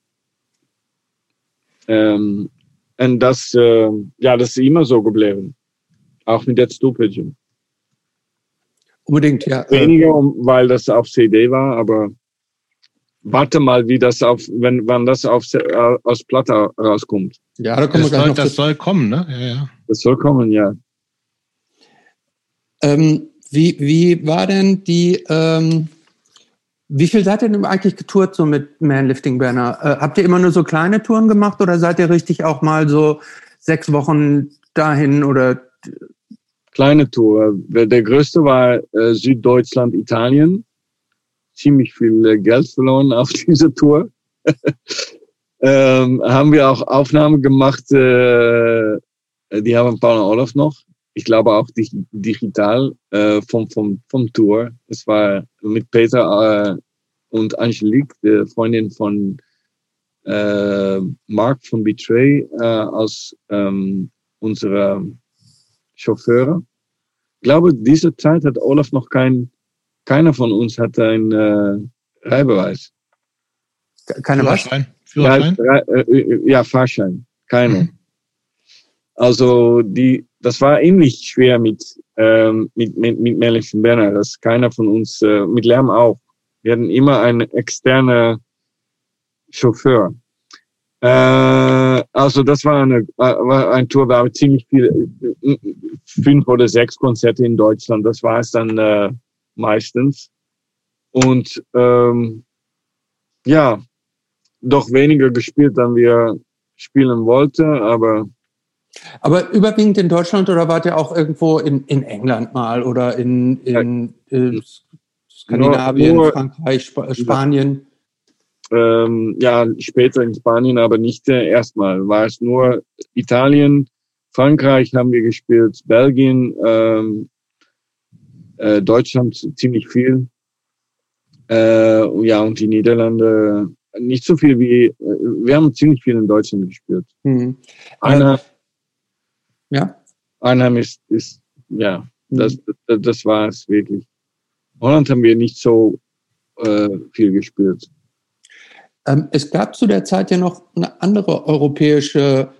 Speaker 3: Ähm, und das, äh, ja, das ist immer so geblieben. Auch mit Dead Stupid.
Speaker 2: Unbedingt, ja.
Speaker 3: Weniger, weil das auf CD war, aber warte mal, wie das auf, wenn, wann das auf, äh, aus Platte rauskommt.
Speaker 1: Ja, da kommen das wir soll, noch Das soll kommen, ne? Ja, ja.
Speaker 3: Das soll kommen, ja.
Speaker 2: Ähm, wie, wie war denn die, ähm, wie viel seid ihr denn eigentlich getourt so mit Manlifting Banner? Äh, habt ihr immer nur so kleine Touren gemacht oder seid ihr richtig auch mal so sechs Wochen dahin oder?
Speaker 3: Kleine Tour. Der größte war äh, Süddeutschland, Italien ziemlich viel Geld verloren auf dieser Tour. ähm, haben wir auch Aufnahmen gemacht, äh, die haben Paul und Olaf noch. Ich glaube auch digital äh, vom, vom, vom Tour. Es war mit Peter äh, und Angelique, der Freundin von äh, Mark von Betray, äh, als ähm, unsere Chauffeure. Ich glaube, diese Zeit hat Olaf noch kein keiner von uns hat einen äh, Reihbeweis.
Speaker 2: Keine
Speaker 3: Führerschein? Führerschein? Ja, äh, äh, ja, Fahrschein. Keine. Mhm. Also die, das war ähnlich schwer mit ähm, mit mit, mit Melissa Berner, dass keiner von uns äh, mit Lärm auch. Wir hatten immer einen externen Chauffeur. Äh, also das war eine äh, war ein Tour, wir haben ziemlich viele fünf oder sechs Konzerte in Deutschland. Das war es dann äh, meistens. Und ähm, ja, doch weniger gespielt, dann wir spielen wollten, aber.
Speaker 2: Aber überwiegend in Deutschland oder wart ihr auch irgendwo in, in England mal oder in, in äh, Skandinavien, nur, Frankreich, Sp Spanien?
Speaker 3: Ähm, ja, später in Spanien, aber nicht äh, erstmal. War es nur Italien, Frankreich haben wir gespielt, Belgien, ähm, äh, Deutschland ziemlich viel. Äh, ja, und die Niederlande nicht so viel wie, äh, wir haben ziemlich viel in Deutschland gespielt. Mhm. Einer, ja. Einheim ist, ist, ja, mhm. das, das, das war es wirklich. Holland haben wir nicht so äh, viel gespielt.
Speaker 2: Ähm, es gab zu der Zeit ja noch eine andere europäische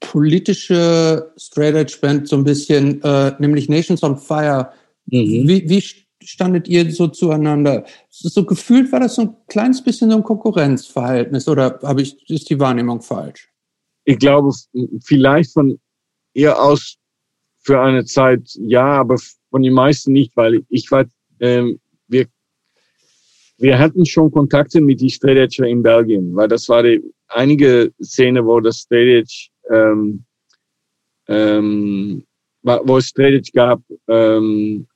Speaker 2: politische Straight Edge Band so ein bisschen, äh, nämlich Nations on Fire. Mhm. Wie, wie standet ihr so zueinander? So gefühlt war das so ein kleines bisschen so ein Konkurrenzverhältnis oder habe ich, ist die Wahrnehmung falsch?
Speaker 3: Ich glaube, vielleicht von ihr aus für eine Zeit ja, aber von den meisten nicht, weil ich war, ähm, wir, wir hatten schon Kontakte mit die Straight Edge in Belgien, weil das war die einige Szene, wo das Straight Edge, ähm, ähm, wo es Edge gab, ähm,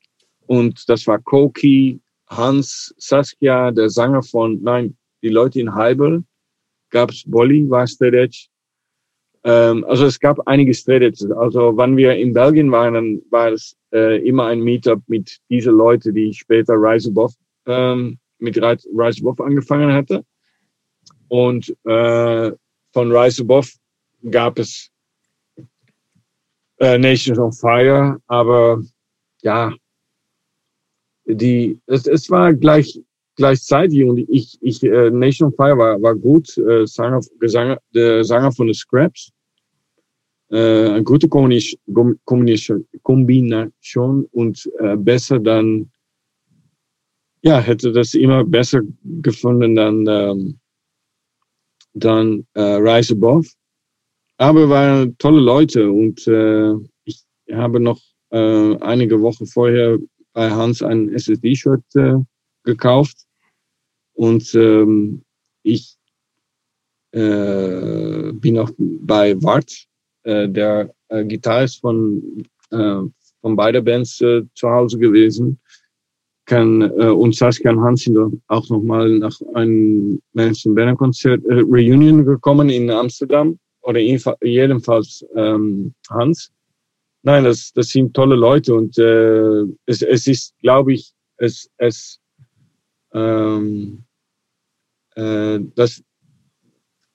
Speaker 3: und das war Koki, Hans, Saskia, der Sänger von, nein, die Leute in Heibel, gab's Bolli, war Edge. Ähm, also es gab einige Edge. Also wenn wir in Belgien waren, dann war es äh, immer ein Meetup mit diesen Leuten, die später Rise Above, ähm, mit Rise Above angefangen hatte. Und äh, von Rise Above gab es äh, Nations on Fire, aber ja, die, es, es war gleich, gleichzeitig und ich, ich äh, Nation of Fire war, war gut, äh, Sänger, Gesang, der Sänger von den Scraps. Äh, eine gute Kombination, Kombination und äh, besser dann, ja, hätte das immer besser gefunden dann, ähm, dann äh, Rise Above. Aber waren tolle Leute und äh, ich habe noch äh, einige Wochen vorher bei Hans ein SSD-Shirt äh, gekauft und ähm, ich äh, bin auch bei Wart, äh, der äh, Gitarrist von, äh, von beiden Bands äh, zu Hause gewesen. Kann, äh, und Saskia und Hans sind auch nochmal nach einem Manson Banner Konzert äh, Reunion gekommen in Amsterdam oder jedenfalls ähm, Hans. Nein, das, das sind tolle Leute und äh, es, es ist, glaube ich, es, es ähm, äh, das,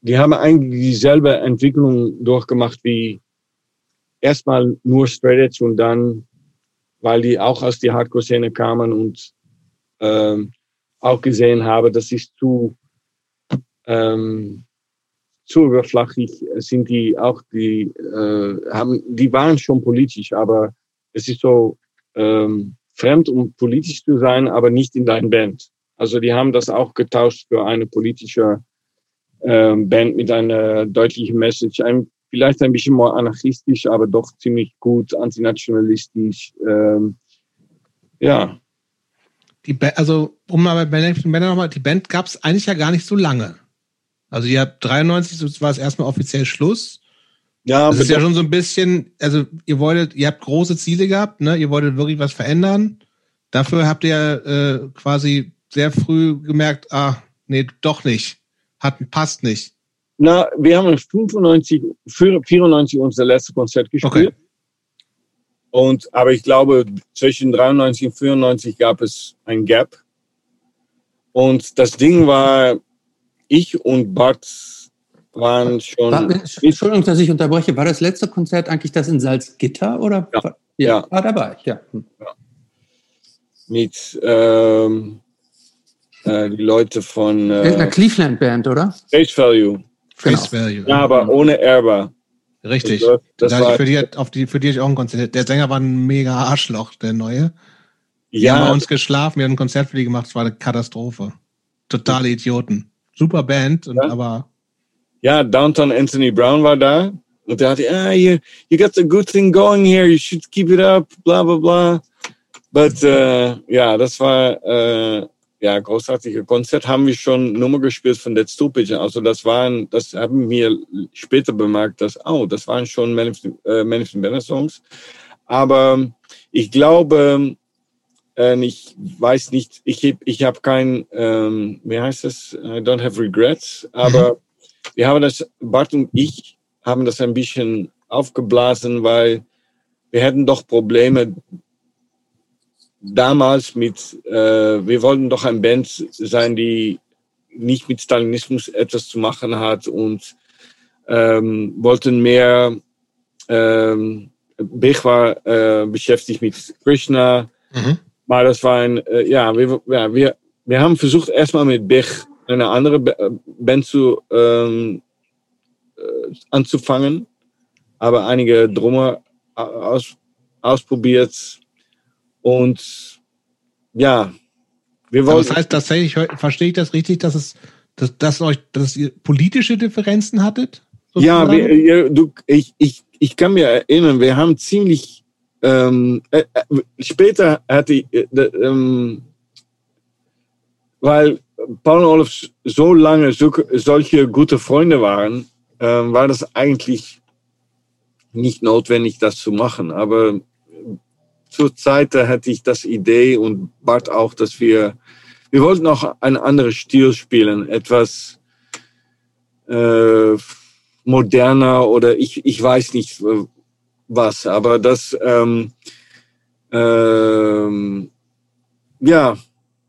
Speaker 3: die haben eigentlich dieselbe Entwicklung durchgemacht wie erstmal nur Straight Edge und dann, weil die auch aus der Hardcore-Szene kamen und ähm, auch gesehen haben, das ist zu ähm, zu überflachig sind die auch, die äh, haben, die waren schon politisch, aber es ist so ähm, fremd, um politisch zu sein, aber nicht in deiner Band. Also die haben das auch getauscht für eine politische ähm, Band mit einer deutlichen Message. Ein, vielleicht ein bisschen mehr anarchistisch, aber doch ziemlich gut antinationalistisch. Ähm, ja.
Speaker 1: Die ba also, um mal bei Benjamin nochmal, die Band gab es eigentlich ja gar nicht so lange. Also ihr habt 93, war es erstmal offiziell Schluss. Ja, das ist ja schon so ein bisschen, also ihr wolltet, ihr habt große Ziele gehabt, ne? Ihr wolltet wirklich was verändern. Dafür habt ihr äh, quasi sehr früh gemerkt, ah, nee, doch nicht. Hat, passt nicht.
Speaker 3: Na, wir haben 95, 94 unser letztes Konzert gespielt. Okay. Und, aber ich glaube, zwischen 93 und 94 gab es ein Gap. Und das Ding war, ich und Bart waren schon. War,
Speaker 2: Entschuldigung, dass ich unterbreche. War das letzte Konzert eigentlich das in Salzgitter oder?
Speaker 3: Ja. ja.
Speaker 2: Ah, da war ich, ja. Hm.
Speaker 3: ja. Mit ähm, äh, die Leute von.
Speaker 2: Äh, einer Cleveland Band, oder?
Speaker 3: Face Value. Face genau. Value. Ja, aber ohne Erber.
Speaker 1: Richtig. Das, das da war, für, die, auf die, für die ich auch ein Konzert. Der Sänger war ein mega Arschloch, der neue. Die ja. haben bei uns geschlafen, wir haben ein Konzert für die gemacht, es war eine Katastrophe. Totale Idioten super Band, ja. aber.
Speaker 3: Ja, Downtown Anthony Brown war da. Und der hatte, ah, you, you got a good thing going here, you should keep it up, bla bla bla. But äh, ja, das war äh, ja großartige Konzert. Haben wir schon Nummer gespielt von Dead Stupid. Also das waren, das haben wir später bemerkt, dass, oh, das waren schon Manifest äh, Songs. Aber ich glaube, ähm, ich weiß nicht, ich habe ich hab kein, ähm, wie heißt das, I don't have regrets, aber mhm. wir haben das, Bart und ich haben das ein bisschen aufgeblasen, weil wir hätten doch Probleme damals mit, äh, wir wollten doch ein Band sein, die nicht mit Stalinismus etwas zu machen hat und ähm, wollten mehr, ähm, Bech war äh, beschäftigt mit Krishna, mhm. Maar das war ein, äh, ja, wir, ja, wir, wir haben versucht erstmal mit Bech eine andere Band zu, ähm, äh, anzufangen. habe einige Drummer aus, ausprobiert und ja,
Speaker 1: wir wollen. das heißt tatsächlich, verstehe ich das richtig, dass es, dass, dass euch, dass ihr politische Differenzen hattet?
Speaker 3: Ja, wir, ja du, ich, ich, ich kann mir erinnern, wir haben ziemlich ähm, äh, äh, später hatte ich, äh, ähm, weil Paul und Olaf so lange so, solche gute Freunde waren, äh, war das eigentlich nicht notwendig, das zu machen. Aber zur Zeit hatte ich das Idee und Bart auch, dass wir, wir wollten auch ein anderes Stil spielen, etwas äh, moderner oder ich, ich weiß nicht was, aber das, ähm, ähm, ja,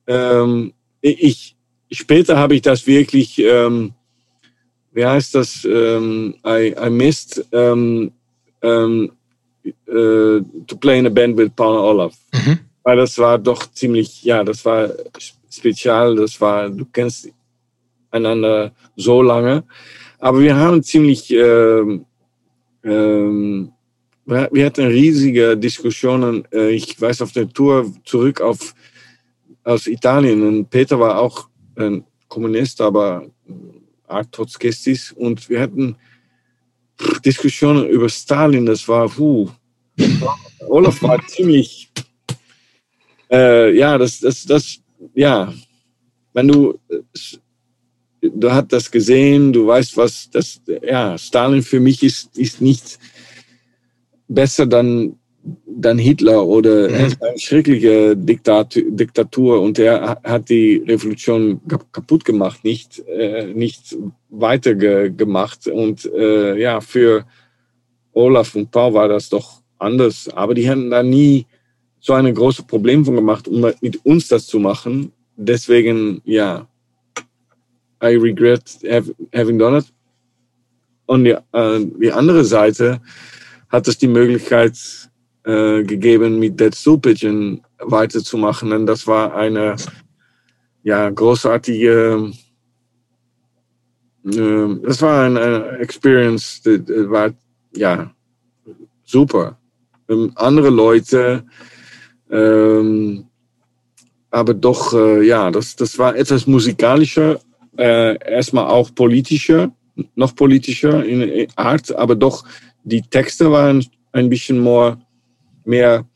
Speaker 3: ähm, ich, später habe ich das wirklich, ähm, wie heißt das, ähm, I, I missed ähm, ähm, äh, to play in a band with Paul Olaf. Mhm. Weil das war doch ziemlich, ja, das war spezial, das war, du kennst einander so lange. Aber wir haben ziemlich, ähm, ähm, wir hatten riesige Diskussionen. Äh, ich weiß auf der Tour zurück auf, aus Italien. Und Peter war auch ein Kommunist, aber Art Trotzkistis und wir hatten Diskussionen über Stalin, das war, puh, Olaf war ziemlich, äh, ja, das, das, das, ja, wenn du, du hast das gesehen, du weißt, was das, ja, Stalin für mich ist, ist nicht besser dann, dann Hitler oder mhm. eine schreckliche Diktatur, Diktatur und er hat die Revolution kaputt gemacht, nicht, äh, nicht weiter ge gemacht und äh, ja, für Olaf und Paul war das doch anders. Aber die haben da nie so ein großes Problem von gemacht, um mit uns das zu machen. Deswegen, ja, I regret having done it. Und die, äh, die andere Seite hat es die Möglichkeit äh, gegeben, mit Dead Stool Pigeon weiterzumachen. Und das war eine ja, großartige, äh, das war eine Experience, das war ja super ähm, andere Leute. Ähm, aber doch, äh, ja, das, das war etwas musikalischer, äh, erstmal auch politischer, noch politischer in Art, aber doch die Texte waren ein bisschen mehr, mehr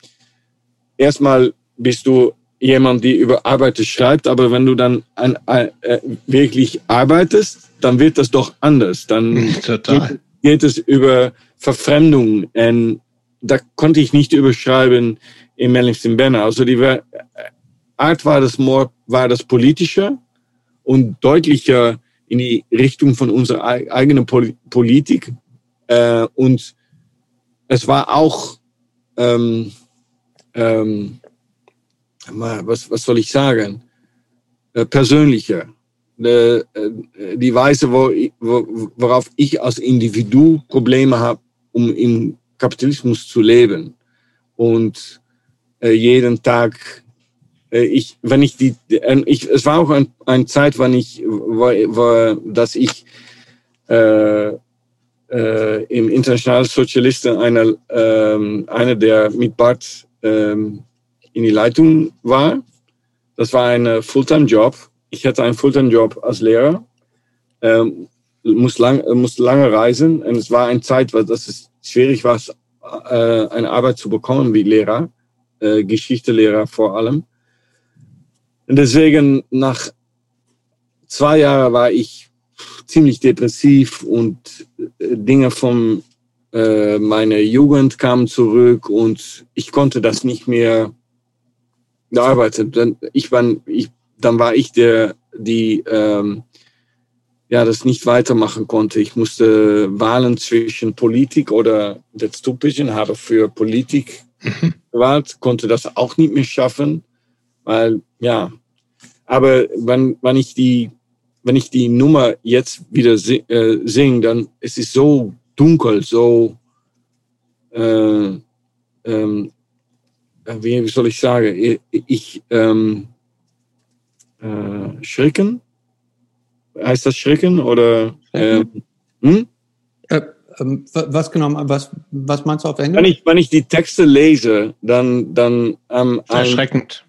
Speaker 3: erstmal bist du jemand, die über Arbeit schreibt, aber wenn du dann an, äh, wirklich arbeitest, dann wird das doch anders. Dann Total. Geht, geht es über Verfremdung und da konnte ich nicht überschreiben in Mellington Banner. Also die Art war das more, war das politischer und deutlicher in die Richtung von unserer eigenen Politik. Äh, und es war auch, ähm, ähm, was, was soll ich sagen, äh, persönlicher. Die, äh, die Weise, wo, wo, worauf ich als Individu Probleme habe, um im Kapitalismus zu leben und äh, jeden Tag äh, ich wenn ich die äh, ich es war auch ein, eine Zeit wann ich war, war dass ich äh, äh, im internationalen Sozialisten einer äh, einer der mit Bart äh, in die Leitung war. Das war ein Fulltime Job. Ich hatte einen Fulltime Job als Lehrer. Ähm, muss lang musste lange reisen. Und es war eine Zeit weil das ist schwierig war, äh, eine Arbeit zu bekommen wie Lehrer, äh, Geschichtelehrer vor allem. Und deswegen nach zwei Jahren war ich ziemlich depressiv und äh, Dinge von äh, meiner Jugend kamen zurück und ich konnte das nicht mehr bearbeiten. Dann, ich war, ich, dann war ich der, die ähm, ja, das nicht weitermachen konnte. Ich musste Wahlen zwischen Politik oder das Typischen habe für Politik mhm. gewählt, konnte das auch nicht mehr schaffen, weil, ja, aber wenn, wenn ich die, wenn ich die Nummer jetzt wieder äh, singe, dann es ist so dunkel, so, äh, ähm, äh, wie soll ich sagen, ich, ich ähm, äh, schrecken heißt das Schrecken oder?
Speaker 2: Äh, hm? äh, Ähm, was genau, was, was meinst du auf Englisch?
Speaker 3: Wenn ich, wenn ich die Texte lese, dann, dann ähm,
Speaker 1: erschreckend.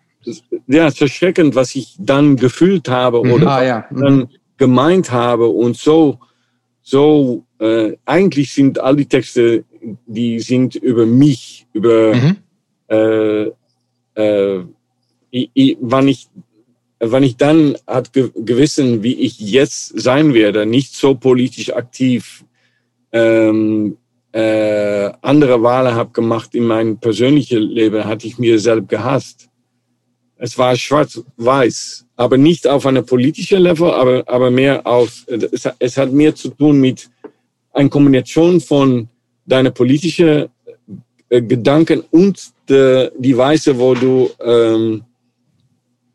Speaker 3: Ja, es erschreckend, was ich dann gefühlt habe mhm. oder ah, ja. mhm. dann gemeint habe und so, so äh, eigentlich sind all die Texte, die sind über mich, über mhm. äh, äh, ich, ich, wann ich wenn ich dann hat gewissen, wie ich jetzt sein werde, nicht so politisch aktiv, ähm, äh, andere Wahlen habe gemacht in meinem persönlichen Leben, hatte ich mir selbst gehasst. Es war schwarz-weiß, aber nicht auf einer politischen Level, aber, aber mehr auf, es, es hat mehr zu tun mit einer Kombination von deiner politischen äh, Gedanken und de, die Weise, wo du ähm,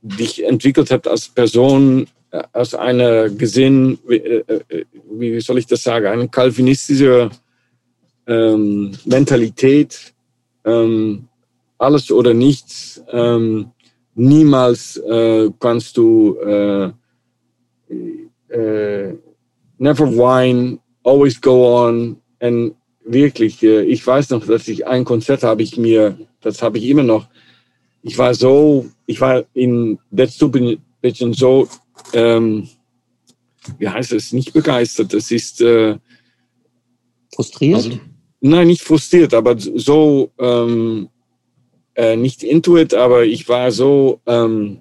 Speaker 3: dich entwickelt hast als Person, äh, aus einer Gesinn, wie, äh, wie soll ich das sagen, eine kalvinistische ähm, Mentalität, ähm, alles oder nichts. Ähm, niemals äh, kannst du äh, äh, never whine, always go on. Und wirklich, äh, ich weiß noch, dass ich ein Konzert habe ich mir, das habe ich immer noch. Ich war so, ich war in That Stupid Bitchin so, ähm, wie heißt es, nicht begeistert. Das ist äh,
Speaker 2: frustriert. Also,
Speaker 3: nein, nicht frustriert, aber so ähm, äh, nicht intuit, aber ich war so ähm,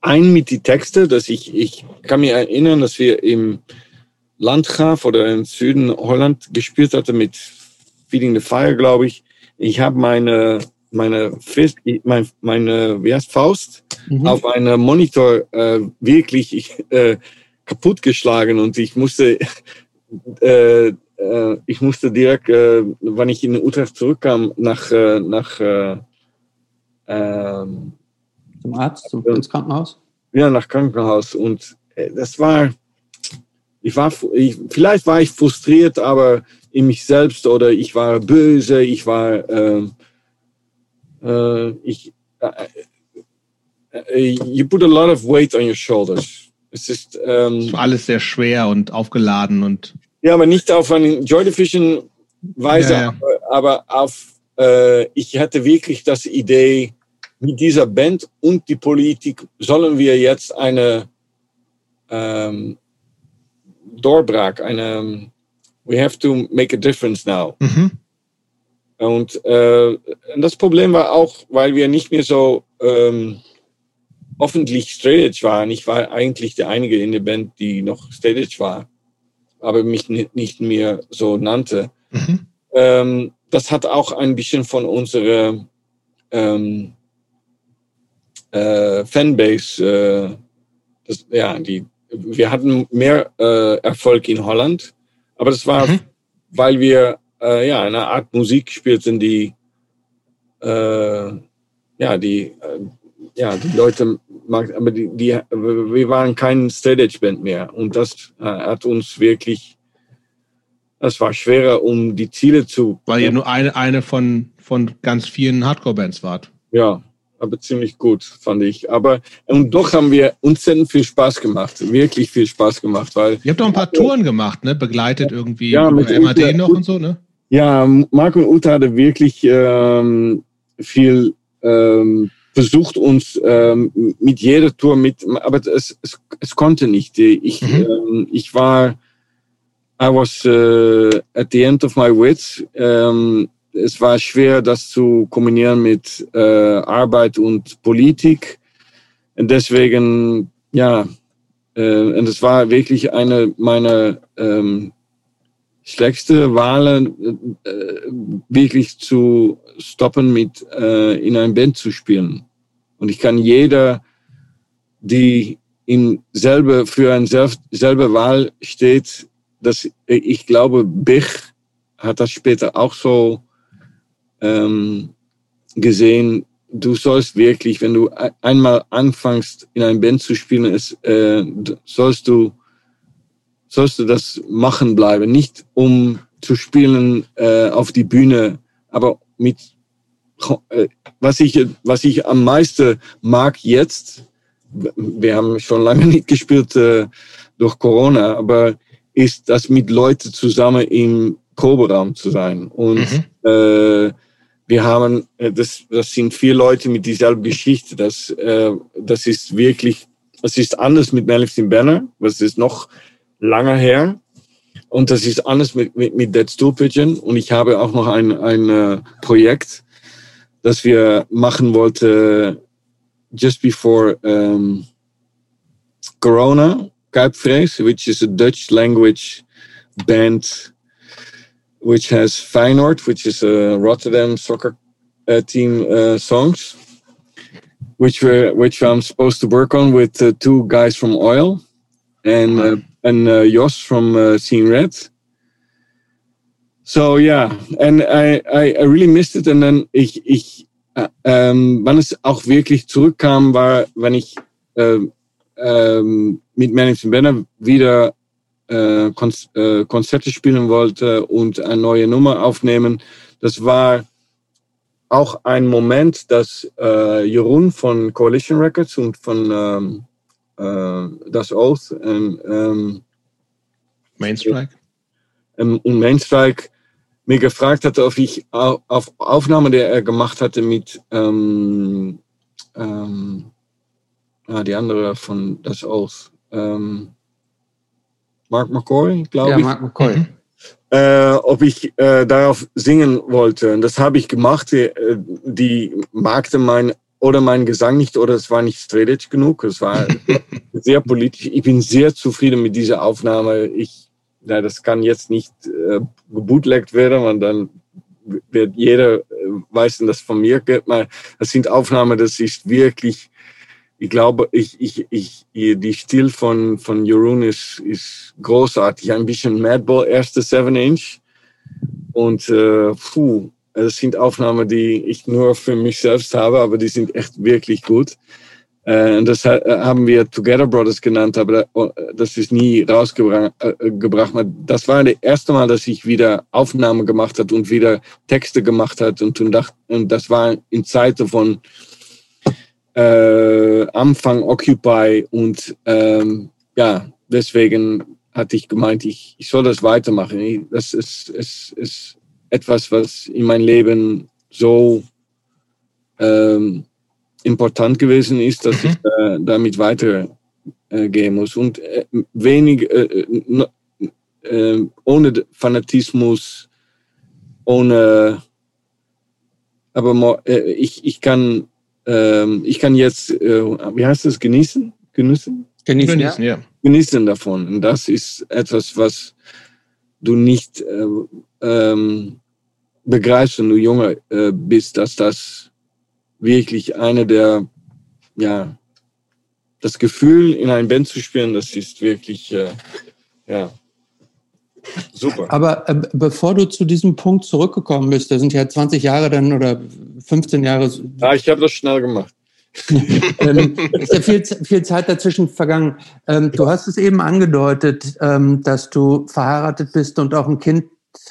Speaker 3: ein mit die Texte, dass ich, ich kann mich erinnern, dass wir im Landgraf oder im Süden Holland gespielt hatten mit Feeding the Fire, glaube ich. Ich habe meine meine Fist, meine, meine wie heißt Faust mhm. auf einem Monitor äh, wirklich äh, kaputtgeschlagen und ich musste äh, äh, ich musste direkt, äh, wenn ich in Utrecht zurückkam, nach, äh, nach äh,
Speaker 2: ähm, zum Arzt, zum, ins Krankenhaus?
Speaker 3: Ja, nach Krankenhaus. Und äh, das war, ich war, ich, vielleicht war ich frustriert, aber in mich selbst oder ich war böse, ich war, äh, äh, ich, you put a lot of weight on your shoulders. Es ist ähm,
Speaker 1: alles sehr schwer und aufgeladen und
Speaker 3: ja, aber nicht auf eine Joy Division Weise, ja, ja. Aber, auf, äh, ich hatte wirklich das Idee, mit dieser Band und die Politik sollen wir jetzt eine ähm, Doorbraak, eine We have to make a difference now. Mhm. Und äh, das Problem war auch, weil wir nicht mehr so ähm, öffentlich Straight waren. Ich war eigentlich der Einige in der Band, die noch Straight war aber mich nicht mehr so nannte. Mhm. Ähm, das hat auch ein bisschen von unserer ähm, äh, Fanbase, äh, das, ja, die, wir hatten mehr äh, Erfolg in Holland, aber das war, mhm. weil wir äh, ja eine Art Musik spielten, die äh, ja die äh, ja die Leute aber die, die, wir waren kein Stage-Band mehr. Und das äh, hat uns wirklich, das war schwerer, um die Ziele zu.
Speaker 1: Weil ihr nur eine, eine von, von ganz vielen Hardcore-Bands wart.
Speaker 3: Ja, aber ziemlich gut, fand ich. Aber und doch haben wir uns viel Spaß gemacht, wirklich viel Spaß gemacht, weil.
Speaker 1: Ihr habt doch ein paar Touren gemacht, ne? Begleitet irgendwie ja, mit MAD Uta, noch und so, ne?
Speaker 3: Ja, Marco und Uta hatte wirklich ähm, viel ähm, versucht uns ähm, mit jeder Tour mit, aber es, es, es konnte nicht. Ich, mhm. ähm, ich war, I was uh, at the end of my wits. Ähm, es war schwer, das zu kombinieren mit äh, Arbeit und Politik. Und deswegen, ja, äh, und es war wirklich eine meiner ähm, schlechteste Wahlen, äh, wirklich zu stoppen, mit äh, in ein Band zu spielen. Und ich kann jeder, die in selber, für eine selbe Wahl steht, dass ich glaube, Bich hat das später auch so ähm, gesehen. Du sollst wirklich, wenn du einmal anfängst, in ein Band zu spielen, es, äh, sollst du sollst du das machen bleiben. Nicht um zu spielen äh, auf die Bühne, aber mit äh, was ich, was ich am meisten mag jetzt, wir haben schon lange nicht gespielt äh, durch Corona, aber ist das mit Leuten zusammen im Proberaum zu sein. Und mhm. äh, wir haben, äh, das, das sind vier Leute mit dieselben Geschichte. Das, äh, das ist wirklich, es ist anders mit Melvin Banner, was ist noch lange her. Und das ist anders mit, mit, mit Dead Stool Pigeon. Und ich habe auch noch ein, ein uh, Projekt, das wir machen wollten just before um, Corona, Kuipvrees, which is a Dutch language band which has Feyenoord, which is a Rotterdam soccer uh, team uh, songs, which which I'm supposed to work on with uh, two guys from Oil and uh, and uh, Jos from uh, Seeing Red. So yeah, and I, I, I really missed it. And then ich, ich ähm, wann es auch wirklich zurückkam, war, wenn ich ähm, ähm, mit Managing Banner wieder äh, Konz äh, Konzerte spielen wollte und eine neue Nummer aufnehmen. Das war auch ein Moment, dass äh, Jeroen von Coalition Records und von ähm, äh, Das Oath ähm, ähm,
Speaker 1: Mainstrike
Speaker 3: ähm, und Mainstrike mir gefragt hatte, ob ich auf Aufnahme, der er gemacht hatte mit ähm, ähm, ah, die andere von Das Oath, ähm, Mark McCoy, glaube ja, ich. Ja, Mark McCoy. Mhm. Äh, ob ich äh, darauf singen wollte. Und das habe ich gemacht. Die, äh, die magte mein oder mein Gesang nicht oder es war nicht straight genug. Es war sehr politisch. Ich bin sehr zufrieden mit dieser Aufnahme. Ich, ja, das kann jetzt nicht äh, gebootlegt werden, und dann wird jeder äh, wissen, dass von mir geht. Das sind Aufnahmen, das ist wirklich ich glaube, ich, ich, ich, die Stil von, von Jeroen ist, ist großartig. Ein bisschen Madball, erste Seven Inch. Und äh, puh, das sind Aufnahmen, die ich nur für mich selbst habe, aber die sind echt wirklich gut. Äh, das haben wir Together Brothers genannt, aber oh, das ist nie rausgebracht. Äh, das war das erste Mal, dass ich wieder Aufnahmen gemacht hat und wieder Texte gemacht hat und, das war in Zeiten von äh, Anfang Occupy und ähm, ja, deswegen hatte ich gemeint, ich, ich soll das weitermachen. Das ist, ist, ist etwas, was in meinem Leben so ähm, important gewesen ist, dass mhm. ich äh, damit weitergehen äh, muss. Und äh, wenig, äh, äh, ohne Fanatismus, ohne, aber äh, ich, ich kann ähm, ich kann jetzt, äh, wie heißt das, genießen? Genießen?
Speaker 1: Genießen, genießen ja.
Speaker 3: Genießen davon. Und das ist etwas, was du nicht äh, ähm, begreifst, wenn du junger äh, bist, dass das wirklich eine der, ja, das Gefühl, in einem Band zu spielen, das ist wirklich, äh, ja,
Speaker 2: Super. Aber äh, bevor du zu diesem Punkt zurückgekommen bist, da sind ja 20 Jahre dann oder 15 Jahre.
Speaker 3: Ja, ich habe das schnell gemacht.
Speaker 2: ähm, ist ja viel, viel Zeit dazwischen vergangen. Ähm, du hast es eben angedeutet, ähm, dass du verheiratet bist und auch ein Kind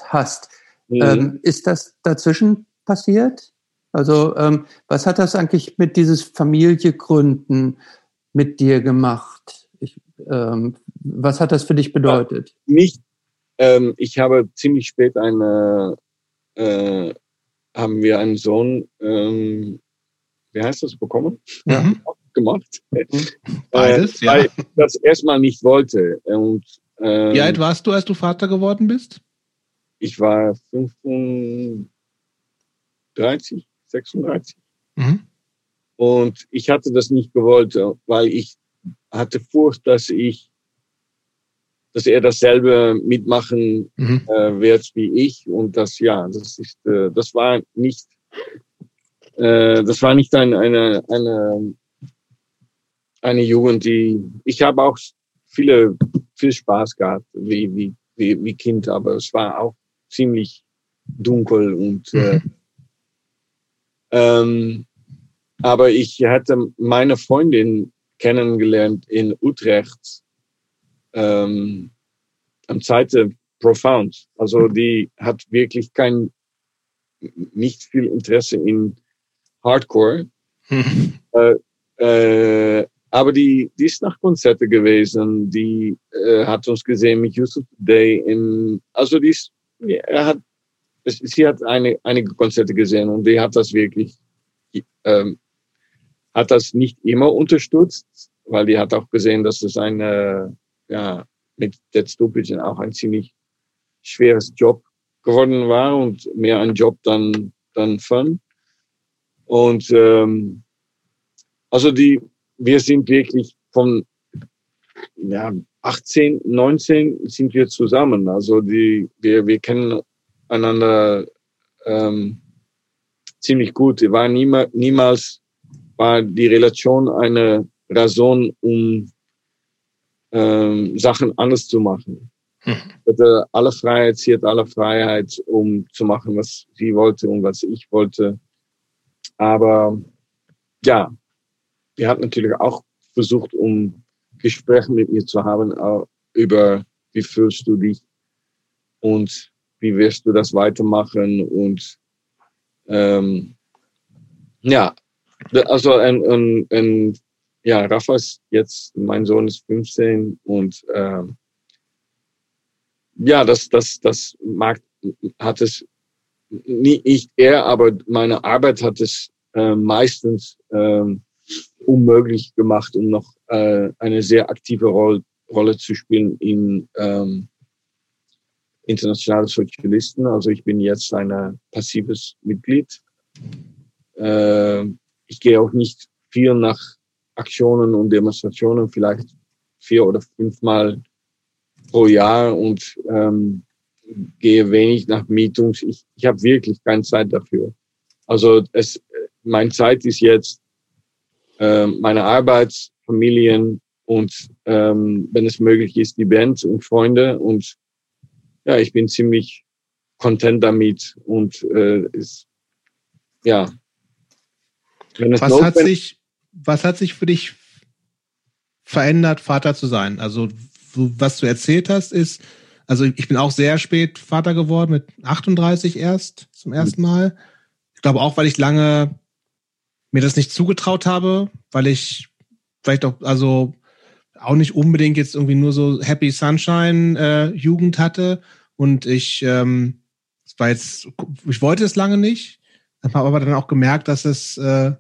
Speaker 2: hast. Mhm. Ähm, ist das dazwischen passiert? Also ähm, was hat das eigentlich mit dieses Familiegründen mit dir gemacht? Ich, ähm, was hat das für dich bedeutet?
Speaker 3: Ja, nicht ähm, ich habe ziemlich spät eine, äh, haben wir einen Sohn, ähm, wie heißt das, bekommen? Ja. Mhm. Gemacht. Mhm.
Speaker 1: Beides,
Speaker 3: äh, weil ja. ich das erstmal nicht wollte. Und,
Speaker 1: ähm, wie alt warst du, als du Vater geworden bist?
Speaker 3: Ich war 35, 36. Mhm. Und ich hatte das nicht gewollt, weil ich hatte Furcht, dass ich dass er dasselbe mitmachen mhm. äh, wird wie ich und das ja das ist äh, das war nicht äh, das war nicht ein, eine eine eine Jugend die ich habe auch viele viel Spaß gehabt wie wie wie, wie Kind aber es war auch ziemlich dunkel und äh, mhm. ähm, aber ich hatte meine Freundin kennengelernt in Utrecht ähm, am Seite profound. Also die hat wirklich kein, nicht viel Interesse in Hardcore. äh, äh, aber die, die ist nach Konzerte gewesen, die äh, hat uns gesehen mit Yusuf Day in, also die ist, er hat, sie hat eine, einige Konzerte gesehen und die hat das wirklich, ähm, hat das nicht immer unterstützt, weil die hat auch gesehen, dass es eine, ja, mit Dead Stupid auch ein ziemlich schweres Job geworden war und mehr ein Job dann, dann Fun. Und ähm, also die, wir sind wirklich von ja, 18, 19 sind wir zusammen. Also die, wir, wir kennen einander ähm, ziemlich gut. War niemals, niemals war die Relation eine Raison, um ähm, Sachen anders zu machen. Hm. Hatte alle Freiheit, sie hat alle Freiheit, um zu machen, was sie wollte und was ich wollte. Aber ja, die hat natürlich auch versucht, um Gespräche mit mir zu haben über, wie fühlst du dich und wie wirst du das weitermachen und ähm, ja, also ein, ein, ein, ja, Rafa ist jetzt, mein Sohn ist 15 und ähm, ja, das, das, das mag, hat es nie ich er, aber meine Arbeit hat es äh, meistens ähm, unmöglich gemacht, um noch äh, eine sehr aktive Rolle, Rolle zu spielen in ähm, internationalen Sozialisten. Also ich bin jetzt ein passives Mitglied. Äh, ich gehe auch nicht viel nach Aktionen und Demonstrationen, vielleicht vier oder fünfmal pro Jahr und ähm, gehe wenig nach Meetings. Ich, ich habe wirklich keine Zeit dafür. Also es, meine Zeit ist jetzt äh, meine Arbeit, Familien und ähm, wenn es möglich ist, die Band und Freunde. Und ja, ich bin ziemlich content damit und äh, ist ja.
Speaker 1: was hat sich, was hat sich für dich verändert, Vater zu sein? Also was du erzählt hast, ist, also ich bin auch sehr spät Vater geworden, mit 38 erst zum ersten Mal. Ich glaube auch, weil ich lange mir das nicht zugetraut habe, weil ich vielleicht auch, also auch nicht unbedingt jetzt irgendwie nur so Happy Sunshine äh, Jugend hatte und ich ähm, es war jetzt ich wollte es lange nicht, habe aber dann auch gemerkt, dass es äh,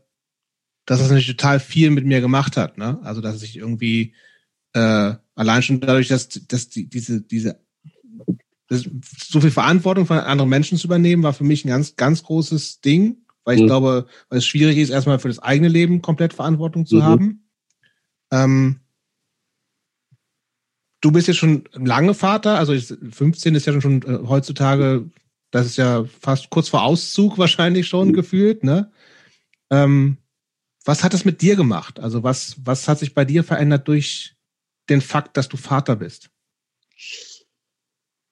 Speaker 1: dass es natürlich total viel mit mir gemacht hat, ne? Also dass ich irgendwie äh, allein schon dadurch, dass dass die, diese diese das, so viel Verantwortung von anderen Menschen zu übernehmen, war für mich ein ganz ganz großes Ding weil ich mhm. glaube, weil es schwierig ist, erstmal für das eigene Leben komplett Verantwortung zu mhm. haben. Ähm, du bist jetzt schon lange Vater, also 15 ist ja schon, äh, heutzutage, das ist ja fast kurz vor Auszug wahrscheinlich schon mhm. gefühlt, ne? Ähm, was hat es mit dir gemacht? Also was, was hat sich bei dir verändert durch den Fakt, dass du Vater bist?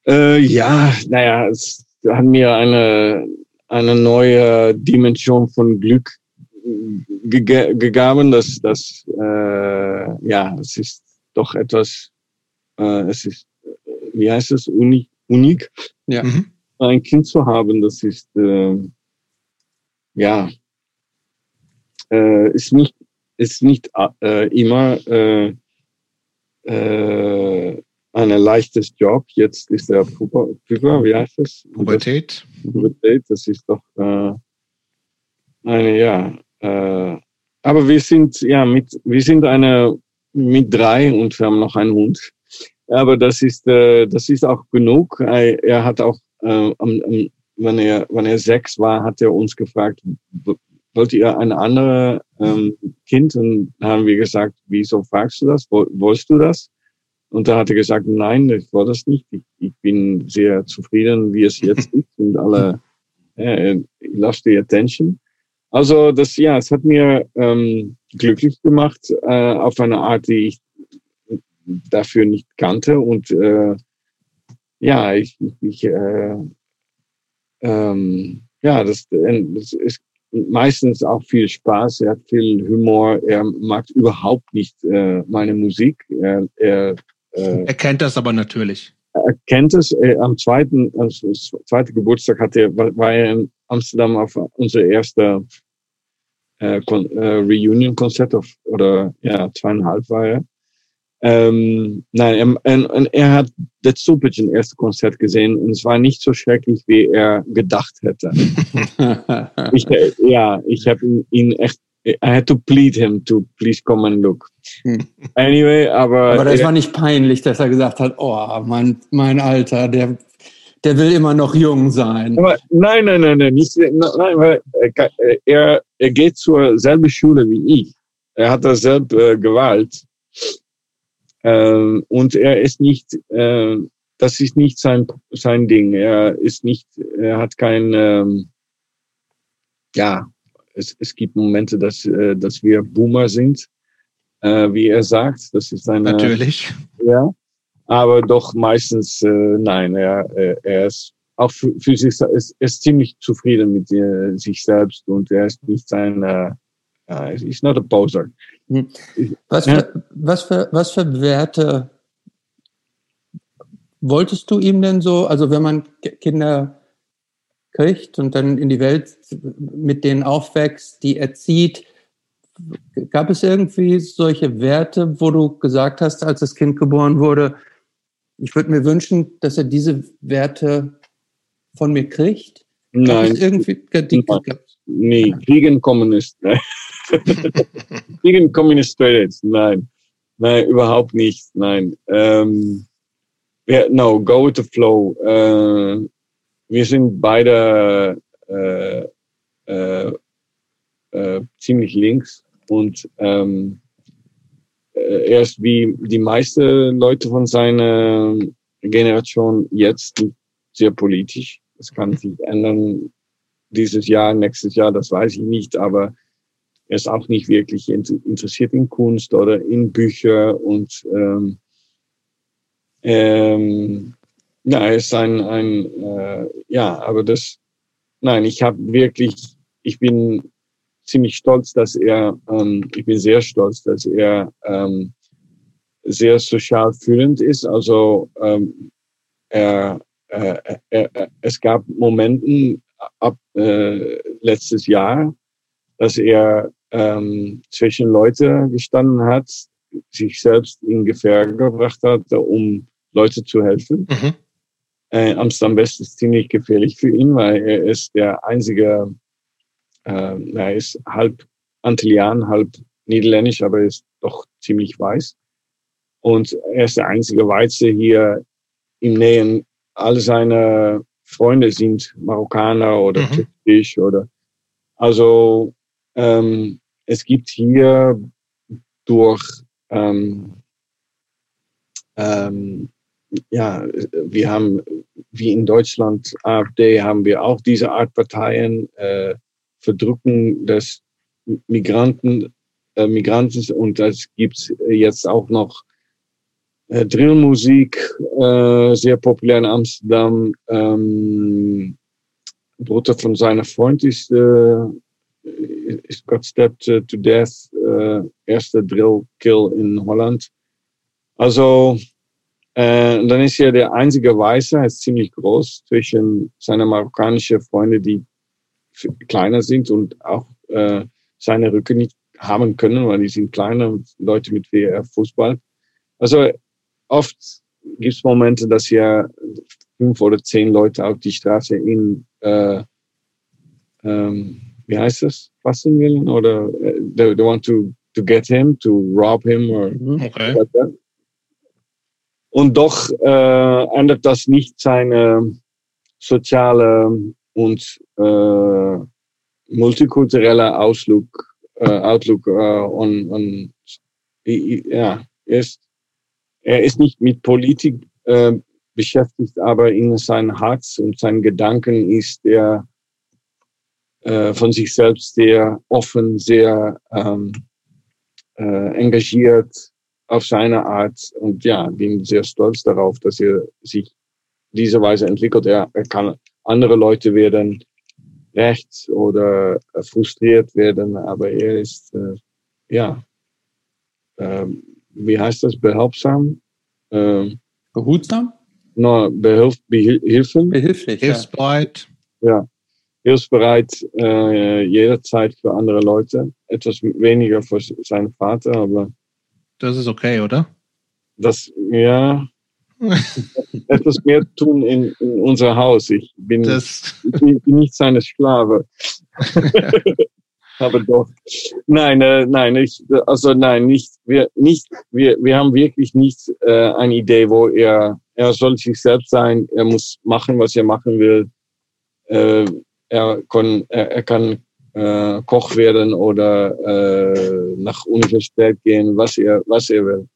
Speaker 3: Äh, ja, naja, es hat mir eine, eine neue Dimension von Glück ge gegeben, dass das äh, ja es ist doch etwas äh, es ist wie heißt es unik, unik ja. Mhm. ein Kind zu haben. Das ist äh, ja äh, ist nicht ist nicht äh, immer äh, äh, ein leichtes Job. Jetzt ist der Puber, Puber wie heißt das?
Speaker 1: Pubertät.
Speaker 3: Pubertät, das ist doch äh, eine, ja. Äh, aber wir sind, ja, mit, wir sind eine, mit drei und wir haben noch einen Hund. Aber das ist, äh, das ist auch genug. Er, er hat auch, äh, wenn er, wenn er sechs war, hat er uns gefragt, wollt ihr ein anderes ähm, Kind? Und haben wir gesagt, wieso fragst du das? Wolltest du das? Und da hat er gesagt, nein, ich war das nicht. Ich, ich bin sehr zufrieden, wie es jetzt ist und alle äh, lost the attention. Also das, ja, es hat mir ähm, glücklich gemacht äh, auf eine Art, die ich dafür nicht kannte und äh, ja, ich, ich äh, ähm, ja, das, das ist meistens auch viel Spaß. Er hat viel Humor. Er mag überhaupt nicht äh, meine Musik. Er, er
Speaker 1: äh, er kennt das aber natürlich.
Speaker 3: Er kennt es. Äh, am zweiten, also zweite Geburtstag hatte er, war er in Amsterdam auf unser erster äh, äh, Reunion-Konzert oder ja, zweieinhalb war er. Ähm, nein, er, er hat The Stupid ein erstes Konzert gesehen und es war nicht so schrecklich, wie er gedacht hätte. ich, ja, ich habe ihn, ihn echt I had to plead him to please come and look. Hm. Anyway, aber.
Speaker 2: Aber das war nicht peinlich, dass er gesagt hat, oh, mein, mein Alter, der der will immer noch jung sein.
Speaker 3: Aber nein, nein, nein, nein, nicht, nein, weil er, er geht zur selben Schule wie ich. Er hat dasselbe äh, Gewalt. Ähm, und er ist nicht, äh, das ist nicht sein, sein Ding. Er ist nicht, er hat kein, ähm, ja, es, es gibt Momente, dass, äh, dass wir Boomer sind, äh, wie er sagt. Das ist seine.
Speaker 1: Natürlich.
Speaker 3: Ja aber doch meistens äh, nein. Er, er ist auch für, für sich ist, ist ziemlich zufrieden mit äh, sich selbst und er ist nicht sein, äh, he's not a poser.
Speaker 2: Hm. Was für, was für, was für Werte wolltest du ihm denn so, also wenn man Kinder kriegt und dann in die Welt mit denen aufwächst, die erzieht, gab es irgendwie solche Werte, wo du gesagt hast, als das Kind geboren wurde, ich würde mir wünschen, dass er diese Werte von mir kriegt.
Speaker 3: Nein.
Speaker 2: Irgendwie,
Speaker 3: die, nee, gegen Kommunist. gegen Kommunist nein. Nein, überhaupt nicht. Nein. Ähm, yeah, no, go with the flow. Äh, wir sind beide äh, äh, äh ziemlich links und ähm, äh, er ist wie die meisten Leute von seiner Generation jetzt sehr politisch. Das kann sich ändern dieses Jahr, nächstes Jahr, das weiß ich nicht, aber er ist auch nicht wirklich interessiert in Kunst oder in Bücher und ähm, ähm, ja, ist ein, ein äh, ja, aber das, nein, ich habe wirklich, ich bin ziemlich stolz, dass er, ähm, ich bin sehr stolz, dass er ähm, sehr sozial fühlend ist. Also ähm, er, äh, er, er, es gab Momente ab äh, letztes Jahr, dass er ähm, zwischen Leute gestanden hat, sich selbst in Gefahr gebracht hat, um Leute zu helfen. Mhm. Äh, Amsterdam West ist ziemlich gefährlich für ihn, weil er ist der einzige äh, er ist halb Antillian, halb Niederländisch, aber ist doch ziemlich weiß. Und er ist der einzige Weiße hier im Nähen. Alle seine Freunde sind Marokkaner oder mhm. türkisch oder also ähm, es gibt hier durch ähm, ähm, ja, wir haben wie in Deutschland AfD haben wir auch diese Art Parteien. Äh, Verdrücken des Migranten, äh, Migranten und das gibt's jetzt auch noch äh, Drillmusik, äh, sehr populär in Amsterdam. Ähm, Bruder von seiner Freund ist, äh, ist got stabbed to death, äh, erster Drill-Kill in Holland. Also, äh, dann ist er der einzige Weiße, er ist ziemlich groß, zwischen seiner marokkanischen Freunde, die kleiner sind und auch äh, seine Rücke nicht haben können, weil die sind kleiner Leute mit WR Fußball. Also oft gibt es Momente, dass ja fünf oder zehn Leute auf die Straße in, äh, ähm, wie heißt das, fassen wollen oder äh, they, they want to, to get him, to rob him or
Speaker 1: mhm. okay.
Speaker 3: Und doch äh, ändert das nicht seine soziale und äh, multikultureller Auslook, äh, Outlook äh, und, und ja, er ist, er ist nicht mit Politik äh, beschäftigt, aber in sein Herz und seinen Gedanken ist er äh, von sich selbst sehr offen, sehr ähm, äh, engagiert auf seine Art und ja, bin sehr stolz darauf, dass er sich diese Weise entwickelt. Er, er kann andere Leute werden rechts oder frustriert werden, aber er ist, äh, ja, äh, wie heißt das, behelfsam?
Speaker 2: Äh, Behutsam?
Speaker 3: No, behilf, behilfen.
Speaker 2: Behilflich,
Speaker 1: Hilfsbereit.
Speaker 3: Ja. hilfsbereit äh, jederzeit für andere Leute. Etwas weniger für seinen Vater, aber.
Speaker 1: Das ist okay, oder?
Speaker 3: Das, ja. etwas mehr tun in, in unser Haus. Ich bin, das ich bin nicht seine Sklave. aber doch. Nein, äh, nein, ich, also nein, nicht, wir, nicht, wir, wir haben wirklich nicht äh, eine Idee, wo er, er soll sich selbst sein, er muss machen, was er machen will. Äh, er, kann, er, er kann äh, Koch werden oder äh, nach Universität gehen, was er, was er will.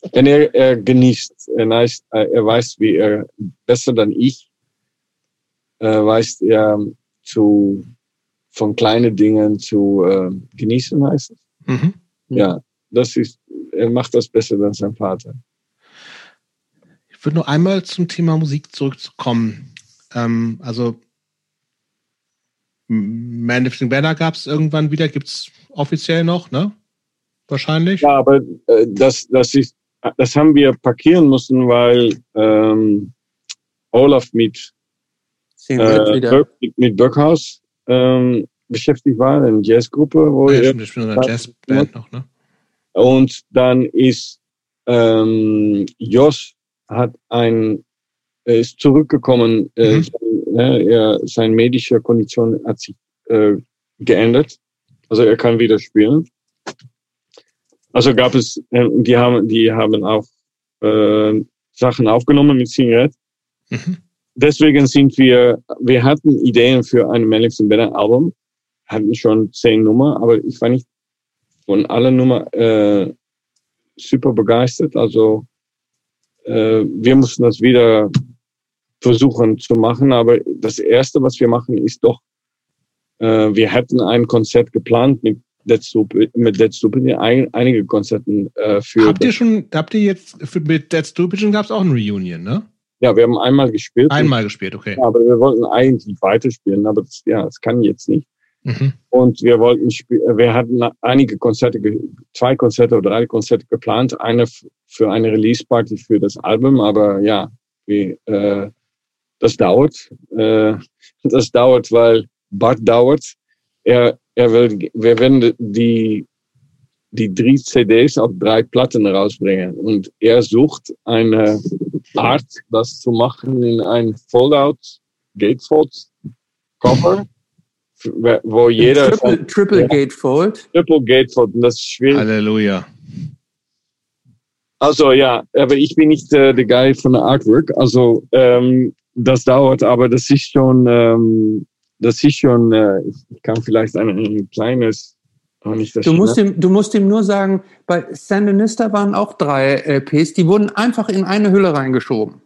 Speaker 3: Und er, er genießt, er weiß, er weiß, wie er besser dann ich äh, weiß, er zu von kleinen Dingen zu äh, genießen heißt es. Mhm. Ja, das ist, er macht das besser als sein Vater.
Speaker 1: Ich würde nur einmal zum Thema Musik zurückkommen. Ähm, also Manifesting Banner gab es irgendwann wieder, gibt es offiziell noch, ne? Wahrscheinlich.
Speaker 3: Ja, aber äh, das, das ist, das haben wir parkieren müssen, weil ähm, Olaf mit, äh, mit, mit Böckhaus ähm, beschäftigt war, eine Jazzgruppe. Wo ja,
Speaker 1: stimmt, ich bin eine Jazzband noch, ne?
Speaker 3: Und dann ist ähm, Jos hat ein, er ist zurückgekommen, äh, mhm. sein, äh, er, seine medische Kondition hat sich äh, geändert. Also er kann wieder spielen. Also gab es, äh, die haben, die haben auch äh, Sachen aufgenommen mit Singlet. Mhm deswegen sind wir, wir hatten Ideen für ein Melix in Better Album, hatten schon zehn Nummer, aber ich war nicht von allen Nummer äh, super begeistert. Also äh, wir mussten das wieder versuchen zu machen, aber das erste, was wir machen, ist doch, äh, wir hätten ein Konzert geplant mit Dead Stupid, mit Dead Stupid ein, einige Konzerten äh, für.
Speaker 1: Habt ihr schon, habt ihr jetzt für, mit Dead Stupid gab es auch ein Reunion, ne?
Speaker 3: Ja, wir haben einmal gespielt.
Speaker 1: Einmal gespielt, okay.
Speaker 3: Ja, aber wir wollten eigentlich weiterspielen, aber das, ja, das kann jetzt nicht. Mhm. Und wir wollten, wir hatten einige Konzerte, zwei Konzerte oder drei Konzerte geplant, eine für eine Release-Party für das Album, aber ja, wie, äh, das dauert. Äh, das dauert, weil Bart dauert. Er, er will, wir werden die die drei CDs auf drei Platten rausbringen. Und er sucht eine Art, das zu machen in ein Foldout Gatefold Cover, wo jeder.
Speaker 2: Triple, triple ja, Gatefold.
Speaker 3: Triple Gatefold, und das ist schwierig.
Speaker 1: Halleluja.
Speaker 3: Also ja, aber ich bin nicht äh, der Guy von der Artwork. Also ähm, das dauert, aber das ist schon, ähm, das ist schon, äh, ich kann vielleicht ein, ein kleines
Speaker 2: du, musst ihm, du musst ihm nur sagen, bei Sandinista waren auch drei LPs, die wurden einfach in eine Hülle reingeschoben.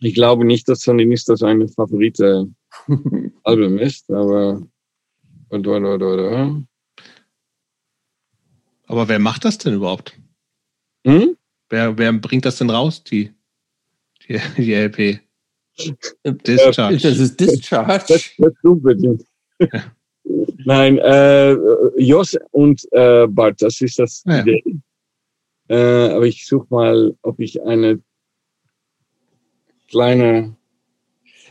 Speaker 3: Ich glaube nicht, dass Sandinista seine Favorite Album ist, aber. Oder, oder, oder.
Speaker 1: Aber wer macht das denn überhaupt? Hm? Wer, wer bringt das denn raus, die, die, die LP?
Speaker 2: Discharge. Das ist Discharge. Das, das,
Speaker 3: das Nein, äh, Jos und äh, Bart, das ist das ja. Idee. Äh, aber ich suche mal, ob ich eine kleine.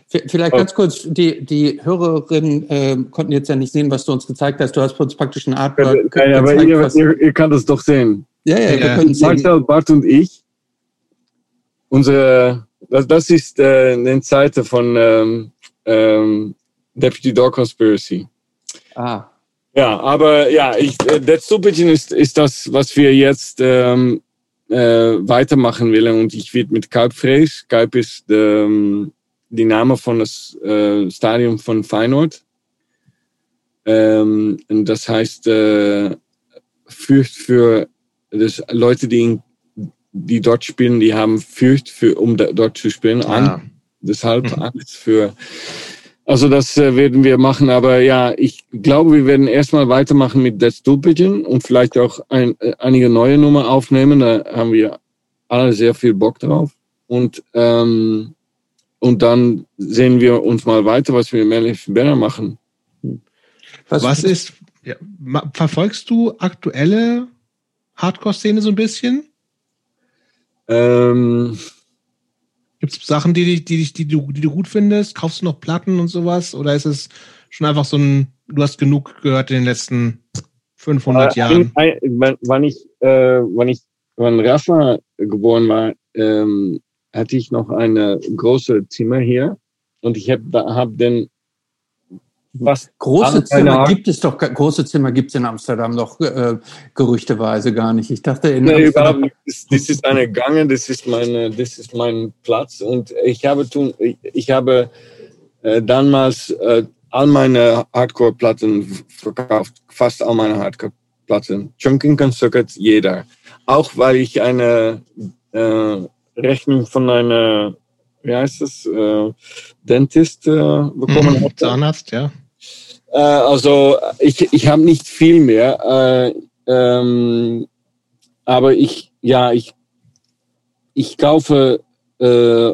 Speaker 2: Vielleicht ganz kurz, die, die Hörerinnen äh, konnten jetzt ja nicht sehen, was du uns gezeigt hast. Du hast uns praktisch ein Art.
Speaker 3: Nein, gezeigt, aber ihr, ihr, ihr könnt es doch sehen.
Speaker 2: Ja, ja, wir können
Speaker 3: sehen. Marcel, Bart und ich, unsere, das, das ist äh, eine Seite von ähm, ähm, Deputy Dog Conspiracy. Ah. Ja, aber ja, ich, äh, Dead Stupidchen ist, ist das, was wir jetzt ähm, äh, weitermachen wollen. Und ich will mit Kalbfrees. Kalb ist ähm, die Name von das äh, Stadion von Feyenoord. Ähm, und das heißt, äh, Fürcht für das Leute, die, in, die dort spielen, die haben Fürcht für, um da, dort zu spielen, an. Ah. Deshalb mhm. Angst für also das äh, werden wir machen, aber ja, ich glaube, wir werden erstmal weitermachen mit Dead Stupidchen und vielleicht auch ein, äh, einige neue Nummer aufnehmen. Da haben wir alle sehr viel Bock drauf. Und, ähm, und dann sehen wir uns mal weiter, was wir mit Melly Banner machen.
Speaker 1: Was, was ist, ja, verfolgst du aktuelle Hardcore-Szene so ein bisschen?
Speaker 3: Ähm,
Speaker 1: Gibt es Sachen, die, die, die, die, du, die du gut findest? Kaufst du noch Platten und sowas? Oder ist es schon einfach so ein, du hast genug gehört in den letzten 500 äh, Jahren?
Speaker 3: Ein, ein, wann ich, äh, wann ich, wann Rafa geboren war, ähm, hatte ich noch eine große Zimmer hier und ich habe hab den
Speaker 2: was große Zimmer gibt es doch, große Zimmer gibt es in Amsterdam doch äh, gerüchteweise gar nicht. Ich dachte in
Speaker 3: nee, Amsterdam. Das, das ist eine Gange, das ist meine, das ist mein Platz und ich habe tun, ich, ich habe äh, damals äh, all meine Hardcore-Platten verkauft, fast all meine Hardcore-Platten. Chunking Circuit, jeder. Auch weil ich eine äh, Rechnung von einer, wie heißt es, äh, Dentist äh, bekommen mhm, habe.
Speaker 1: Zahnarzt, ja.
Speaker 3: Äh, also ich, ich habe nicht viel mehr, äh, ähm, aber ich, ja, ich, ich kaufe, äh,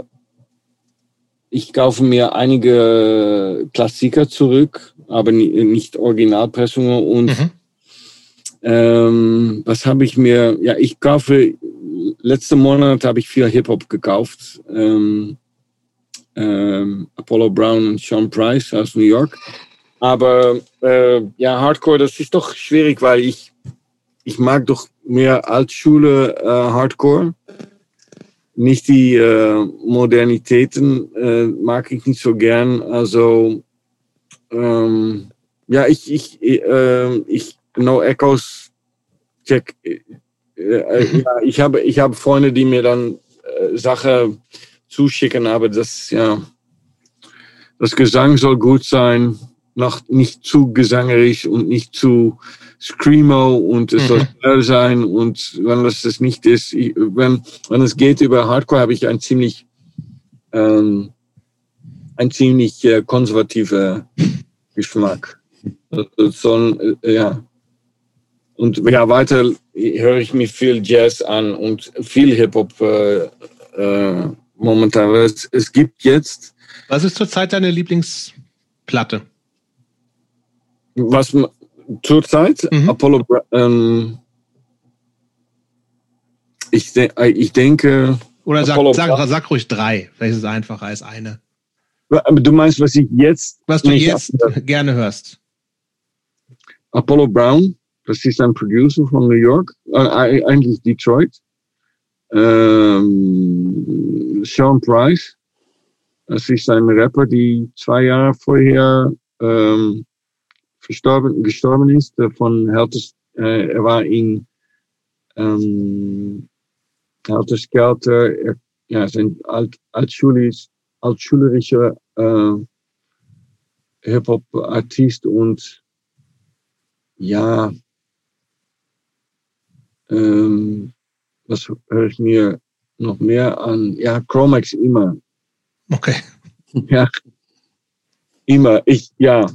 Speaker 3: ich kaufe mir einige Klassiker zurück, aber nicht Originalpressungen und mhm. ähm, was habe ich mir? Ja, ich kaufe. Letzte Monat habe ich viel Hip Hop gekauft. Ähm, ähm, Apollo Brown und Sean Price aus New York. Aber äh, ja, Hardcore, das ist doch schwierig, weil ich, ich mag doch mehr Altschule äh, Hardcore. Nicht die äh, Modernitäten äh, mag ich nicht so gern. Also ähm, ja, ich, ich, äh, ich, No Echoes check. Äh, äh, ja, ich habe, ich habe Freunde, die mir dann äh, Sachen zuschicken, aber das, ja, das Gesang soll gut sein noch nicht zu gesangerisch und nicht zu screamo und es mhm. soll schnell sein und wenn das das nicht ist, ich, wenn, wenn es geht über Hardcore, habe ich ein ziemlich ähm, ein ziemlich äh, konservativer Geschmack. Soll, äh, ja. Und ja, weiter höre ich mir viel Jazz an und viel Hip-Hop äh, äh, momentan. Es, es gibt jetzt.
Speaker 1: Was ist zurzeit deine Lieblingsplatte?
Speaker 3: Was zurzeit mhm. Apollo ähm, ich, de ich denke.
Speaker 1: Oder sag, sag, sag, ruhig drei. Vielleicht ist es einfacher als eine.
Speaker 3: Du meinst, was ich jetzt.
Speaker 1: Was du jetzt habe? gerne hörst.
Speaker 3: Apollo Brown, das ist ein Producer von New York, äh, eigentlich Detroit. Ähm, Sean Price, das ist ein Rapper, die zwei Jahre vorher ähm, gestorben, gestorben ist, von Helter, äh, er war in ähm, Helter Skelter, er, ja, sein alt, altschulisch, altschulerischer äh, Hip-Hop-Artist und ja, ähm, was höre ich mir noch mehr an? Ja, Chromax immer.
Speaker 1: Okay.
Speaker 3: Ja, immer. Ich, ja,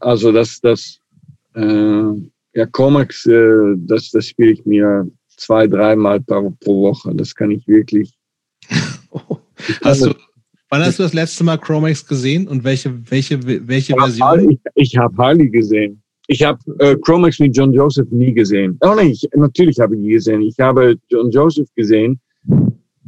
Speaker 3: also das, das, äh, ja, Comics, äh, das, das spiele ich mir zwei, dreimal pro, pro Woche. Das kann ich wirklich.
Speaker 1: hast du, wann hast du das letzte Mal Chromax gesehen und welche, welche, welche Version?
Speaker 3: Harley, ich, habe Harley gesehen. Ich habe äh, Chromax mit John Joseph nie gesehen. Oh nein, ich, natürlich habe ich ihn gesehen. Ich habe John Joseph gesehen.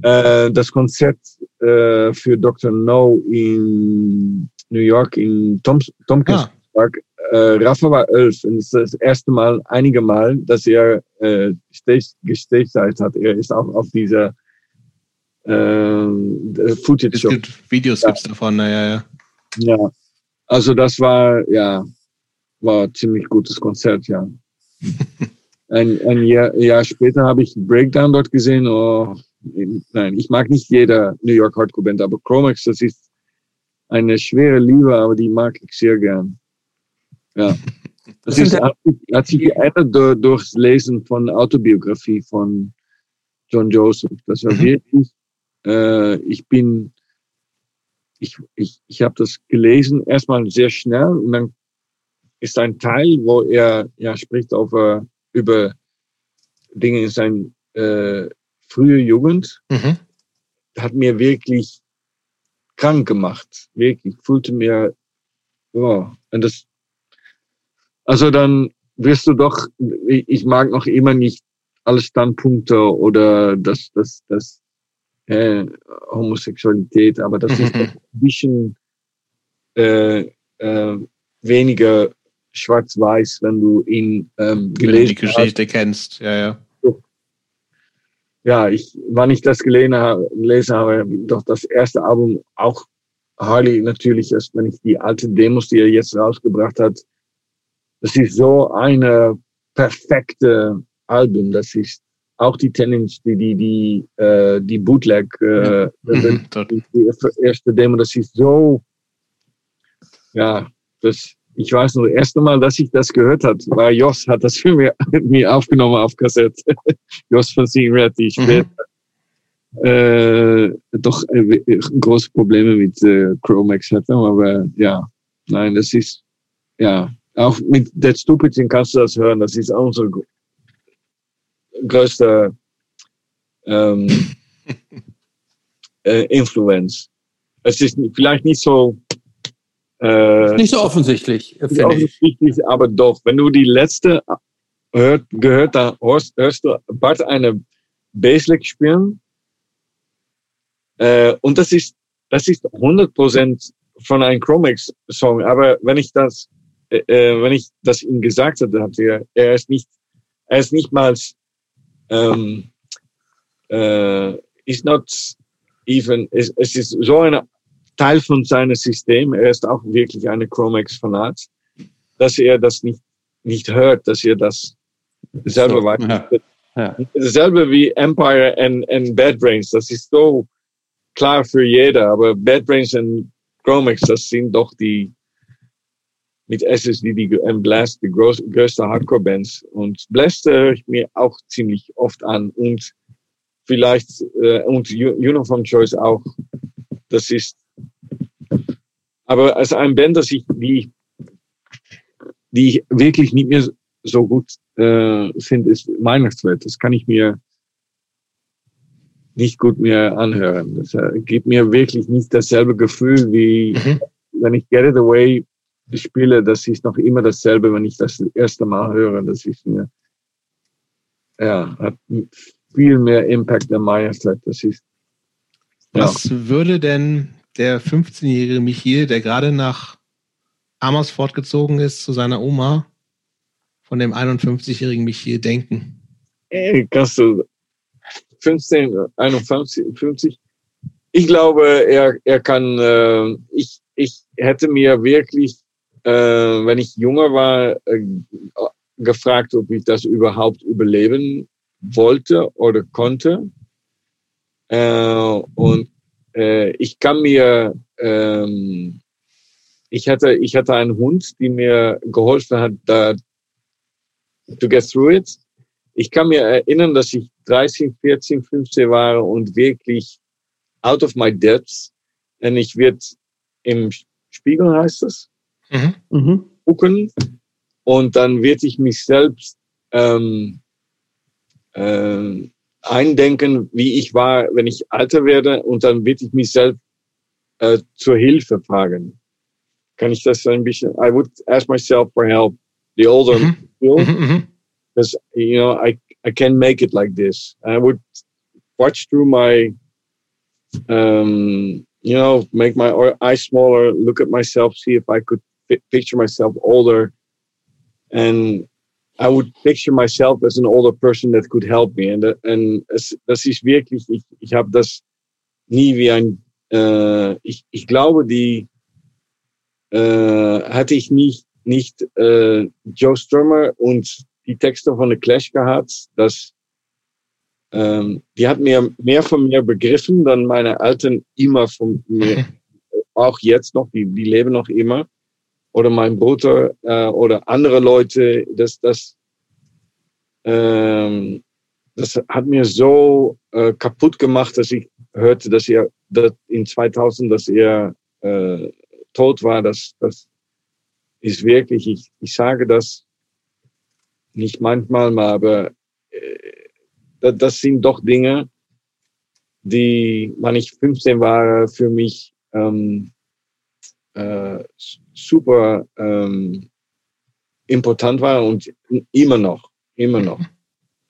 Speaker 3: Äh, das Konzert äh, für Dr. No in New York in Toms Tompkins ah. Park. Äh, Rafa war elf und es ist das erste Mal, einige Mal, dass er äh, gestaged hat. Er ist auch auf dieser äh, Footage. Es
Speaker 1: gibt Videos ja. gibt's davon, naja,
Speaker 3: ja. Ja, also das war, ja, war ziemlich gutes Konzert, ja. ein, ein Jahr, Jahr später habe ich Breakdown dort gesehen. Oh, nein, ich mag nicht jeder New York Hardcore Band, aber Chromax, das ist eine schwere Liebe, aber die mag ich sehr gern. Ja. Das ist, hat, hat sich geändert durch, durchs Lesen von Autobiografie von John Joseph. Das war mhm. wirklich, äh, ich bin, ich, ich, ich habe das gelesen, erstmal sehr schnell und dann ist ein Teil, wo er ja spricht over, über Dinge in seiner äh, frühe Jugend. Mhm. Hat mir wirklich krank gemacht. Wirklich. Fühlte mir, oh, und das, also dann wirst du doch, ich mag noch immer nicht alle Standpunkte oder das, das, das, äh, Homosexualität, aber das ist ein bisschen äh, äh, weniger schwarz-weiß, wenn du ihn ähm, gelesen
Speaker 1: die Geschichte hast. kennst. Ja, ja.
Speaker 3: Ja, ich, wann ich das gelesen habe, gelesen habe, doch das erste Album auch Harley natürlich ist, wenn ich die alte Demos, die er jetzt rausgebracht hat, das ist so eine perfekte Album. Das ist auch die Tendenz, die, die, die, äh, die Bootleg, äh, mhm, die, die erste Demo, das ist so, ja, das, ich weiß nur, das erste Mal, dass ich das gehört habe, war Jos, hat das für mich, mir aufgenommen auf Kassette. Jos von Seeing Red, die später mhm. äh, doch äh, große Probleme mit äh, Chromax hatte, aber ja, nein, das ist, ja, auch mit Dead Stupid kannst du das hören, das ist auch so größte ähm, äh, Influence. Es ist vielleicht nicht so
Speaker 2: äh, nicht so offensichtlich,
Speaker 3: finde offensichtlich, ich. aber doch. Wenn du die letzte hört, gehört, da hörst, hörst du Bart eine Basslick spielen. Äh, und das ist, das ist 100% von einem Chromex-Song. Aber wenn ich das, äh, äh, wenn ich das ihm gesagt hatte, hat er, ist nicht, er ist nicht mal, ähm, äh, is not even, es, es ist so eine Teil von seinem System. Er ist auch wirklich eine Chromex-Fanat, dass er das nicht, nicht hört, dass er das selber so, weiß. Ja. Ja. Dasselbe wie Empire und, und Bad Brains. Das ist so klar für jeder. Aber Bad Brains und Chromex, das sind doch die mit SSD die, und Blast die groß, größte Hardcore-Bands. Und Blast höre ich mir auch ziemlich oft an. Und vielleicht, äh, und Uniform Choice auch. Das ist aber als ein Band, das ich, die, die ich wirklich nicht mehr so gut äh, finde, ist Weihnachtswelt. Das kann ich mir nicht gut mehr anhören. Das äh, gibt mir wirklich nicht dasselbe Gefühl, wie mhm. wenn ich Get It Away spiele. Das ist noch immer dasselbe, wenn ich das erste Mal höre. Das ist mir, ja, hat viel mehr Impact an Weihnachtswelt. Das ist,
Speaker 1: ja. Was würde denn der 15-jährige Michiel, der gerade nach Amersfoort gezogen ist zu seiner Oma, von dem 51-jährigen Michiel denken?
Speaker 3: Ey, kannst du 15, 51, 50? Ich glaube, er, er kann, äh, ich, ich hätte mir wirklich, äh, wenn ich jünger war, äh, gefragt, ob ich das überhaupt überleben wollte oder konnte. Äh, und äh, ich kann mir, ähm, ich hatte, ich hatte einen Hund, die mir geholfen hat, da to get through it. Ich kann mir erinnern, dass ich 13, 14, 15 war und wirklich out of my depths. Und ich wird im Spiegel heißt es, mhm. mhm. gucken und dann wird ich mich selbst ähm, ähm, eindenken, wie ich war, wenn ich alter werde und dann will ich mich selbst äh, zur Hilfe fragen. Kann ich das ein bisschen? I would ask myself for help. The older mm -hmm. because you know I I can make it like this. I would watch through my, um, you know, make my eyes smaller, look at myself, see if I could picture myself older, and I would picture myself as an older person that could help me. Und es, das ist wirklich, ich, ich habe das nie wie ein, äh, ich, ich glaube, die äh, hatte ich nicht, nicht äh, Joe Strummer und die Texte von The Clash gehabt, dass ähm, die hat mir mehr von mir begriffen, dann meine Eltern immer von mir, auch jetzt noch, die, die leben noch immer oder mein Bruder äh, oder andere Leute, das, das, ähm, das hat mir so äh, kaputt gemacht, dass ich hörte, dass er dass in 2000, dass er äh, tot war. Das, das ist wirklich, ich, ich sage das nicht manchmal, aber äh, das sind doch Dinge, die, wenn ich 15 war, für mich ähm, äh, super ähm, important war und immer noch, immer noch.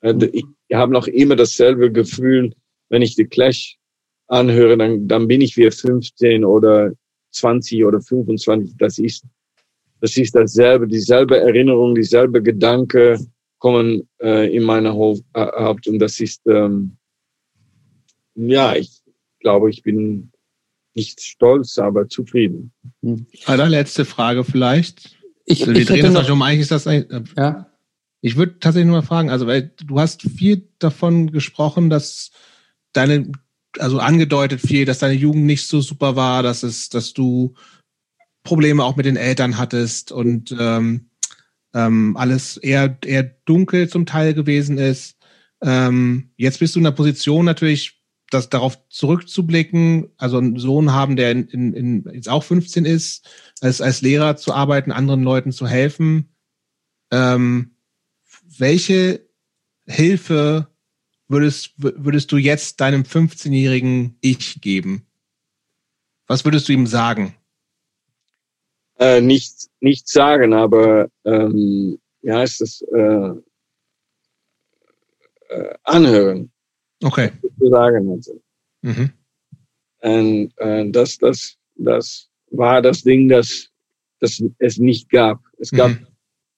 Speaker 3: Mhm. Ich habe noch immer dasselbe Gefühl, wenn ich die Clash anhöre, dann, dann bin ich wie 15 oder 20 oder 25. Das ist, das ist dasselbe, dieselbe Erinnerung, dieselbe Gedanke kommen äh, in meiner äh, Haupt und das ist, ähm, ja, ich glaube, ich bin nicht stolz, aber zufrieden.
Speaker 1: Hm. Allerletzte Frage vielleicht.
Speaker 2: Ich,
Speaker 1: also wir
Speaker 2: ich
Speaker 1: drehen das
Speaker 2: noch,
Speaker 1: schon um. Eigentlich ist das ein, äh,
Speaker 2: ja.
Speaker 1: Ich würde tatsächlich nur mal fragen, also weil du hast viel davon gesprochen, dass deine, also angedeutet viel, dass deine Jugend nicht so super war, dass es, dass du Probleme auch mit den Eltern hattest und ähm, ähm, alles eher eher dunkel zum Teil gewesen ist. Ähm, jetzt bist du in der Position natürlich, das darauf zurückzublicken, also einen Sohn haben, der in, in, in jetzt auch 15 ist, als als Lehrer zu arbeiten, anderen Leuten zu helfen. Ähm, welche Hilfe würdest, würdest du jetzt deinem 15-jährigen Ich geben? Was würdest du ihm sagen?
Speaker 3: Äh, nicht, nicht sagen, aber ähm, wie heißt das? Äh, äh, anhören.
Speaker 1: Okay.
Speaker 3: Was sagen also. Mhm. Und äh, das, das, das war das Ding, das, das es nicht gab. Es gab mhm.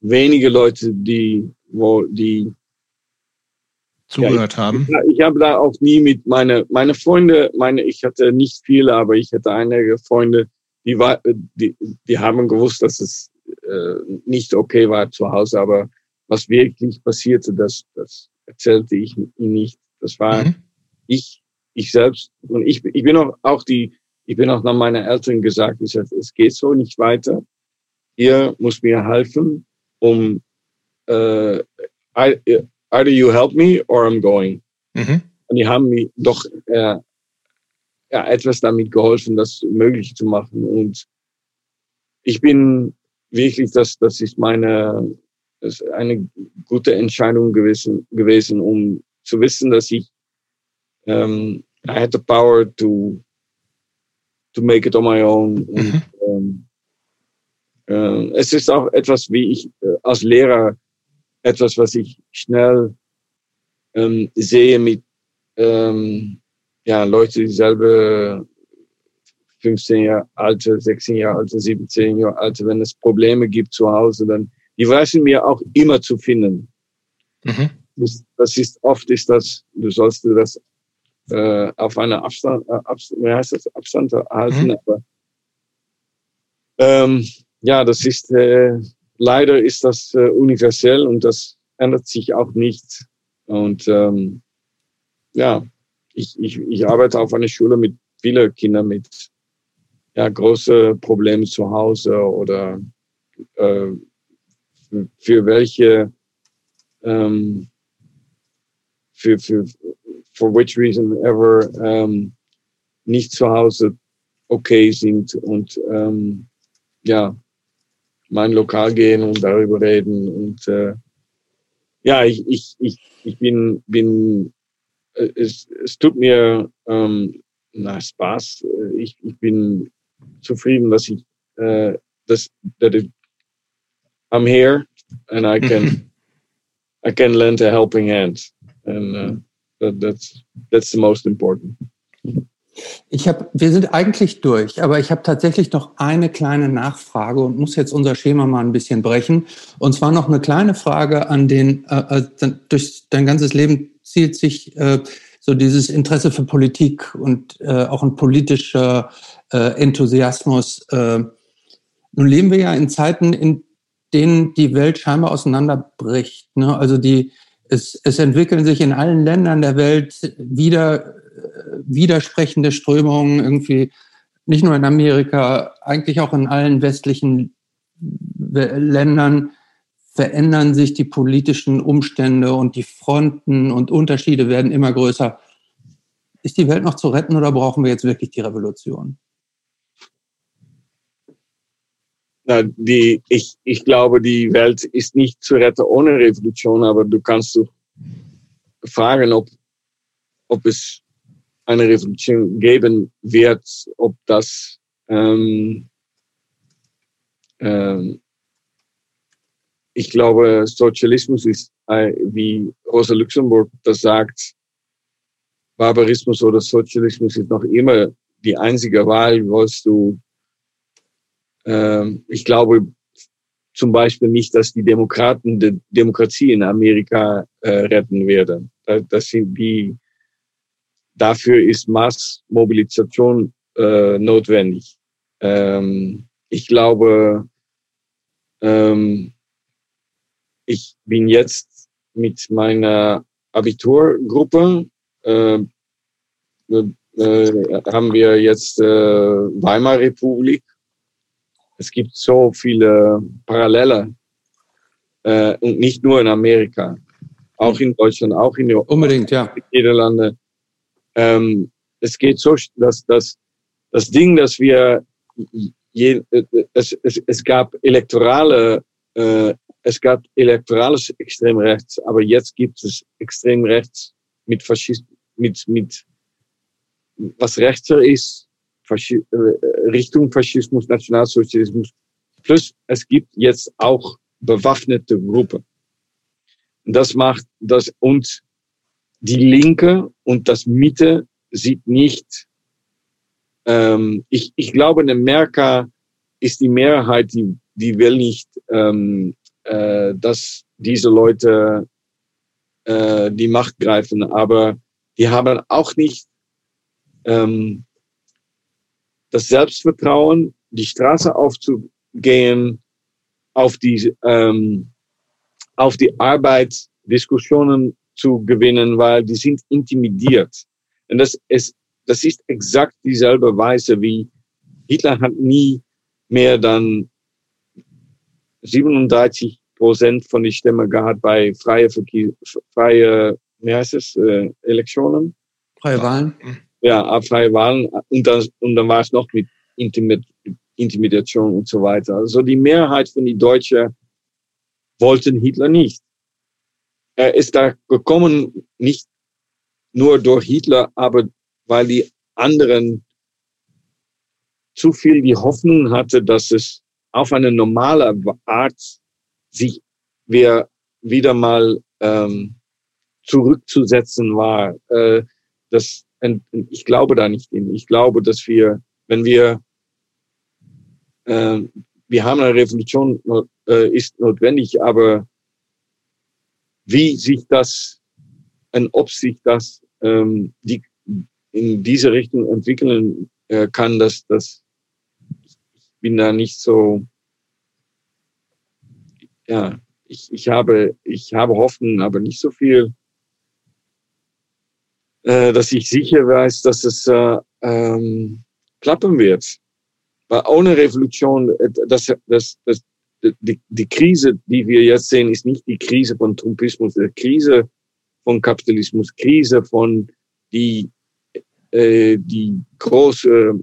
Speaker 3: wenige Leute, die wo die
Speaker 1: zugehört ja, haben.
Speaker 3: Ich, ich habe da auch nie mit meine meine Freunde, meine ich hatte nicht viele, aber ich hatte einige Freunde, die war die die haben gewusst, dass es äh, nicht okay war zu Hause, aber was wirklich passierte, das das erzählte ich ihnen nicht. Das war mhm. ich ich selbst und ich ich bin auch auch die ich bin auch nach meinen Eltern gesagt, ich sag, es geht so nicht weiter. Ihr muss mir helfen, um uh, I, either you help me or I'm going. Mhm. Und die haben mir doch äh, ja, etwas damit geholfen, das möglich zu machen. Und ich bin wirklich, das, das ist meine, das ist eine gute Entscheidung gewesen, gewesen, um zu wissen, dass ich, um, I had the power to, to make it on my own. Mhm. Und, ähm, äh, es ist auch etwas, wie ich äh, als Lehrer etwas, was ich schnell ähm, sehe mit ähm, ja, Leute, die selber 15 Jahre alte, 16 Jahre alte, 17 Jahre alte, wenn es Probleme gibt zu Hause, dann die wissen mir auch immer zu finden. Mhm. Das, ist oft ist das, du sollst du das äh, auf einer Abstand, äh, Abstand, wie heißt das, Abstand halten, mhm. aber ähm, ja, das ist äh, leider ist das äh, universell und das ändert sich auch nicht. Und ähm, ja, ich, ich, ich arbeite auf einer Schule mit vielen Kindern mit ja, große Problemen zu Hause oder äh, für welche ähm, für, für for which reason ever ähm, nicht zu Hause okay sind und ähm, ja mein Lokal gehen und darüber reden. Und äh, ja, ich, ich, ich, ich bin, bin äh, es, es tut mir ähm, na, Spaß. Ich, ich bin zufrieden, dass ich äh, dass that it, I'm here and I can I can lend a helping hand and uh, that, that's that's the most important.
Speaker 2: Ich habe, wir sind eigentlich durch, aber ich habe tatsächlich noch eine kleine Nachfrage und muss jetzt unser Schema mal ein bisschen brechen. Und zwar noch eine kleine Frage an den, äh, äh durch dein ganzes Leben zielt sich äh, so dieses Interesse für Politik und äh, auch ein politischer äh, Enthusiasmus. Äh, nun leben wir ja in Zeiten, in denen die Welt scheinbar auseinanderbricht. Ne? Also die, es, es entwickeln sich in allen Ländern der Welt wieder widersprechende Strömungen irgendwie nicht nur in Amerika, eigentlich auch in allen westlichen Ländern verändern sich die politischen Umstände und die Fronten und Unterschiede werden immer größer. Ist die Welt noch zu retten oder brauchen wir jetzt wirklich die Revolution?
Speaker 3: Na, die, ich, ich glaube, die Welt ist nicht zu retten ohne Revolution, aber du kannst du fragen, ob, ob es eine Revolution geben wird, ob das ähm, ähm, ich glaube, Sozialismus ist, äh, wie Rosa Luxemburg das sagt, Barbarismus oder Sozialismus ist noch immer die einzige Wahl, was du, ich glaube zum Beispiel nicht, dass die Demokraten die Demokratie in Amerika äh, retten werden. Das sind die, dafür ist Massmobilisation äh, notwendig. Ähm, ich glaube, ähm, ich bin jetzt mit meiner Abiturgruppe äh, haben wir jetzt äh, Weimar Republik. Es gibt so viele Parallele äh, und nicht nur in Amerika, auch in Deutschland, auch in
Speaker 2: unbedingt ja
Speaker 3: Niederlande. Ähm, es geht so, dass das das Ding, dass wir je, es, es, es gab elektorale äh, es gab elektorales Extremrechts, aber jetzt gibt es Extremrechts mit Faschismus, mit, mit was rechter ist, Faschi äh, Richtung Faschismus, Nationalsozialismus. Plus es gibt jetzt auch bewaffnete Gruppen. Das macht das und die Linke und das Mitte sieht nicht. Ähm, ich, ich glaube, in Amerika ist die Mehrheit, die, die will nicht, ähm, äh, dass diese Leute äh, die Macht greifen, aber die haben auch nicht ähm, das Selbstvertrauen, die Straße aufzugehen, auf die, ähm, auf die Arbeit Diskussionen zu gewinnen, weil die sind intimidiert. Und das ist, das ist exakt dieselbe Weise wie Hitler hat nie mehr dann 37 Prozent von die Stimme gehabt bei freie, freie, wie heißt es, äh, Elektionen.
Speaker 2: Freie Wahlen.
Speaker 3: Ja, freie Wahlen. Und dann, und dann war es noch mit Intimid Intimidation und so weiter. Also die Mehrheit von die Deutschen wollten Hitler nicht. Er ist da gekommen, nicht nur durch Hitler, aber weil die anderen zu viel die Hoffnung hatte, dass es auf eine normale Art sich wir wieder mal ähm, zurückzusetzen war. Äh, das, ich glaube da nicht hin. Ich glaube, dass wir, wenn wir, äh, wir haben eine Revolution, äh, ist notwendig, aber wie sich das und ob sich das ähm, die, in diese Richtung entwickeln äh, kann, dass das bin da nicht so, ja, ich, ich habe, ich habe Hoffnung, aber nicht so viel, äh, dass ich sicher weiß, dass es äh, ähm, klappen wird. Weil ohne Revolution, äh, das, das, das, die, die Krise, die wir jetzt sehen, ist nicht die Krise von Trumpismus, die Krise von Kapitalismus, Krise von die, äh, die große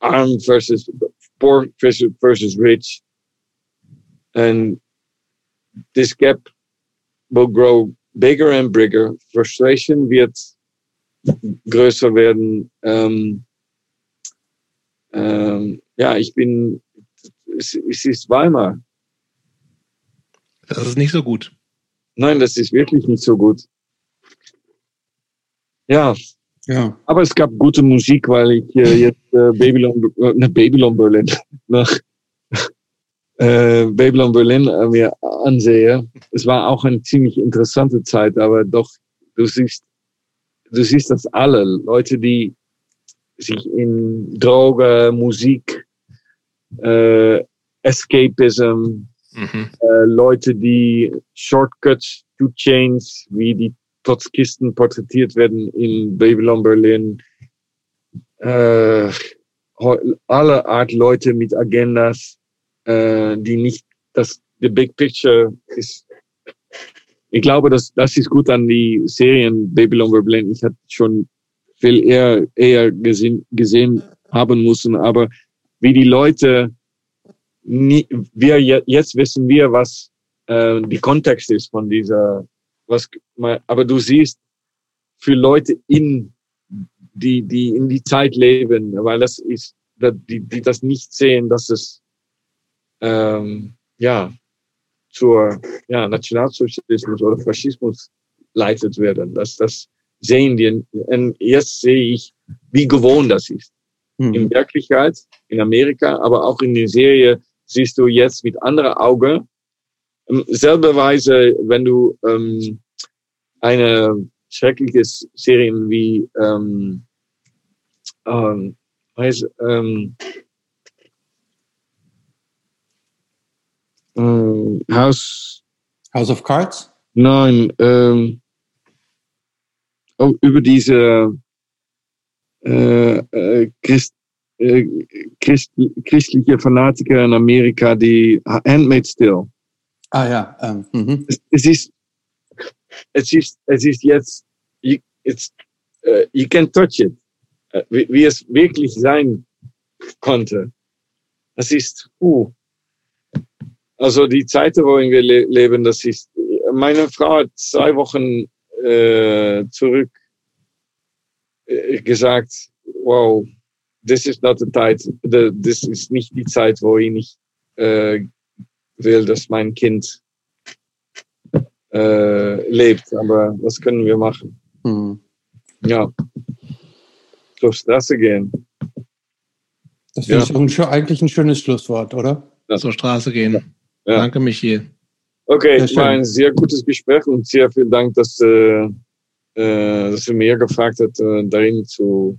Speaker 3: arm versus poor versus, versus rich. And this gap will grow bigger and bigger. Frustration wird größer werden. Ähm, ähm, ja, ich bin, es, es ist Weimar.
Speaker 1: Das ist nicht so gut.
Speaker 3: Nein, das ist wirklich nicht so gut. Ja, ja. Aber es gab gute Musik, weil ich äh, jetzt äh, Babylon, äh, Babylon Berlin nach äh, Babylon Berlin äh, mir ansehe. Es war auch eine ziemlich interessante Zeit, aber doch, du siehst, du siehst das alle. Leute, die sich in Droge, Musik, äh, Escapism, mhm. äh, Leute, die Shortcuts to Change, wie die Trotzkisten porträtiert werden in Babylon Berlin. Äh, alle Art Leute mit Agendas, äh, die nicht das the big picture ist. Ich glaube, dass das ist gut an die Serien Babylon Berlin. Ich hatte schon viel eher eher gesehen, gesehen haben müssen, aber wie die Leute nie, wir jetzt wissen wir, was äh, die Kontext ist von dieser was, aber du siehst für Leute in, die, die in die Zeit leben, weil das ist, die, die das nicht sehen, dass es, ähm, ja, zur, ja, Nationalsozialismus oder Faschismus leitet werden, dass das, sehen die. Und jetzt sehe ich, wie gewohnt das ist. Mhm. In Wirklichkeit, in Amerika, aber auch in der Serie siehst du jetzt mit anderen Augen. Ähm, selberweise, wenn du ähm, eine schreckliche Serie wie ähm, ähm, heißt, ähm, äh, House
Speaker 2: House of Cards?
Speaker 3: Nein, ähm, oh, über diese äh, äh, Christ, äh, Christ, christliche Fanatiker in Amerika, die Handmaid's Still.
Speaker 2: Ah ja. Ähm,
Speaker 3: mhm. es, es, ist, es ist, es ist jetzt, you, it's, uh, you can touch it, uh, wie, wie, es wirklich sein konnte. Es ist, uh, also die Zeit, worin wir le leben, das ist, meine Frau hat zwei Wochen äh, zurück äh, gesagt, wow, this is not the Zeit, das ist nicht die Zeit, wo ich nicht äh, will, dass mein Kind äh, lebt. Aber was können wir machen? Hm. Ja, zur Straße gehen.
Speaker 2: Das finde ja. ich eigentlich ein schönes Schlusswort, oder?
Speaker 1: Ja. Zur Straße gehen. Ja. Danke, Michiel.
Speaker 3: Okay, es war ein sehr gutes Gespräch und sehr vielen Dank, dass, äh, äh dass du mir gefragt hast, äh, darin zu